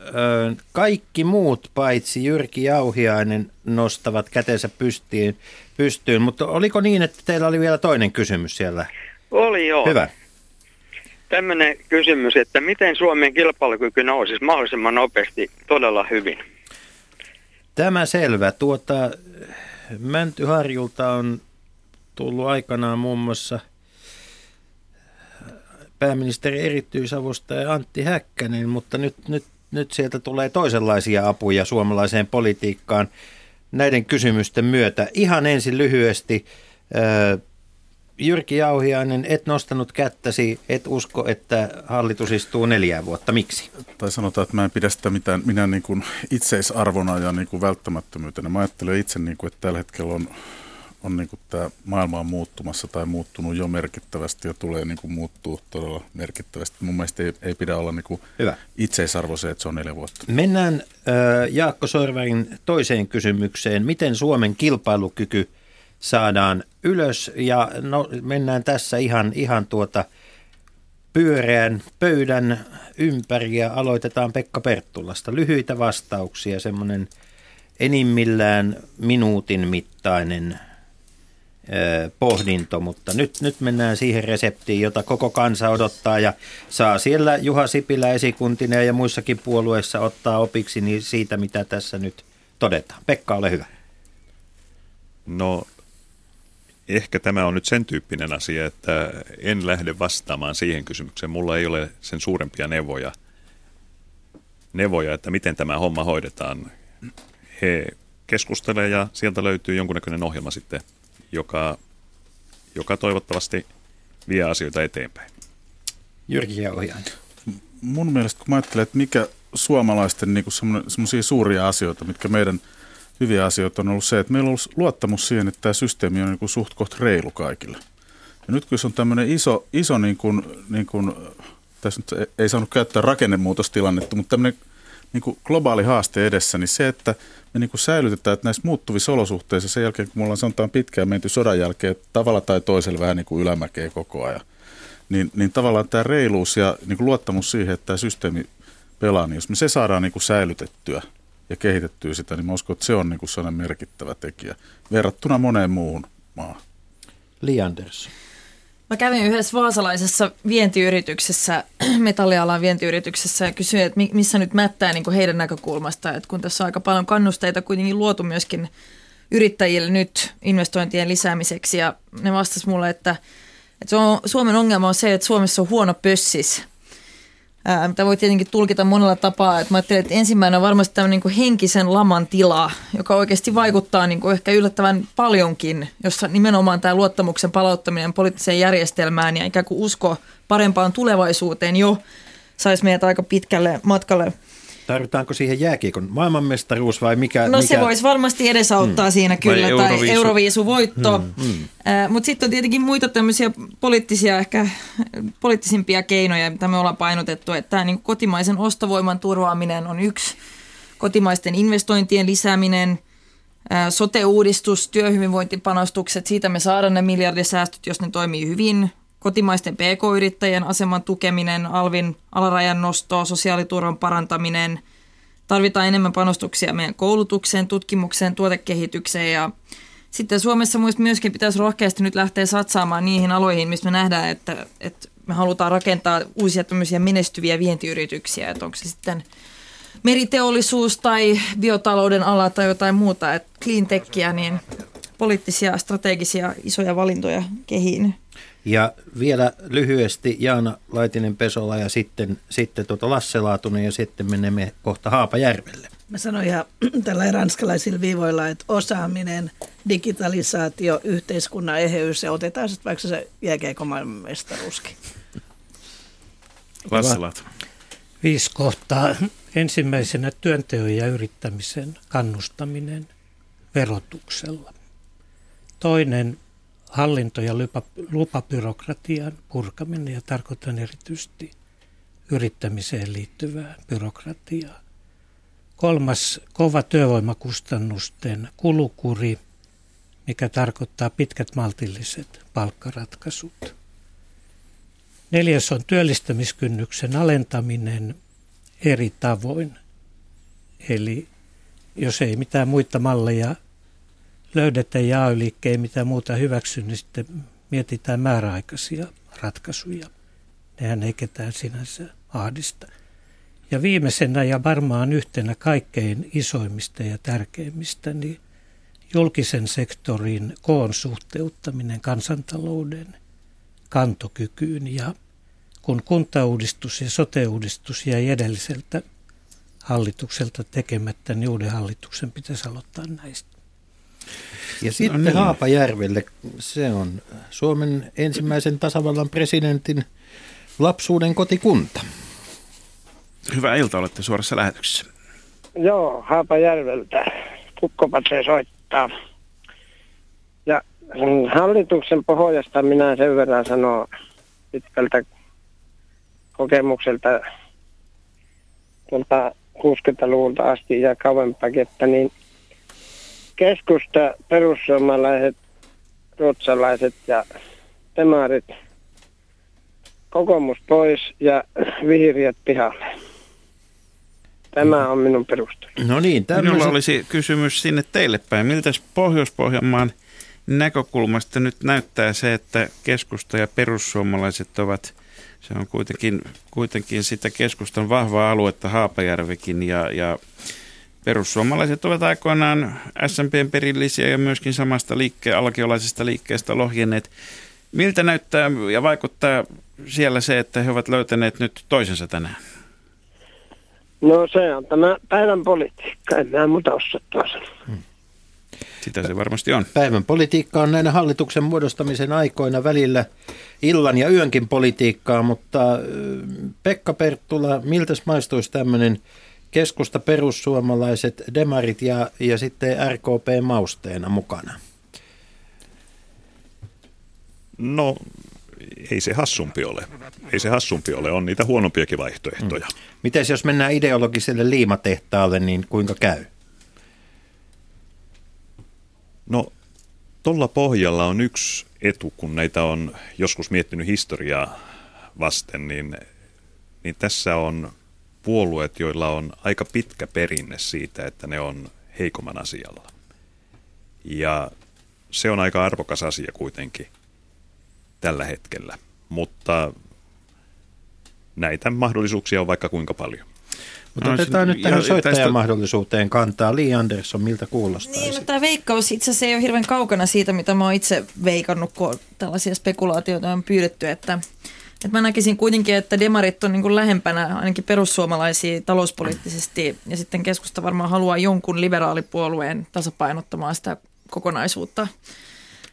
ö, kaikki muut paitsi Jyrki Jauhiainen nostavat kätensä pystyyn, pystyyn. Mutta oliko niin, että teillä oli vielä toinen kysymys siellä? Oli joo. Hyvä. Tämmöinen kysymys, että miten Suomen kilpailukyky nousisi mahdollisimman nopeasti todella hyvin? Tämä selvä. Tuota, Mäntyharjulta on tullut aikanaan muun muassa pääministeri erityisavustaja Antti Häkkänen, mutta nyt, nyt, nyt sieltä tulee toisenlaisia apuja suomalaiseen politiikkaan näiden kysymysten myötä. Ihan ensin lyhyesti. Jyrki Jauhiainen, et nostanut kättäsi, et usko, että hallitus istuu neljää vuotta. Miksi? Tai sanotaan, että mä en pidä sitä mitään, minä niin kuin itseisarvona ja niin kuin välttämättömyytenä. Mä ajattelen itse, niin kuin, että tällä hetkellä on, on niin kuin tämä maailma on muuttumassa tai muuttunut jo merkittävästi ja tulee niin kuin muuttuu todella merkittävästi. Mun mielestä ei, ei pidä olla niin kuin Hyvä. itseisarvo se, että se on neljä vuotta. Mennään äh, Jaakko Sorvarin toiseen kysymykseen. Miten Suomen kilpailukyky – saadaan ylös ja no, mennään tässä ihan, ihan tuota pyöreän pöydän ympäri ja aloitetaan Pekka Perttulasta. Lyhyitä vastauksia, semmoinen enimmillään minuutin mittainen ö, pohdinto, mutta nyt, nyt mennään siihen reseptiin, jota koko kansa odottaa ja saa siellä Juha Sipilä esikuntinen ja muissakin puolueissa ottaa opiksi niin siitä, mitä tässä nyt todetaan. Pekka, ole hyvä. No ehkä tämä on nyt sen tyyppinen asia, että en lähde vastaamaan siihen kysymykseen. Mulla ei ole sen suurempia neuvoja, neuvoja että miten tämä homma hoidetaan. He keskustelee ja sieltä löytyy jonkunnäköinen ohjelma sitten, joka, joka toivottavasti vie asioita eteenpäin. Jyrki Jauhiainen. Mun mielestä kun mä ajattelen, että mikä suomalaisten niin semmoisia suuria asioita, mitkä meidän hyviä asioita on ollut se, että meillä on ollut luottamus siihen, että tämä systeemi on niin suht koht reilu kaikille. Ja nyt kun se on tämmöinen iso, iso niin kuin, niin kuin, tässä nyt ei saanut käyttää rakennemuutostilannetta, mutta tämmöinen niin kuin globaali haaste edessä, niin se, että me niin kuin säilytetään, että näissä muuttuvissa olosuhteissa sen jälkeen, kun me ollaan sanotaan pitkään menty sodan jälkeen tavalla tai toisella vähän niin kuin ylämäkeä koko ajan, niin, niin tavallaan tämä reiluus ja niin kuin luottamus siihen, että tämä systeemi pelaa, niin jos me se saadaan niin kuin säilytettyä ja kehitettyä sitä, niin mä uskon, että se on niin kuin sellainen merkittävä tekijä verrattuna moneen muuhun maahan. Li Andersson. Mä kävin yhdessä vaasalaisessa vientiyrityksessä, metallialan vientiyrityksessä ja kysyin, että missä nyt mättää niin kuin heidän näkökulmasta, että kun tässä on aika paljon kannusteita kuitenkin luotu myöskin yrittäjille nyt investointien lisäämiseksi ja ne vastasivat mulle, että, että se on, Suomen ongelma on se, että Suomessa on huono pössis mitä voi tietenkin tulkita monella tapaa. Että mä ajattelin, että ensimmäinen on varmasti tämmöinen niin henkisen laman tila, joka oikeasti vaikuttaa niin kuin ehkä yllättävän paljonkin, jossa nimenomaan tämä luottamuksen palauttaminen poliittiseen järjestelmään ja ikään kuin usko parempaan tulevaisuuteen jo saisi meidät aika pitkälle matkalle Tarvitaanko siihen jääkiekon maailmanmestaruus vai mikä? No mikä? se voisi varmasti edesauttaa mm. siinä kyllä, vai tai Euroviisu-voitto. Mm. Mm. Äh, Mutta sitten on tietenkin muita tämmöisiä poliittisia, ehkä poliittisimpia keinoja, mitä me ollaan painotettu, että tämä niin kotimaisen ostovoiman turvaaminen on yksi, kotimaisten investointien lisääminen, sote-uudistus, työhyvinvointipanostukset, siitä me saadaan ne miljardisäästöt, jos ne toimii hyvin, kotimaisten pk-yrittäjien aseman tukeminen, alvin alarajan nosto, sosiaaliturvan parantaminen. Tarvitaan enemmän panostuksia meidän koulutukseen, tutkimukseen, tuotekehitykseen ja sitten Suomessa myöskin pitäisi rohkeasti nyt lähteä satsaamaan niihin aloihin, missä me nähdään, että, että me halutaan rakentaa uusia tämmöisiä menestyviä vientiyrityksiä, että onko se sitten meriteollisuus tai biotalouden ala tai jotain muuta, että cleantechia, niin poliittisia, strategisia, isoja valintoja kehiin. Ja vielä lyhyesti Jaana Laitinen-Pesola ja sitten, sitten tuota Lasse Laatunen ja sitten menemme kohta Haapajärvelle. Mä sanoin ihan tällä ranskalaisilla viivoilla, että osaaminen, digitalisaatio, yhteiskunnan eheys ja otetaan sitten vaikka se jääkeekö maailmanmestaruuskin. Lasse Laatunen. Viisi kohtaa. Ensimmäisenä työnteon ja yrittämisen kannustaminen verotuksella. Toinen hallinto- ja lupabyrokratian purkaminen ja tarkoitan erityisesti yrittämiseen liittyvää byrokratiaa. Kolmas kova työvoimakustannusten kulukuri, mikä tarkoittaa pitkät maltilliset palkkaratkaisut. Neljäs on työllistämiskynnyksen alentaminen eri tavoin. Eli jos ei mitään muita malleja löydetä ja ei mitään muuta hyväksy, niin sitten mietitään määräaikaisia ratkaisuja. Nehän ei ketään sinänsä ahdista. Ja viimeisenä ja varmaan yhtenä kaikkein isoimmista ja tärkeimmistä, niin julkisen sektorin koon suhteuttaminen kansantalouden kantokykyyn. Ja kun kuntauudistus ja sote-uudistus jäi edelliseltä hallitukselta tekemättä, niin uuden hallituksen pitäisi aloittaa näistä. Ja sitten no niin. Haapajärvelle, se on Suomen ensimmäisen tasavallan presidentin lapsuuden kotikunta. Hyvää iltaa, olette suorassa lähetyksessä. Joo, Haapajärveltä. Kukkopatse soittaa. Ja hallituksen pohjasta minä sen verran sanon pitkältä kokemukselta tuolta 60-luvulta asti ja kauempaakin, että niin – keskusta, perussuomalaiset, ruotsalaiset ja demarit, kokoomus pois ja vihreät pihalle. Tämä on minun perustelu. No niin, tämmöisen... Minulla olisi kysymys sinne teille päin. Miltä Pohjois-Pohjanmaan näkökulmasta nyt näyttää se, että keskusta ja perussuomalaiset ovat, se on kuitenkin, kuitenkin sitä keskustan vahvaa aluetta Haapajärvekin ja, ja Perussuomalaiset ovat aikoinaan SMPn perillisiä ja myöskin samasta liikkeen, alkiolaisesta liikkeestä lohjenneet. Miltä näyttää ja vaikuttaa siellä se, että he ovat löytäneet nyt toisensa tänään? No se on tämä päivän politiikka, en mä muuta osaa hmm. Sitä se varmasti on. Päivän politiikka on näinä hallituksen muodostamisen aikoina välillä illan ja yönkin politiikkaa, mutta Pekka Perttula, miltä maistuisi tämmöinen keskusta, perussuomalaiset, demarit ja, ja sitten RKP mausteena mukana? No, ei se hassumpi ole. Ei se hassumpi ole, on niitä huonompiakin vaihtoehtoja. Mm. Miten jos mennään ideologiselle liimatehtaalle, niin kuinka käy? No, tuolla pohjalla on yksi etu, kun näitä on joskus miettinyt historiaa vasten, niin, niin tässä on puolueet, joilla on aika pitkä perinne siitä, että ne on heikomman asialla. Ja se on aika arvokas asia kuitenkin tällä hetkellä, mutta näitä mahdollisuuksia on vaikka kuinka paljon. Mutta otetaan nyt tähän soittajan mahdollisuuteen kantaa. Li Andersson, miltä kuulostaa? Niin, no, tämä veikkaus itse asiassa ei ole hirveän kaukana siitä, mitä mä oon itse veikannut, kun tällaisia spekulaatioita on pyydetty, että et mä näkisin kuitenkin, että demarit on niin kuin lähempänä ainakin perussuomalaisia talouspoliittisesti ja sitten keskusta varmaan haluaa jonkun liberaalipuolueen tasapainottamaan sitä kokonaisuutta.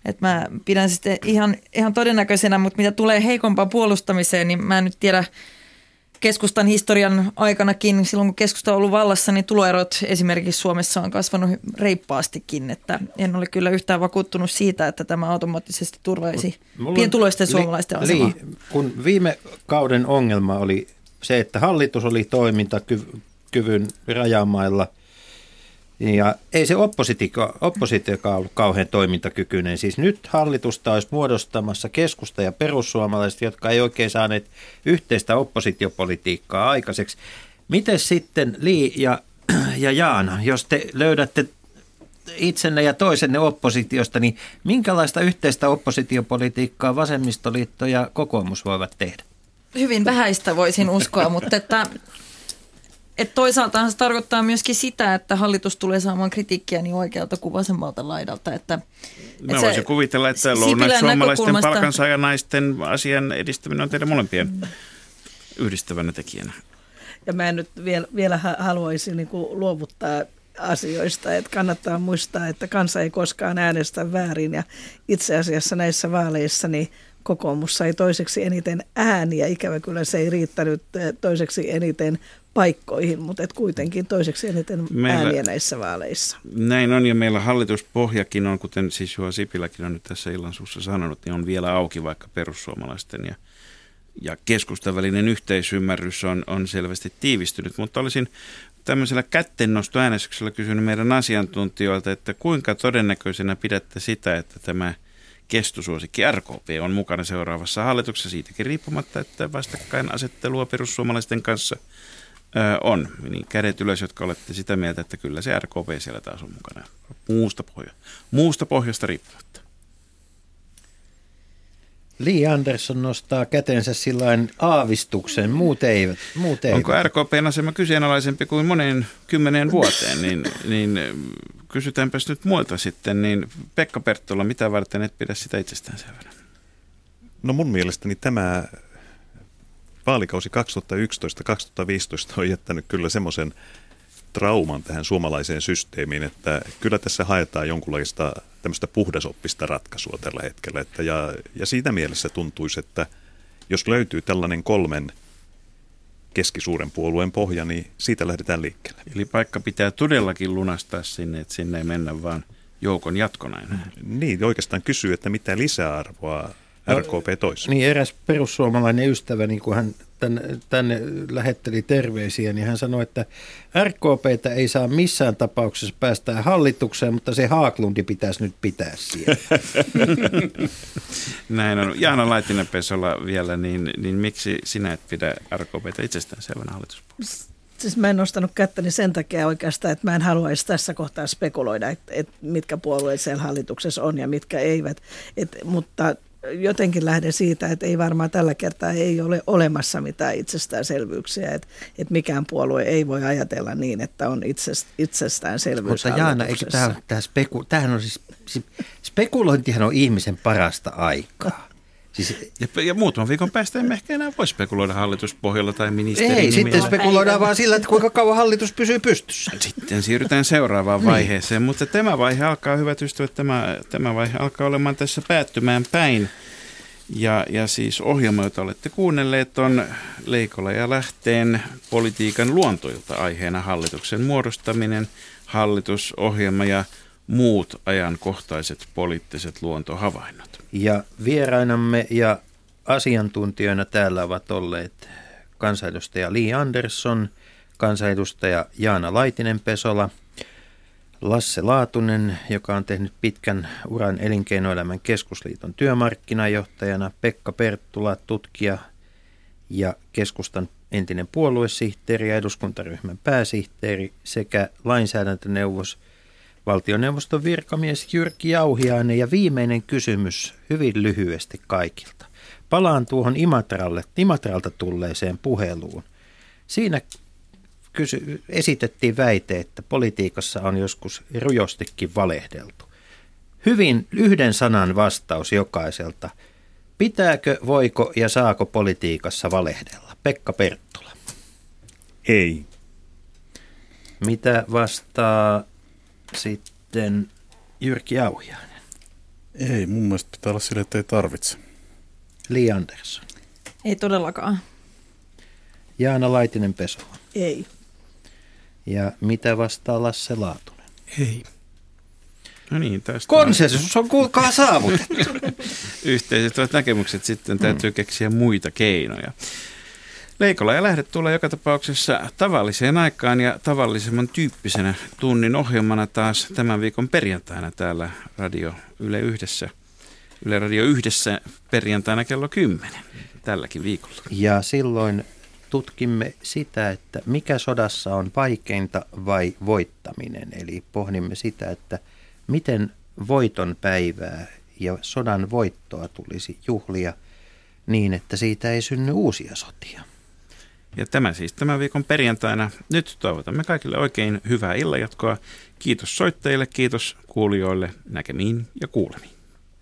Et mä pidän sitten ihan, ihan todennäköisenä, mutta mitä tulee heikompaan puolustamiseen, niin mä en nyt tiedä, keskustan historian aikanakin, silloin kun keskusta on ollut vallassa, niin tuloerot esimerkiksi Suomessa on kasvanut reippaastikin. Että en ole kyllä yhtään vakuuttunut siitä, että tämä automaattisesti turvaisi pientuloisten suomalaisten li, asemaa. Li, kun viime kauden ongelma oli se, että hallitus oli toimintakyvyn rajamailla – ja ei se oppositio, oppositiokaan ollut kauhean toimintakykyinen. Siis nyt hallitusta olisi muodostamassa keskusta ja perussuomalaiset, jotka ei oikein saaneet yhteistä oppositiopolitiikkaa aikaiseksi. Miten sitten Li ja, ja Jaana, jos te löydätte itsenne ja toisenne oppositiosta, niin minkälaista yhteistä oppositiopolitiikkaa vasemmistoliitto ja kokoomus voivat tehdä? Hyvin vähäistä voisin uskoa, mutta että et toisaalta se tarkoittaa myöskin sitä, että hallitus tulee saamaan kritiikkiä niin oikealta kuin vasemmalta laidalta. Että, Mä voisin se, kuvitella, että lounais-suomalaisten palkansaajanaisten asian edistäminen on teidän molempien yhdistävänä tekijänä. Ja mä en nyt vielä, vielä haluaisi niin kuin luovuttaa asioista, että kannattaa muistaa, että kansa ei koskaan äänestä väärin ja itse asiassa näissä vaaleissa niin kokoomus sai toiseksi eniten ääniä. Ikävä kyllä se ei riittänyt eh, toiseksi eniten paikkoihin, mutta et kuitenkin toiseksi eniten meillä, ääniä näissä vaaleissa. Näin on, ja meillä hallituspohjakin on, kuten siis Juha Sipiläkin on nyt tässä illan suussa sanonut, niin on vielä auki vaikka perussuomalaisten ja, ja keskustan välinen yhteisymmärrys on, on selvästi tiivistynyt, mutta olisin tämmöisellä kättennostoäänestyksellä kysynyt meidän asiantuntijoilta, että kuinka todennäköisenä pidätte sitä, että tämä kestosuosikki RKP on mukana seuraavassa hallituksessa siitäkin riippumatta, että vastakkainasettelua perussuomalaisten kanssa – on. Niin kädet ylös, jotka olette sitä mieltä, että kyllä se RKP siellä taas on mukana. Muusta, pohja, muusta pohjasta riippumatta. Li Andersson nostaa kätensä sillain aavistuksen, muut eivät. Muut eivät. Onko RKPn asema kyseenalaisempi kuin moneen kymmeneen vuoteen, niin, niin kysytäänpäs nyt muilta sitten, niin Pekka Perttola, mitä varten et pidä sitä itsestäänselvänä? No mun mielestäni tämä vaalikausi 2011-2015 on jättänyt kyllä semmoisen trauman tähän suomalaiseen systeemiin, että kyllä tässä haetaan jonkunlaista tämmöistä puhdasoppista ratkaisua tällä hetkellä. Että ja, ja siitä mielessä tuntuisi, että jos löytyy tällainen kolmen keskisuuren puolueen pohja, niin siitä lähdetään liikkeelle. Eli paikka pitää todellakin lunastaa sinne, että sinne ei mennä vaan joukon jatkona enää. Niin, oikeastaan kysyy, että mitä lisäarvoa RKP toisi. Niin eräs perussuomalainen ystävä, niin kun hän tänne, tänne lähetteli terveisiä, niin hän sanoi, että RKPtä ei saa missään tapauksessa päästää hallitukseen, mutta se Haaklundi pitäisi nyt pitää siellä. Näin on. Jaana Laitinen Pesola vielä, niin, niin miksi sinä et pidä RKPtä itsestään selvänä hallituspuolella? Siis mä en nostanut kättäni sen takia oikeastaan, että mä en haluaisi tässä kohtaa spekuloida, että, että mitkä puolueet siellä hallituksessa on ja mitkä eivät. Et, mutta jotenkin lähden siitä, että ei varmaan tällä kertaa ei ole olemassa mitään itsestäänselvyyksiä, että, että mikään puolue ei voi ajatella niin, että on itsest, itsestäänselvyys Mutta Jaana, eikö tämä, tämä, speku, tämähän on siis, siis, spekulointihan on ihmisen parasta aikaa. Siis, ja, ja muutaman viikon päästä emme ehkä enää voi spekuloida hallituspohjalla tai ministeri. Ei, sitten spekuloidaan vaan sillä, että kuinka kauan hallitus pysyy pystyssä. Sitten siirrytään seuraavaan niin. vaiheeseen, mutta tämä vaihe alkaa, hyvät ystävät, tämä, tämä vaihe alkaa olemaan tässä päättymään päin. Ja, ja siis ohjelma, jota olette kuunnelleet, on Leikola ja Lähteen politiikan luontoilta aiheena hallituksen muodostaminen, hallitusohjelma ja muut ajankohtaiset poliittiset luontohavainnot. Ja vierainamme ja asiantuntijoina täällä ovat olleet kansanedustaja Li Andersson, kansanedustaja Jaana Laitinen-Pesola, Lasse Laatunen, joka on tehnyt pitkän uran elinkeinoelämän keskusliiton työmarkkinajohtajana, Pekka Perttula, tutkija ja keskustan entinen puoluesihteeri ja eduskuntaryhmän pääsihteeri sekä lainsäädäntöneuvos – valtioneuvoston virkamies Jyrki Jauhiainen ja viimeinen kysymys hyvin lyhyesti kaikilta. Palaan tuohon Imatralle, Imatralta tulleeseen puheluun. Siinä kysy, esitettiin väite, että politiikassa on joskus rujostikin valehdeltu. Hyvin yhden sanan vastaus jokaiselta. Pitääkö, voiko ja saako politiikassa valehdella? Pekka Perttula. Ei. Mitä vastaa sitten Jyrki Auhiainen. Ei, mun mielestä pitää olla sille, että ei tarvitse. Li Andersson. Ei todellakaan. Jaana Laitinen-Peso. Ei. Ja mitä vastaa Lasse Laatunen? Ei. No niin, tästä Konsensus on kuulkaa saavutettu. Yhteiset näkemykset sitten täytyy mm. keksiä muita keinoja. Leikola ja lähdet tulee joka tapauksessa tavalliseen aikaan ja tavallisemman tyyppisenä tunnin ohjelmana taas tämän viikon perjantaina täällä Radio Yle Yhdessä. Yle Radio Yhdessä perjantaina kello 10 tälläkin viikolla. Ja silloin tutkimme sitä, että mikä sodassa on vaikeinta vai voittaminen. Eli pohdimme sitä, että miten voiton päivää ja sodan voittoa tulisi juhlia niin, että siitä ei synny uusia sotia. Ja tämä siis tämän viikon perjantaina. Nyt toivotamme kaikille oikein hyvää illanjatkoa. Kiitos soittajille, kiitos kuulijoille, näkemiin ja kuulemiin.